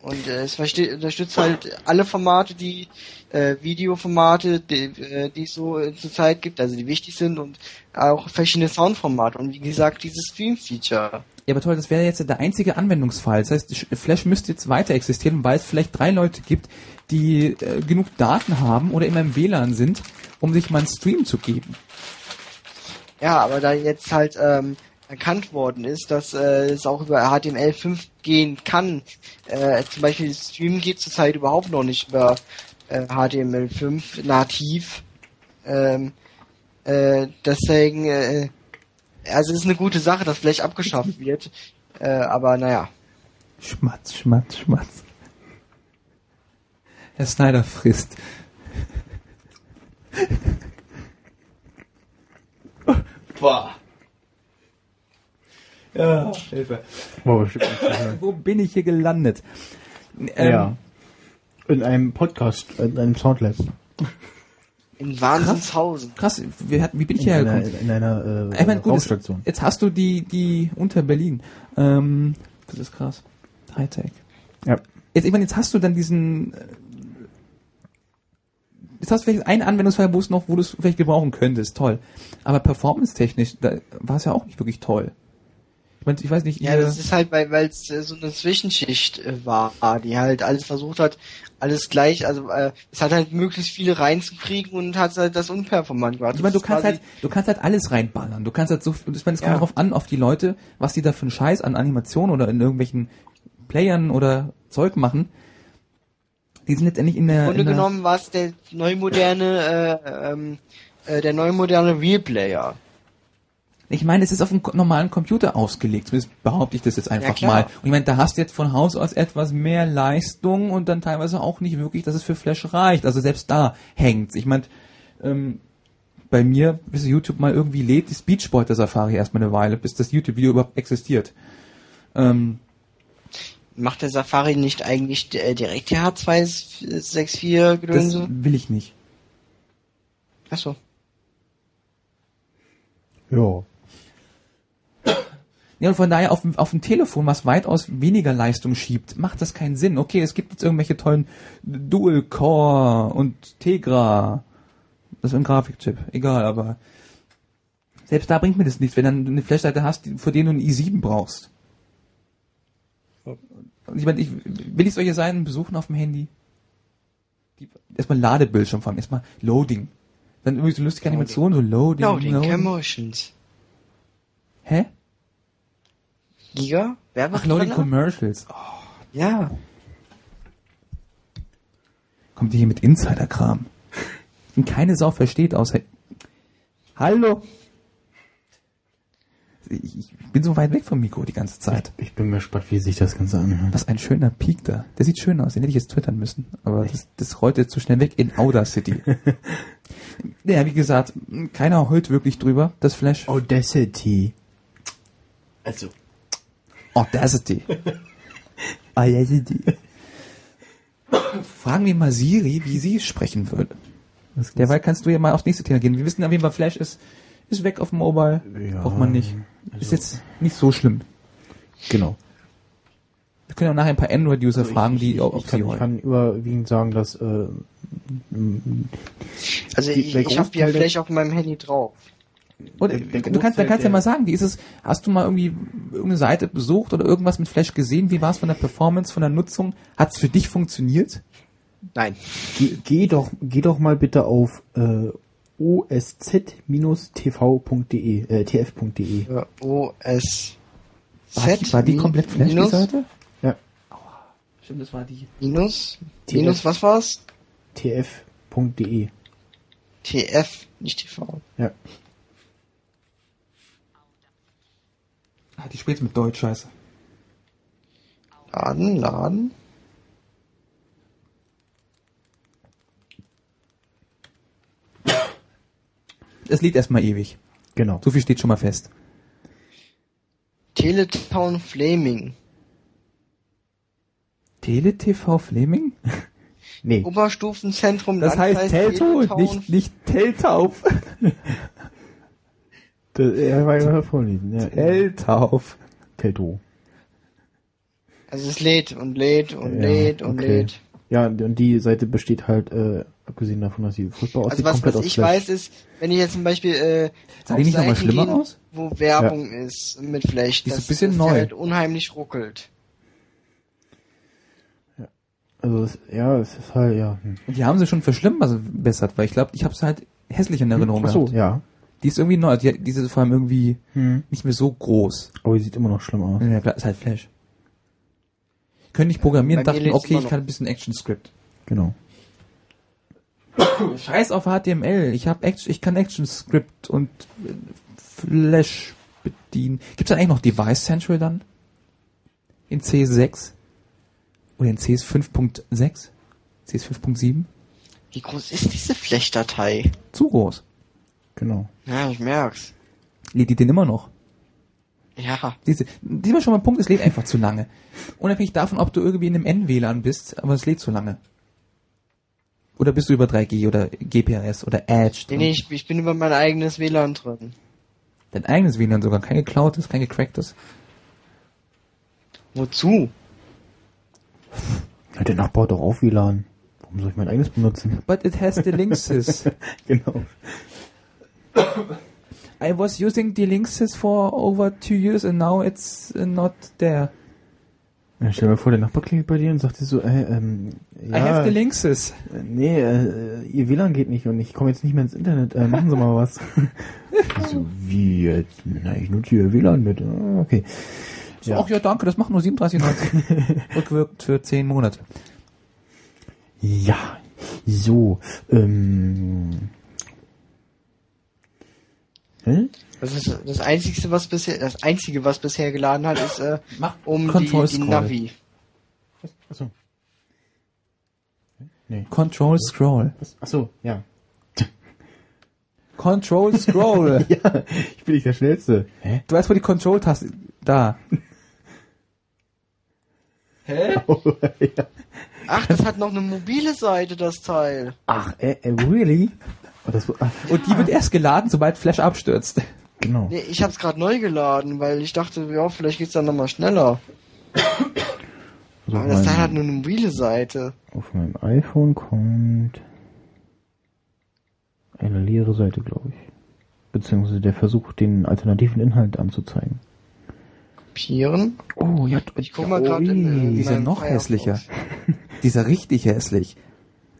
Und äh, es unterstützt halt alle Formate, die äh, Videoformate, die, äh, die es so äh, zurzeit gibt, also die wichtig sind und auch verschiedene Soundformate und wie gesagt dieses Stream-Feature. Ja, aber toll, das wäre jetzt der einzige Anwendungsfall. Das heißt, Flash müsste jetzt weiter existieren, weil es vielleicht drei Leute gibt, die äh, genug Daten haben oder immer im WLAN sind, um sich mal einen Stream zu geben. Ja, aber da jetzt halt ähm, erkannt worden ist, dass äh, es auch über HTML5 gehen kann. Äh, zum Beispiel Stream geht zurzeit überhaupt noch nicht über äh, HTML5 nativ. Ähm, äh, deswegen, äh, also es ist eine gute Sache, dass vielleicht abgeschafft wird. Äh, aber naja. Schmatz, schmatz, schmatz. Herr Snyder frisst. Boah. Ja, Hilfe. Gehört. Wo bin ich hier gelandet? Ähm, ja. In einem Podcast, in einem Soundlab. In Wahnsinnshausen. Krass, wie, hat- wie bin ich In hierher einer, gekommen? in einer äh, Ich meine, gut, jetzt, Raumstation. jetzt hast du die, die unter Berlin. Ähm, das ist krass. Hightech. Ja. Jetzt, ich meine, jetzt hast du dann diesen. Jetzt hast du vielleicht einen Anwendungsfall, wo es noch, wo du es vielleicht gebrauchen könntest, toll. Aber performance-technisch, da war es ja auch nicht wirklich toll. Ich meine, ich weiß nicht, Ja, das ist halt, weil es äh, so eine Zwischenschicht äh, war, die halt alles versucht hat, alles gleich, also äh, es hat halt möglichst viele reinzukriegen und hat halt das unperformant gemacht. Ich meine, du kannst halt, du kannst halt alles reinballern. Du kannst halt so, ich meine, es kommt Ja. darauf an, auf die Leute, was die da für einen Scheiß an Animationen oder in irgendwelchen Playern oder Zeug machen. Die sind letztendlich in der, Im Grunde in der genommen war es der neumoderne, äh, ähm, äh, der neumoderne Real Player. Ich meine, es ist auf einem normalen Computer ausgelegt. Zumindest behaupte ich das jetzt einfach klar. mal. Und ich meine, da hast du jetzt von Haus aus etwas mehr Leistung und dann teilweise auch nicht wirklich, dass es für Flash reicht. Also selbst da hängt's. Ich meine, ähm, bei mir, bis YouTube mal irgendwie lädt, die Speechboard der Safari erstmal eine Weile, bis das YouTube-Video überhaupt existiert. Ähm, Macht der Safari nicht eigentlich äh, direkt die H264 das Gedönse? will ich nicht. Achso. Ja. Ja, und von daher auf, dem- auf dem Telefon, was weitaus weniger Leistung schiebt, macht das keinen Sinn. Okay, es gibt jetzt irgendwelche tollen Dual-Core und Tegra. Das ist ein Grafikchip. Egal, aber selbst da bringt mir das nichts, wenn dann du eine Flashseite hast, für die du einen i7 brauchst. Ich meine, ich, will ich solche Seiten besuchen auf dem Handy? Die, erstmal Ladebildschirm fahren, erstmal Loading. Dann irgendwie so lustige. Animationen, so Loading, Loading, Loading. Commotions. Hä? Giga? Werbe Ach, Loading Commercials. Ja. Kommt ihr hier mit Insider-Kram? Den keine Sau versteht, außer... Hallo? Ich, ich bin so weit weg vom Mikro die ganze Zeit. Ich bin gespannt, wie sich das Ganze anhört. Was ein schöner Peak da. Der sieht schön aus, den hätte ich jetzt twittern müssen. Aber das, das rollt jetzt zu schnell weg in Audacity. ja, wie gesagt, keiner heult wirklich drüber, das Flash. Audacity. Also. Audacity. Audacity. Fragen wir mal Siri, wie sie sprechen würde. Derweil kannst du ja mal aufs nächste Thema gehen. Wir wissen auf jeden Fall, Flash ist, ist weg auf dem Mobile. Ja, Braucht man nicht. Ist also- jetzt nicht so schlimm. Genau. Wir können auch nachher ein paar Android-User Also fragen, ich, die, ich, ob ich, sie kann, ich kann überwiegend sagen, dass äh, Also Die- ich, ich habe ja Flash auf meinem Handy drauf. Oder, der- der du kannst, dann kannst du ja mal sagen, wie ist es, hast du mal irgendwie irgendeine Seite besucht oder irgendwas mit Flash gesehen? Wie war es von der Performance, von der Nutzung? Hat es für dich funktioniert? Nein. geh, geh doch geh doch mal bitte auf äh, osz-tv.de äh, tf.de. Ja, OS. War die, war die komplett Flash, die minus, Seite? Ja, Stimmt, das war die. minus, TF. minus, was war's? tf.de. TF, nicht TV. Ja. Ah, die spielt mit Deutsch, scheiße. Laden, laden. Es liegt erstmal ewig. Genau. So viel steht schon mal fest. Teletown Flaming. TeleTV Fleming? Nee. Oberstufenzentrum Das heißt Landkreis Telto, Teletown. nicht, nicht Teltauf. Das, er war ja vorlesen. Ja, Teltauf. Telto. Also es lädt und lädt und Ja, lädt und okay. lädt. Ja, und die Seite besteht halt, äh, abgesehen davon, dass sie furchtbar Also aussieht, was, komplett was aus ich Flash. weiß ist, wenn ich jetzt zum Beispiel äh, Sah die nicht mal schlimmer gehen, aus? wo Werbung ist mit Flash, Die ist dass, ein bisschen dass neu. halt unheimlich ruckelt. Also, es, ja, es ist halt, ja. Hm. Und die haben sie schon verschlimmbessert, weil ich glaube, ich habe es halt hässlich in Erinnerung Ach so, gehabt. ja. Die ist irgendwie neu, die, die ist vor allem irgendwie Hm. nicht mehr so groß. Aber die sieht immer noch schlimm aus. Ja, klar, ist halt Flash. Können nicht programmieren, Bei dachten, okay, ich kann ein bisschen Action-Script. Genau. Scheiß auf HTML, ich hab Action, ich kann Action-Script und äh, Flash bedienen. Gibt's da eigentlich noch Device Central dann? In CS6? Oder in CS 5.6? CS 5.7? Wie groß ist diese Flash-Datei? Zu groß. Genau. Ja, ich merk's. Lädt die den immer noch? Ja. Diese, dieser schon mal ein Punkt, es lädt einfach zu lange. Unabhängig davon, ob du irgendwie in einem N-WLAN bist, aber es lädt zu lange. Oder bist du über 3G oder GPRS oder Edge? Nee, drin? nee, ich, ich bin über mein eigenes WLAN drin. Dein eigenes WLAN sogar, kein geklautes, kein gecracktes. Wozu? Ja, der Nachbar hat doch auch WLAN. Warum soll ich mein eigenes benutzen? But it has the Linksys. genau. I was using the Linksys for over two years and now it's uh, not there. Ja, stell dir mal vor, der Nachbar klingelt bei dir und sagt dir so, äh, ähm, ja, I have the Linksys. äh, nee, äh, ihr WLAN geht nicht und ich komme jetzt nicht mehr ins Internet, äh, machen Sie mal was. so, wie jetzt? Na, ich nutze hier WLAN mit. Ah, okay. So, Ja. ach ja, danke, das macht nur 37,90. Rückwirkend für 10 Monate. Ja, so, ähm, hä? Das ist das einzige, was bisher, das einzige, was bisher geladen hat, ist äh, Mach um die, Control die Scroll. Navi. Achso. Nee. Control Scroll. Achso, ja. Control Scroll. Ja, ich bin nicht der Schnellste. Hä? Du weißt, wo die Control-Taste... Da. ja. Ach, das hat noch eine mobile Seite, das Teil. Ach, äh, äh, really? Oh, das, Und die wird erst geladen, sobald Flash abstürzt. genau. Nee, ich hab's gerade neu geladen, weil ich dachte, ja, vielleicht geht's dann nochmal schneller. Also Aber auf, das Teil hat nur eine mobile Seite. auf meinem iPhone kommt eine leere Seite, glaube ich. Beziehungsweise der Versuch, den alternativen Inhalt anzuzeigen. Kopieren. Oh, ja. Ich guck mal grad in, Die ist ja meinem noch Firefox. hässlicher. Die ist ja richtig hässlich.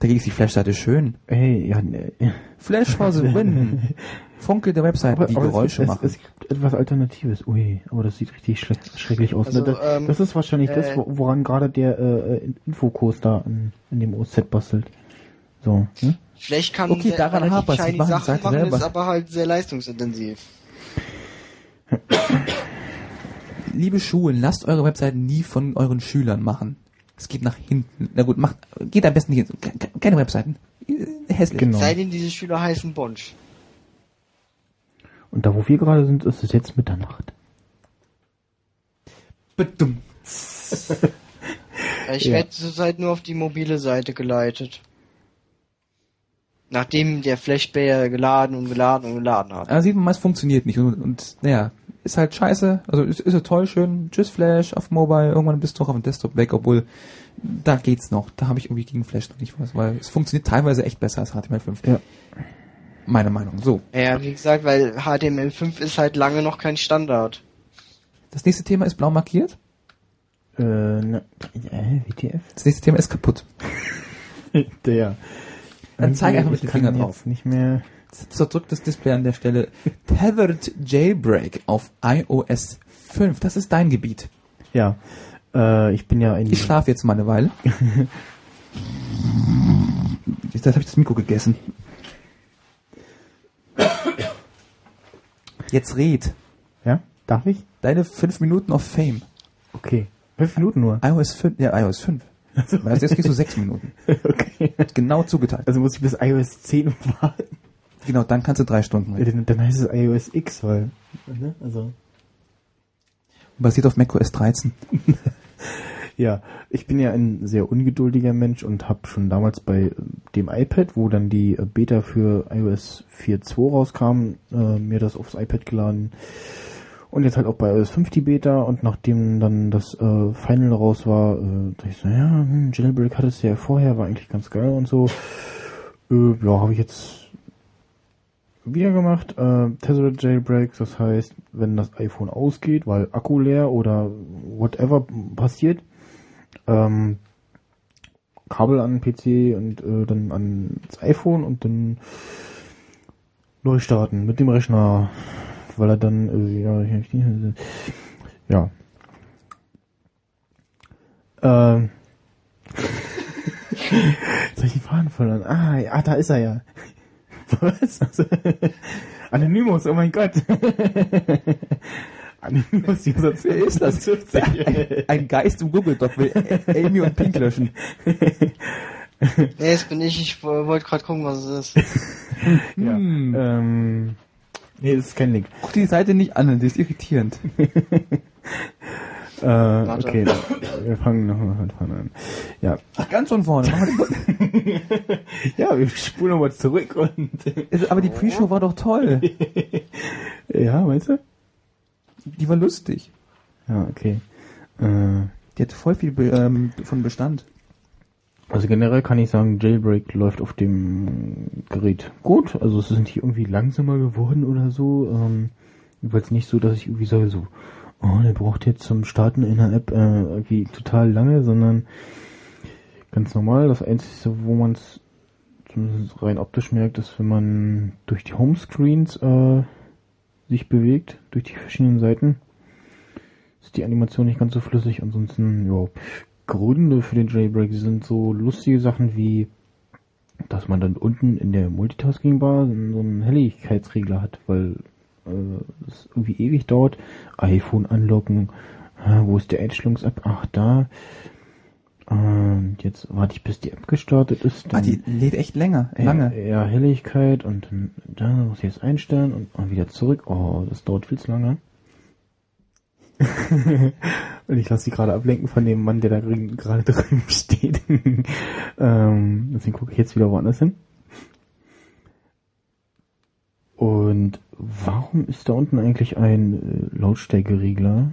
Dagegen ist die Flash-Seite schön. Hey, ja, ne. Flash for the win. Funke der Webseite, die Geräusche es, machen. Es, es gibt etwas Alternatives. Ui, aber das sieht richtig schle schrecklich aus. Also, das, ähm, das ist wahrscheinlich das, äh, wo- woran gerade der äh, Infokurs da in, in dem OZ bastelt. So, hm? Vielleicht kann Okay, daran machen die Sachen Seite machen, selber. ist aber halt sehr leistungsintensiv. Liebe Schulen, lasst eure Webseiten nie von euren Schülern machen. Es geht nach hinten. Na gut, macht, geht am besten nicht. ke- ke- Keine Webseiten. Hässlich. Genau. Sei denn, diese Schüler heißen Bonsch. Und da, wo wir gerade sind, ist es jetzt Mitternacht. Bedummt. Ich Ja. werde zurzeit nur auf die mobile Seite geleitet. Nachdem der Flashplayer geladen und geladen und geladen hat. Da sieht man, es funktioniert nicht. Und, und naja, ist halt scheiße. Also ist, ist ja toll, schön. Tschüss Flash auf Mobile. Irgendwann bist du auch auf dem Desktop weg, obwohl da geht's noch. Da habe ich irgendwie gegen Flash noch nicht was, weil es funktioniert teilweise echt besser als HTML5. Ja. Meine Meinung. So. Ja, wie gesagt, weil HTML5 ist halt lange noch kein Standard. Das nächste Thema ist blau markiert. Äh, na, äh, WTF? Das nächste Thema ist kaputt. Der. Dann zeig einfach mit Ich dem Finger drauf. Nicht mehr. Zerdrückt das Display an der Stelle. Tethered Jailbreak auf iOS 5. Das ist dein Gebiet. Ja. Äh, ich bin ja ein. Ich schlafe jetzt mal eine Weile. Jetzt habe ich das Mikro gegessen. Jetzt red. Ja? Darf ich? Deine fünf Minuten of Fame. Okay. Fünf Minuten nur. iOS 5. Ja, iOS 5. Du, jetzt gehst du sechs Minuten. okay. Genau zugeteilt. Also muss ich bis iOS 10 warten. Genau, dann kannst du drei Stunden Ja. Dann, dann heißt es iOS X, weil. Ne? Also. Basiert auf macOS 13. Ja, ich bin ja ein sehr ungeduldiger Mensch und habe schon damals bei äh, dem iPad, wo dann die äh, Beta für iOS 4.2 rauskam, äh, mir das aufs iPad geladen. Und jetzt halt auch bei iOS 5 die Beta und nachdem dann das äh, Final raus war, äh, dachte ich so, ja, hm, Jailbreak hattest du ja vorher, war eigentlich ganz geil und so. Äh, ja, habe ich jetzt wieder gemacht. Äh, Tethered Jailbreak, das heißt, wenn das iPhone ausgeht, weil Akku leer oder whatever passiert, ähm, Kabel an den PC und äh, dann ans iPhone und dann neu starten mit dem Rechner, weil er dann äh, ja ich ja ähm Jetzt hab ich den Faden verloren. Ah, ja, da ist er ja. Was? Also, Anonymous, oh mein Gott. Anonymous User Wer ist das? 52. Ein Geist im Google Doc will Amy und Pink löschen. Nee, das bin ich. Ich wo- wollte gerade gucken, was es ist. Ja. Hm. Ähm, nee, das ist kein Link. Guck die Seite nicht an, die ist irritierend. Äh, okay, wir fangen nochmal von vorne an. Ja, Ach, ganz von vorne. Ja, wir spulen nochmal zurück und Aber die Pre-Show war doch toll. ja, meinst du? Die war lustig. Ja, okay. Äh, Die hatte voll viel Be ähm, von Bestand. Also generell kann ich sagen, Jailbreak läuft auf dem Gerät gut. Also es ist nicht irgendwie langsamer geworden oder so. Ähm, jedenfalls nicht so, dass ich irgendwie sage so, oh, der braucht jetzt zum Starten in der App äh, irgendwie total lange, sondern ganz normal. Das Einzige, wo man es zumindest rein optisch merkt, ist, wenn man durch die Homescreens äh, sich bewegt, durch die verschiedenen Seiten, ist die Animation nicht ganz so flüssig. Ansonsten, ja, Gründe für den Jailbreak sind so lustige Sachen wie, dass man dann unten in der Multitasking-Bar so einen Helligkeitsregler hat, weil äh, es irgendwie ewig dauert. iPhone anlocken, äh, wo ist der Einstellungs-App? Ach, da. Und jetzt warte ich, bis die App gestartet ist. Ah, die lädt echt länger. Lange. Ja, Helligkeit und dann da muss ich jetzt einstellen und mal wieder zurück. Oh, das dauert viel zu lange. und ich lasse sie gerade ablenken von dem Mann, der da drin- gerade drüben steht. ähm, deswegen gucke ich jetzt wieder woanders hin. Und warum ist da unten eigentlich ein äh, Lautstärkeregler?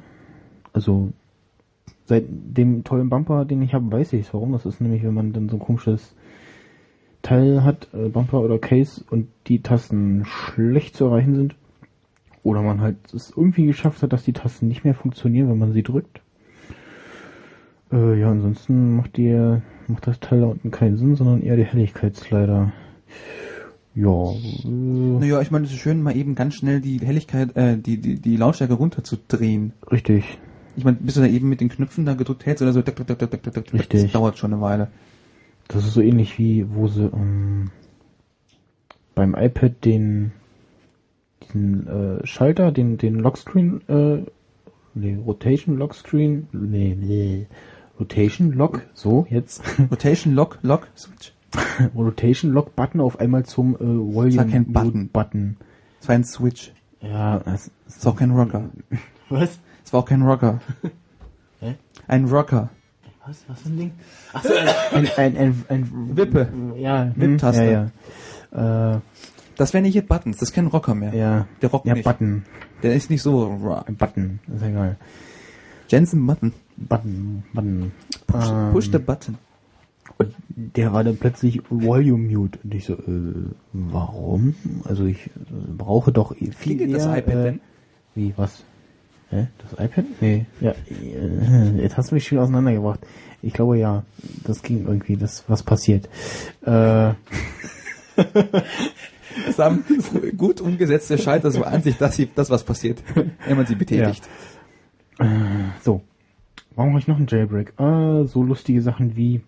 Also seit dem tollen Bumper, den ich habe, weiß ich warum. Das ist nämlich, wenn man dann so ein komisches Teil hat, äh, Bumper oder Case, und die Tasten schlecht zu erreichen sind. Oder man halt es irgendwie geschafft hat, dass die Tasten nicht mehr funktionieren, wenn man sie drückt. Äh, ja, ansonsten macht die, macht das Teil da unten keinen Sinn, sondern eher der Helligkeitsslider. Ja, äh, Naja, ich meine, es ist schön, mal eben ganz schnell die Helligkeit, äh, die, die, die Lautstärke runterzudrehen. richtig. Ich meine, bis du da eben mit den Knöpfen da gedrückt hältst oder so, tak, tak, tak, tak, tak, tak, Richtig. das dauert schon eine Weile. Das ist so ähnlich wie, wo sie ähm, beim iPad den diesen äh, Schalter, den den Lockscreen, äh, nee, Rotation Lockscreen, nee, nee, Rotation Lock, so jetzt Rotation, Lock, Lock, Switch. Rotation Lock Button auf einmal zum äh, Volume Das war kein Button. Button. Das war ein Switch. Ja, das Das ist auch kein Rocker. was? Das war auch kein Rocker. Hä? Ein Rocker. Was? Was für ein Ding? Achso, ein, ein, ein, ein, Wippe. Ja, Wipptaste. Ja, Äh, Das wäre nicht Hit Buttons, das ist kein Rocker mehr. ja. Der rockt ja, nicht. Button. Der ist nicht so raw. Button, ist egal. Jensen Button. Button, Button. Push, Ähm, push the button. Und der war dann plötzlich Volume Mute. Und ich so, äh, warum? Also ich äh, brauche doch viel Klingelt eher, das iPad äh, denn? Wie, was? Hä? Das iPad? Nee. Ja, äh, jetzt hast du mich schon auseinandergebracht. Ich glaube ja, das ging irgendwie, das was passiert. Äh, Das haben gut umgesetzte Schalter so an sich, dass sie, das was passiert, wenn man sie betätigt. so. Warum habe ich noch einen Jailbreak? Äh, so lustige Sachen wie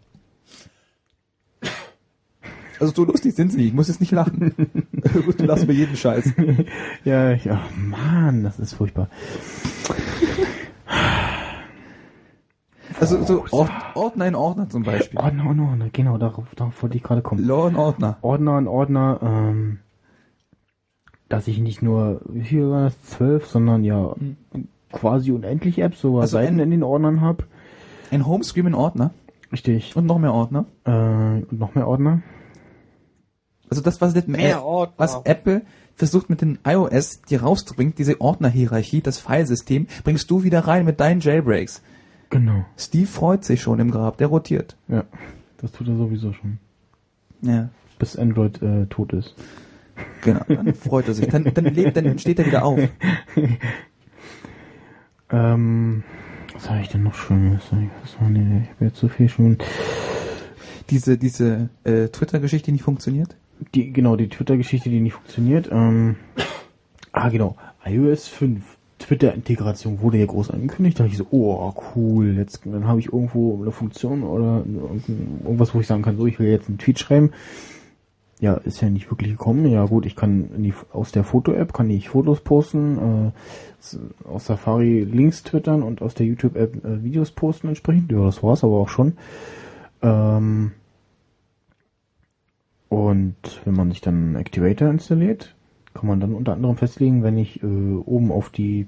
Also so lustig sind sie nicht, ich muss jetzt nicht lachen. Gut, du lachst bei jedem Scheiß. Ja, ja, Mann, das ist furchtbar. Also so Ord Ordner in Ordner zum Beispiel. Ordner und Ordner, genau, darauf, darauf wollte ich gerade kommen. Law und Ordner. Ordner und Ordner, ähm, dass ich nicht nur, wie viel war das, zwölf, sondern ja quasi unendlich Apps, sogar Also Seiten ein- in den Ordnern hab. Ein Homescreen in Ordner Richtig. und noch mehr Ordner. Äh, und noch mehr Ordner. Also das, was, Mehr Ordner. was Apple versucht mit den iOS dir rauszubringen, diese Ordnerhierarchie, das Filesystem, bringst du wieder rein mit deinen Jailbreaks. Genau. Steve freut sich schon im Grab, der rotiert. Ja, das tut er sowieso schon. Ja, Bis Android äh, tot ist. genau. Dann freut er sich. Dann, dann lebt, dann steht er wieder auf. Ähm, was habe ich denn noch Schönes? Ich habe jetzt so viel schon. Diese, diese äh, Twitter-Geschichte, die nicht funktioniert. Die, genau, die Twitter-Geschichte, die nicht funktioniert. Ähm, ah, genau. iOS 5. Twitter-Integration wurde ja groß angekündigt. Da dachte ich so, oh, cool. Jetzt, dann habe ich irgendwo eine Funktion oder irgendwas, wo ich sagen kann, so, ich will jetzt einen Tweet schreiben. Ja, ist ja nicht wirklich gekommen. Ja gut, ich kann die, aus der Foto-App kann ich Fotos posten, äh, aus Safari Links twittern und aus der YouTube-App äh, Videos posten entsprechend. Ja, das war's aber auch schon. Ähm, und wenn man sich dann Activator installiert, kann man dann unter anderem festlegen, wenn ich äh, oben auf die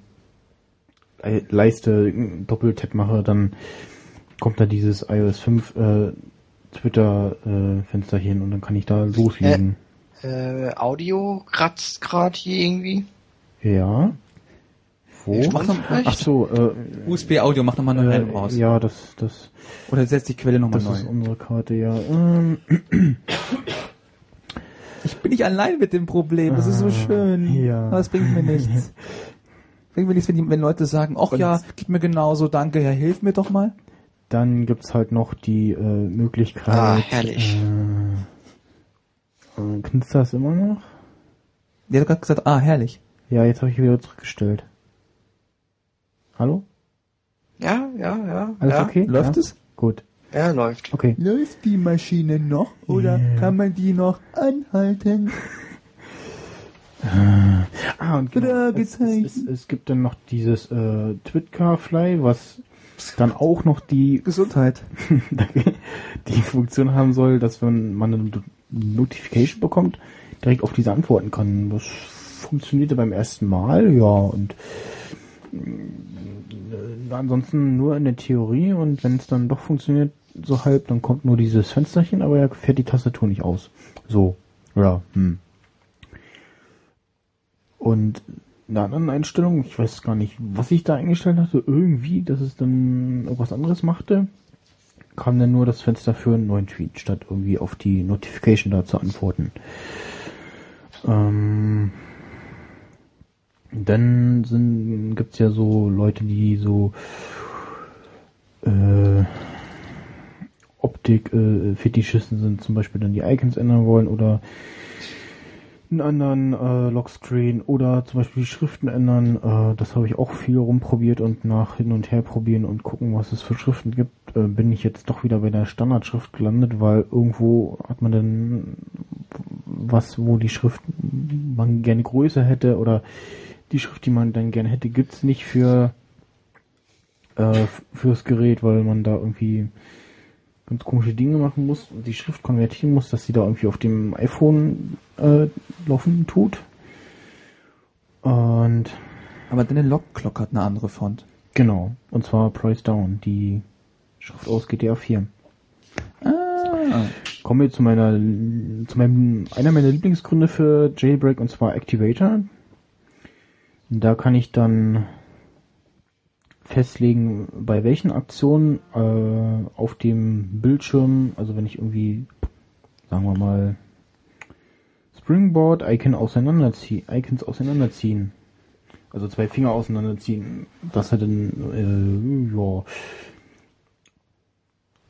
Leiste Doppeltap mache, dann kommt da dieses iOS 5 äh, Twitter äh, Fenster hin und dann kann ich da loslegen. Äh, Audio kratzt gerade hier irgendwie. Ja. Wo? Mach? Ach so, äh, USB-Audio, mach nochmal neu rein äh, raus. ja, das, das, Oder setz die Quelle nochmal das ist neu. unsere Karte, ja. Ähm, Ich bin nicht allein mit dem Problem, das ist so Ah, schön. ja. Aber es bringt mir nichts. Mir nichts, wenn, die, wenn Leute sagen, ach ja, geht mir genauso, danke, ja, hilf mir doch mal. Dann gibt's halt noch die äh, Möglichkeit. Ah, herrlich. Äh, äh, knistert das immer noch? Der hat gerade gesagt, ah, herrlich. Ja, jetzt habe ich wieder zurückgestellt. Hallo? Ja, ja, ja. Alles ja, okay? Läuft ja? es? Gut. Ja, läuft. Okay. Läuft die Maschine noch oder Ja. kann man die noch anhalten? Ah, und genau, es, es, es, es gibt dann noch dieses äh, Twitcarfly, was dann auch noch die Gesundheit. die Funktion haben soll, dass wenn man eine Notification bekommt, direkt auf diese antworten kann. Das funktionierte beim ersten Mal, ja, und äh, ansonsten nur in der Theorie und wenn es dann doch funktioniert, so halb, dann kommt nur dieses Fensterchen, aber er fährt die Tastatur nicht aus. So, ja, hm. Und in einer anderen Einstellung, ich weiß gar nicht, was ich da eingestellt hatte, irgendwie, dass es dann irgendwas anderes machte, kam dann nur das Fenster für einen neuen Tweet, statt irgendwie auf die Notification da zu antworten. Ähm, dann sind, gibt's ja so Leute, die so äh, Optik äh, Fetischisten sind, zum Beispiel dann die Icons ändern wollen oder einen anderen äh, Lockscreen oder zum Beispiel die Schriften ändern. Äh, das habe ich auch viel rumprobiert und nach hin und her probieren und gucken, was es für Schriften gibt. Äh, bin ich jetzt doch wieder bei der Standardschrift gelandet, weil irgendwo hat man dann was, wo die Schrift man gerne größer hätte oder die Schrift, die man dann gerne hätte, gibt's nicht für äh, fürs Gerät, weil man da irgendwie ganz komische Dinge machen muss und die Schrift konvertieren muss, dass sie da irgendwie auf dem iPhone äh, laufen tut. Und Aber deine Log-Clock hat eine andere Font. genau, und zwar Price Down, die Schrift aus GTA 4. Ah. kommen wir zu meiner, zu meinem, einer meiner Lieblingsgründe für Jailbreak und zwar Activator. Da kann ich dann festlegen, bei welchen Aktionen äh, auf dem Bildschirm, also wenn ich irgendwie, sagen wir mal, Springboard Icon auseinanderziehen, Icons auseinanderziehen, also zwei Finger auseinanderziehen, dass er dann, äh, ja,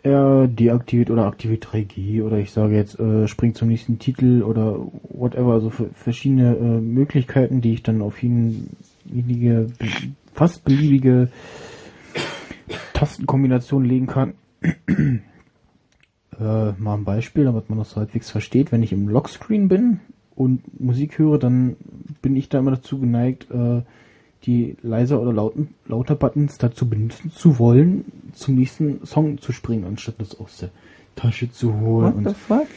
er deaktiviert oder aktiviert 3G oder ich sage jetzt, äh, springt zum nächsten Titel oder whatever, also verschiedene äh, Möglichkeiten, die ich dann auf jeden, fast beliebige Tastenkombination legen kann. äh, mal ein Beispiel, damit man das halbwegs versteht. Wenn ich im Lockscreen bin und Musik höre, dann bin ich da immer dazu geneigt, äh, die leiser oder lauten, lauter Buttons dazu benutzen zu wollen, zum nächsten Song zu springen, anstatt das aus der Tasche zu holen. What the fuck?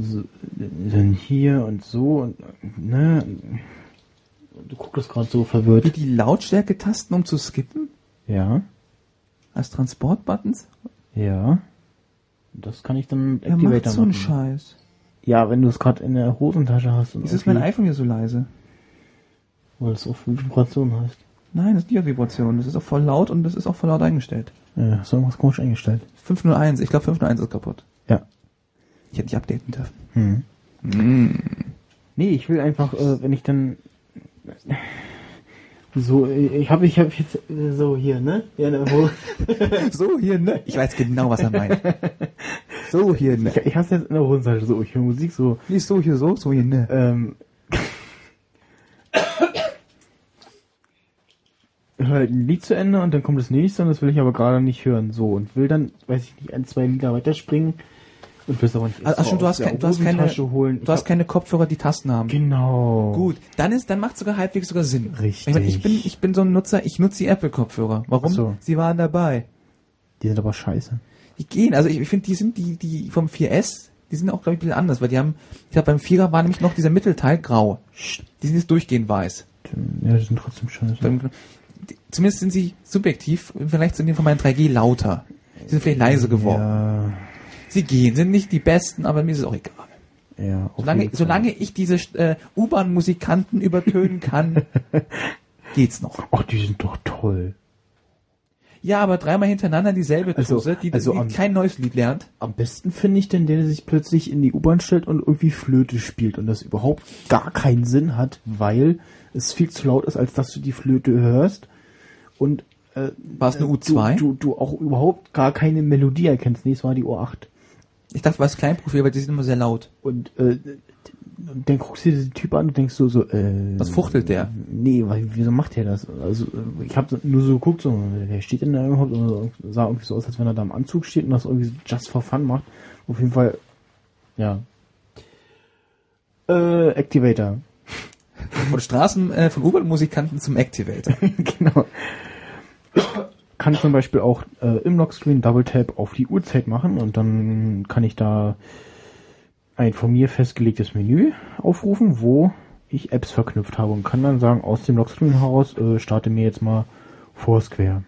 so, dann hier und so und ne du guckst gerade so verwirrt die Lautstärke-Tasten, um zu skippen? ja Als Transport-Buttons? ja das kann ich dann mit macht Activator so einen machen. Scheiß? ja wenn du es gerade in der Hosentasche hast und Wieso ist mein iPhone hier so leise? weil es auf Vibration heißt Nein, das ist nicht auf Vibration. Das ist auch voll laut und das ist auch voll laut eingestellt. ja du irgendwas komisch eingestellt 501, ich glaube 501 ist kaputt. ja Ich hätte nicht updaten dürfen. hm. Mm. Nee, ich will einfach, äh, wenn ich dann so, äh, ich habe ich habe jetzt äh, so hier, ne? Ja, ne, So hier, ne? Ich weiß genau, was er meint. So hier, ne? ich, ich hasse jetzt in der Hosentasche so, ich höre Musik so, Nicht so hier, so, so hier, ne? ähm, höre halt ein Lied zu Ende und dann kommt das nächste und das will ich aber gerade nicht hören, so und will dann, weiß ich nicht, ein, zwei Lieder weiterspringen und es aber nicht erst schon, du hast, kein, du hast keine, holen. Du hast keine Kopfhörer, die Tasten haben. genau. Gut, dann ist, dann macht sogar halbwegs sogar Sinn. Richtig. Ich, meine, ich bin, ich bin so ein Nutzer, ich nutze die Apple-Kopfhörer. Warum? So. Sie waren dabei. Die sind aber scheiße. Die gehen, also ich, ich finde, die sind die, die vom 4S, die sind auch, glaube ich, ein bisschen anders, weil die haben, ich glaube, beim 4er war nämlich noch dieser Mittelteil grau. Die sind jetzt durchgehend weiß. Ja, die sind trotzdem scheiße. Beim- die- Zumindest sind sie subjektiv im Vergleich zu denen von meinen 3G lauter. Sie sind vielleicht leise geworden. Ja, Sie gehen, sind nicht die besten, aber mir ist es auch egal. ja. Solange, solange ich diese äh, U-Bahn-Musikanten übertönen kann, geht's noch. Ach, die sind doch toll. Ja, aber dreimal hintereinander dieselbe Also- die, also die am- kein neues Lied lernt. Am besten finde ich denn, der der sich plötzlich in die U-Bahn stellt und irgendwie Flöte spielt und das überhaupt gar keinen Sinn hat, weil es viel zu laut ist, als dass du die Flöte hörst und äh, War es eine U2? Du, du, du auch überhaupt gar keine Melodie erkennst. Nee, es war die U8. Ich dachte, war es Kleinprofil, weil die sind immer sehr laut. Und äh, dann guckst du dir diesen Typ an und denkst so, so äh, Was fuchtelt der? Nee, weil, wieso macht der das? Also ich habe nur so geguckt, so, wer steht denn da überhaupt? Und sah irgendwie so aus, als wenn er da im Anzug steht und das irgendwie so just for fun macht. Auf jeden Fall, ja. Äh, Activator. Von Straßen, äh, von U-Bahn-Musikanten zum Activator. genau. Kann zum Beispiel auch äh, im Lockscreen Double Tap auf die Uhrzeit machen und dann kann ich da ein von mir festgelegtes Menü aufrufen, wo ich Apps verknüpft habe und kann dann sagen, aus dem Lockscreen heraus äh, starte mir jetzt mal Foursquare.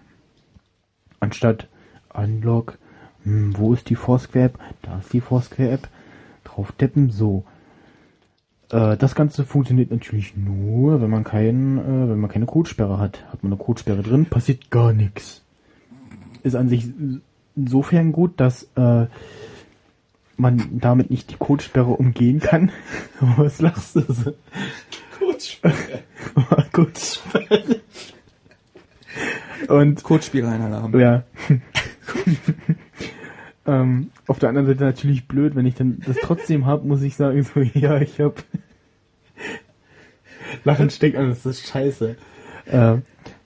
Anstatt Unlock, hm, wo ist die Foursquare App? Da ist die Foursquare App. Drauf tappen, so. Äh, das Ganze funktioniert natürlich nur, wenn man kein, äh, wenn man keine Codesperre hat. Hat man eine Codesperre drin, passiert gar nichts. Ist an sich insofern gut, dass äh, man damit nicht die Codesperre umgehen kann. Aber was lachst du so? Codesperre. Codesperre. Und Codespieleralarm. ja. Ähm, auf der anderen Seite natürlich blöd, wenn ich dann das trotzdem hab, muss ich sagen, so, ja, ich hab Lachen steckt an, das ist scheiße. Äh,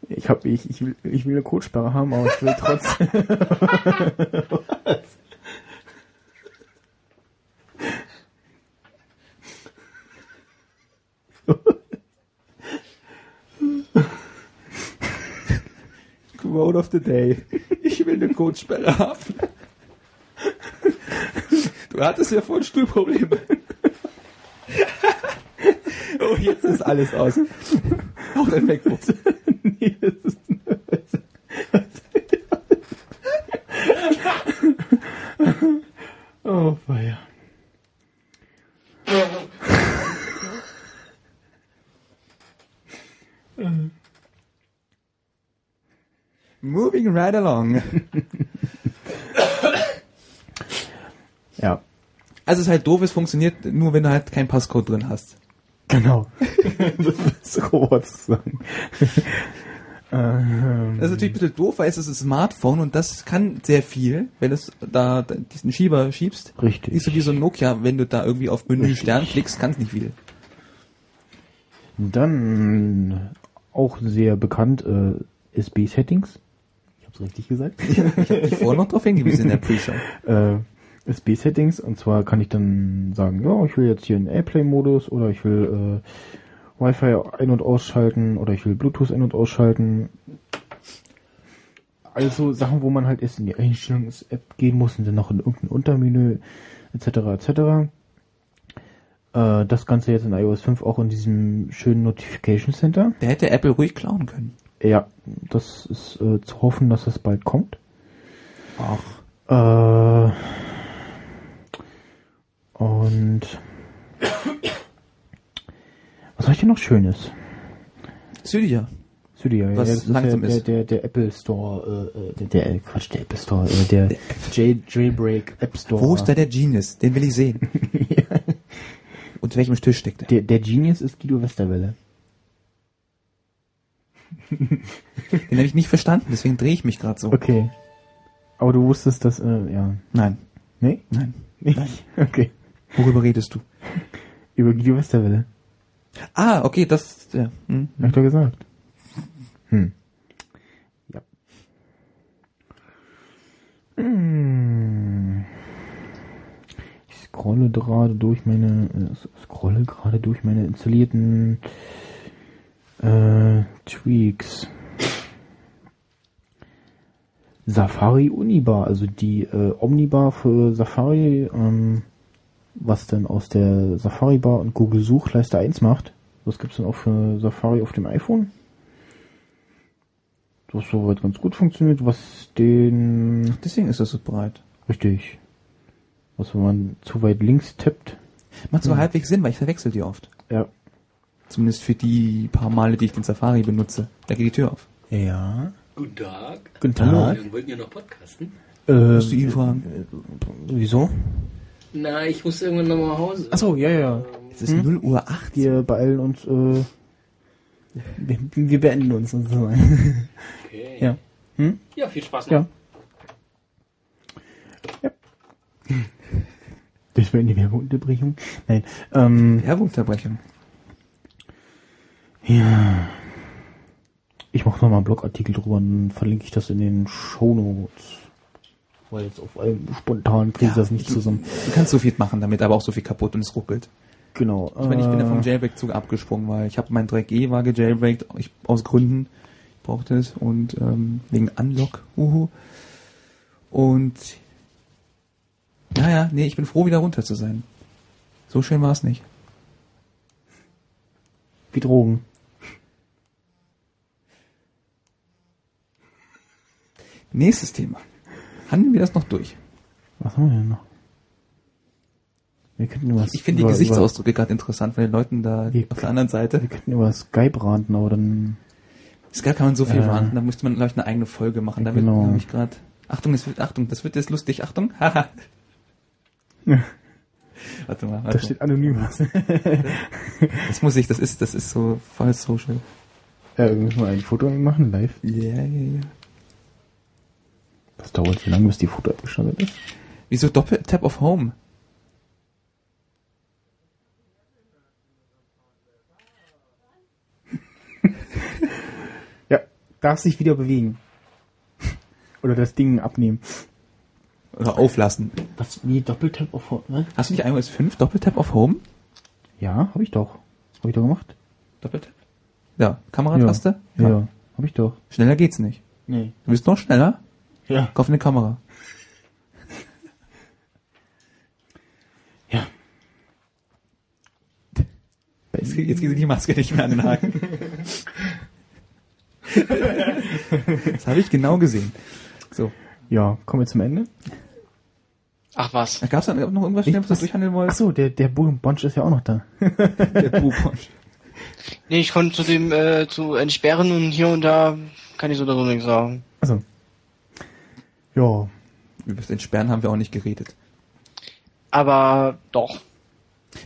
ich hab, ich, ich will, ich will eine Codesperre haben, aber ich will trotzdem. Quote of the day. Ich will eine Codesperre haben. Du hattest ja vorhin Stuhlprobleme. oh, jetzt ist alles aus. Auch dein MacBook. nee, das ist Oh, feier. Moving right along. Also es ist halt doof, es funktioniert nur, wenn du halt keinen Passcode drin hast. genau. das ist Robot zu sagen. ähm, Das ist natürlich ein bisschen doof, weil es ist ein Smartphone und das kann sehr viel, wenn es da diesen Schieber schiebst. Richtig. Nicht so wie so ein Nokia, wenn du da irgendwie auf Menü Richtig. Stern klickst, kann es nicht viel. Dann auch sehr bekannt äh, SB-Settings. Ich hab's richtig gesagt. Ich habe dich vorher noch drauf hingewiesen in der Pre-Show. äh, SB-Settings und zwar kann ich dann sagen, ja, ich will jetzt hier einen Airplay-Modus oder ich will äh, Wi-Fi ein- und ausschalten oder ich will Bluetooth ein- und ausschalten. Also Sachen, wo man halt erst in die Einstellungs-App gehen muss und dann noch in irgendein Untermenü etc. etc. Äh, das Ganze jetzt in iOS 5 auch in diesem schönen Notification Center. Der hätte Apple ruhig klauen können. Ja, das ist äh, zu hoffen, dass das bald kommt. Ach. Äh, und was habe ich denn noch Schönes? Cydia, ja, Was das ist langsam ja der, ist. der, der Apple Store, äh, äh, der, der, Quatsch, der Apple Store, äh, der J Jailbreak App Store. Wo ist da der Genius? Den will ich sehen. Unter welchem Tisch steckt er? Der, der Genius ist Guido Westerwelle. Den habe ich nicht verstanden, deswegen drehe ich mich gerade so. Okay. Aber du wusstest, dass, äh, ja. Nein, Nee? nein. Nicht? Okay. Worüber redest du? Über Guido Westerwelle. Ah, okay, das, ja. Hm. Hab ich doch gesagt. Hm. Ja. Hm. Ich scrolle gerade durch meine, äh, scrolle gerade durch meine installierten äh, Tweaks. Safari Unibar, also die äh, Omnibar für Safari, ähm, was dann aus der Safari Bar und Google Suchleiste 1 macht. Das gibt's dann auch für Safari auf dem iPhone. Das soweit ganz gut funktioniert, was den Deswegen ist das so breit. richtig. Was wenn man zu weit links tippt. Macht sogar halbwegs Sinn, weil ich verwechsel die oft. Ja. Zumindest für die paar Male, die ich den Safari benutze. Da geht die Tür auf. Ja. Guten Tag. Guten Hallo, Tag. wir wollten ja noch podcasten. Äh, Musst du ihn fragen? wieso? Na, ich muss irgendwann noch mal nach Hause. Achso, ja, ja. Es ist 0 Uhr 8. Wir beeilen uns, äh, wir, wir beenden uns sozusagen. Okay. ja. Hm? Ja, viel Spaß noch. Ja. ja. Das wäre eine Werbeunterbrechung. Nein. Ähm, Werbeunterbrechung. ja. Ich mache nochmal einen Blogartikel drüber und dann verlinke ich das in den Shownotes. Weil jetzt auf einem spontan kriege ich das nicht zusammen. Du kannst so viel machen damit, aber auch so viel kaputt und es ruckelt. Genau. Ich meine, ich bin ja vom äh, Jailbreak-Zug abgesprungen, weil ich habe mein 3G war gejailbreakt, ich, aus Gründen. Ich brauchte es und ähm, wegen Unlock. Uhu. Und naja, nee, ich bin froh, wieder runter zu sein. So schön war es nicht. Wie Drogen. Nächstes Thema. Handeln wir das noch durch? Was haben wir denn noch? Wir könnten über Ich finde die Gesichtsausdrücke gerade interessant von den Leuten da auf der anderen Seite. wir könnten über Skype ranten, aber dann. Skype kann man so viel Äh. ranten, da müsste man glaube ich eine eigene Folge machen. Da Genau. habe ich gerade. Achtung, das wird, Achtung, das wird jetzt lustig. Achtung. Haha. warte mal, Da warte mal. steht anonym was. Das muss ich, das ist, das ist so voll social. ja, müssen wir ein Foto machen, live. Ja, ja, ja. Das dauert so lange, bis die Foto abgeschaltet ist. Wieso Doppel Tap of Home? Ja, darf sich wieder bewegen. Oder das Ding abnehmen. Oder auflassen. Was, wie Doppeltap auf, ne? Hast du nicht iOS 5 Doppeltap of Home? Ja, habe ich doch. Habe ich doch gemacht. Doppeltap? Ja, Kamerataste? Ja, ja habe ich doch. Schneller geht's nicht. Nee. Du bist noch schneller? Ja. Kauf eine Kamera. Ja. Jetzt, jetzt geht die Maske nicht mehr an den Haken. das habe ich genau gesehen. So. Ja, kommen wir zum Ende. Ach was. Gab es dann noch irgendwas Ich- schnell, was du durchhandeln wolltest? Achso, der, der Bunch ist ja auch noch da. Der Buchpunsch. Nee, ich konnte zu dem, äh, zu entsperren und hier und da kann ich so oder so nichts sagen. Also. Ja. Über den Sperren haben wir auch nicht geredet. Aber doch.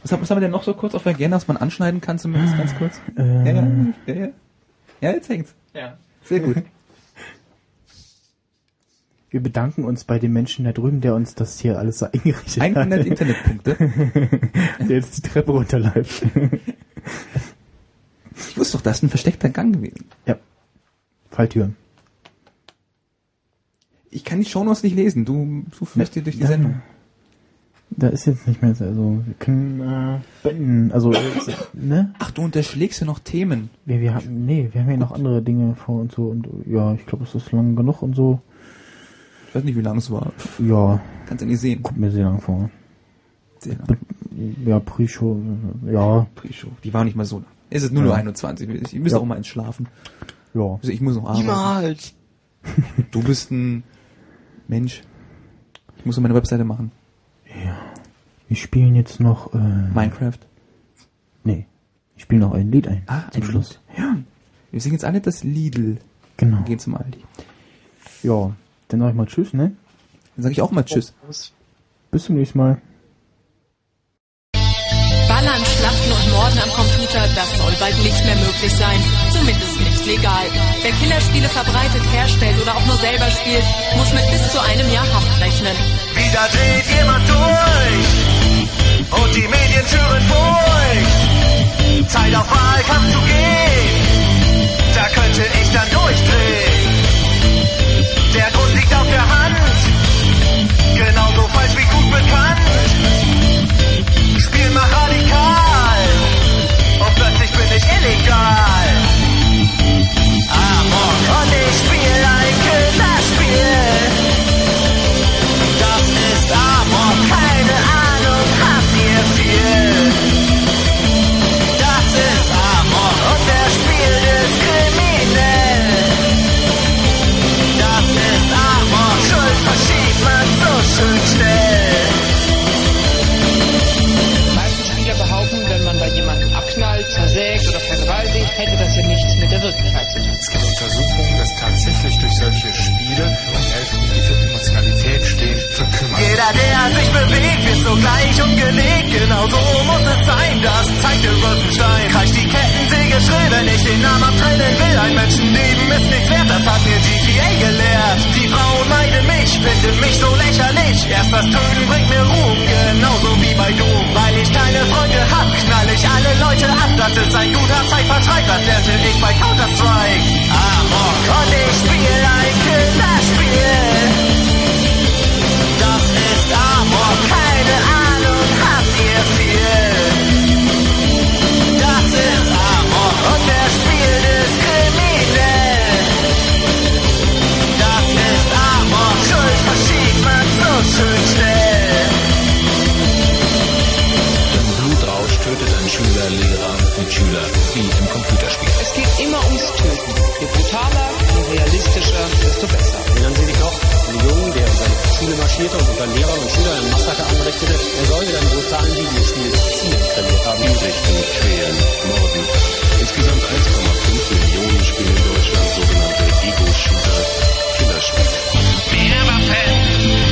Was, haben- was haben wir denn noch so kurz auf der Agenda, was man anschneiden kann, zumindest ganz kurz? Äh, Ja, ja, ja, ja. Ja, jetzt hängt's. Ja. Sehr gut. Wir bedanken uns bei dem Menschen da drüben, der uns das hier alles so eingerichtet 100 hat. Internetpunkte. der jetzt die Treppe runterläuft. Ich wusste doch, das ist ein versteckter Gang gewesen. ja. Falltür. Ich kann die Shownotes nicht lesen. Du, du führst dir durch die Ja. Sendung. Da ist jetzt nicht mehr, also wir können äh, beenden. Also, ne? Ach, du unterschlägst ja noch Themen. Wir, wir haben, nee, wir haben ja noch andere Dinge vor und so und ja, ich glaube, es ist lang genug und so. Ich weiß nicht, wie lang es war. Ja, Kannst du nicht sehen. kommt mir sehr lang vor. Sehr lang. Ja, Pre-Show, ja, Pre-Show. Die war nicht mal so lang. Es ist nur Ja. nur 21. Ich muss Ja. auch mal ins Schlafen. ja. Also ich muss noch arbeiten. Niemals. Du bist ein Mensch. Ich muss noch meine Webseite machen. Wir spielen jetzt noch, äh, Minecraft. nee, ich spiele noch ein Lied ein. Ah, zum ein Schluss. Ja. Wir singen jetzt alle das Lidl. Genau. Gehen zum Aldi. Ja, dann sag ich mal Tschüss, ne? Dann sage ich auch mal Tschüss. Bis zum nächsten Mal. Ballern, Schlachten und Morden am Computer, das soll bald nicht mehr möglich sein. Zumindest nicht legal. Wer Killerspiele verbreitet, herstellt oder auch nur selber spielt, muss mit bis zu einem Jahr Haft rechnen. Wieder dreht jemand durch und die Medientüren furcht. Zeit auf Wahlkampf zu gehen, Jeder, der sich bewegt, wird sogleich umgelegt. Genau so muss es sein, das zeigt der Wolfenstein. Kreischt die Kettensäge schrill, wenn ich den Namen abtrennen will. Ein Menschenleben ist nichts wert, das hat mir GTA gelehrt. Die Frauen meiden mich, finden mich so lächerlich. Erst das Töten bringt mir Ruhm, genauso wie bei Doom. Weil ich keine Freunde hab, knall ich alle Leute ab. Das ist ein guter Zeitvertreib, das lernte ich bei Counter-Strike. Amok und ich spiel ein Killerspiel. realistischer, desto besser. Erinnern Sie sich noch, ein Jungen, der in seine Schule marschierte und unter Lehrern und Schülern ein Massaker anrichtete, er soll mit einem brutalen Videospiel Ziele trainiert haben. Hinrichten, quälen, morden. Insgesamt 1,5 Millionen spielen in Deutschland sogenannte Ego-Shooter-Kinderspiele. Killerspiele. Beat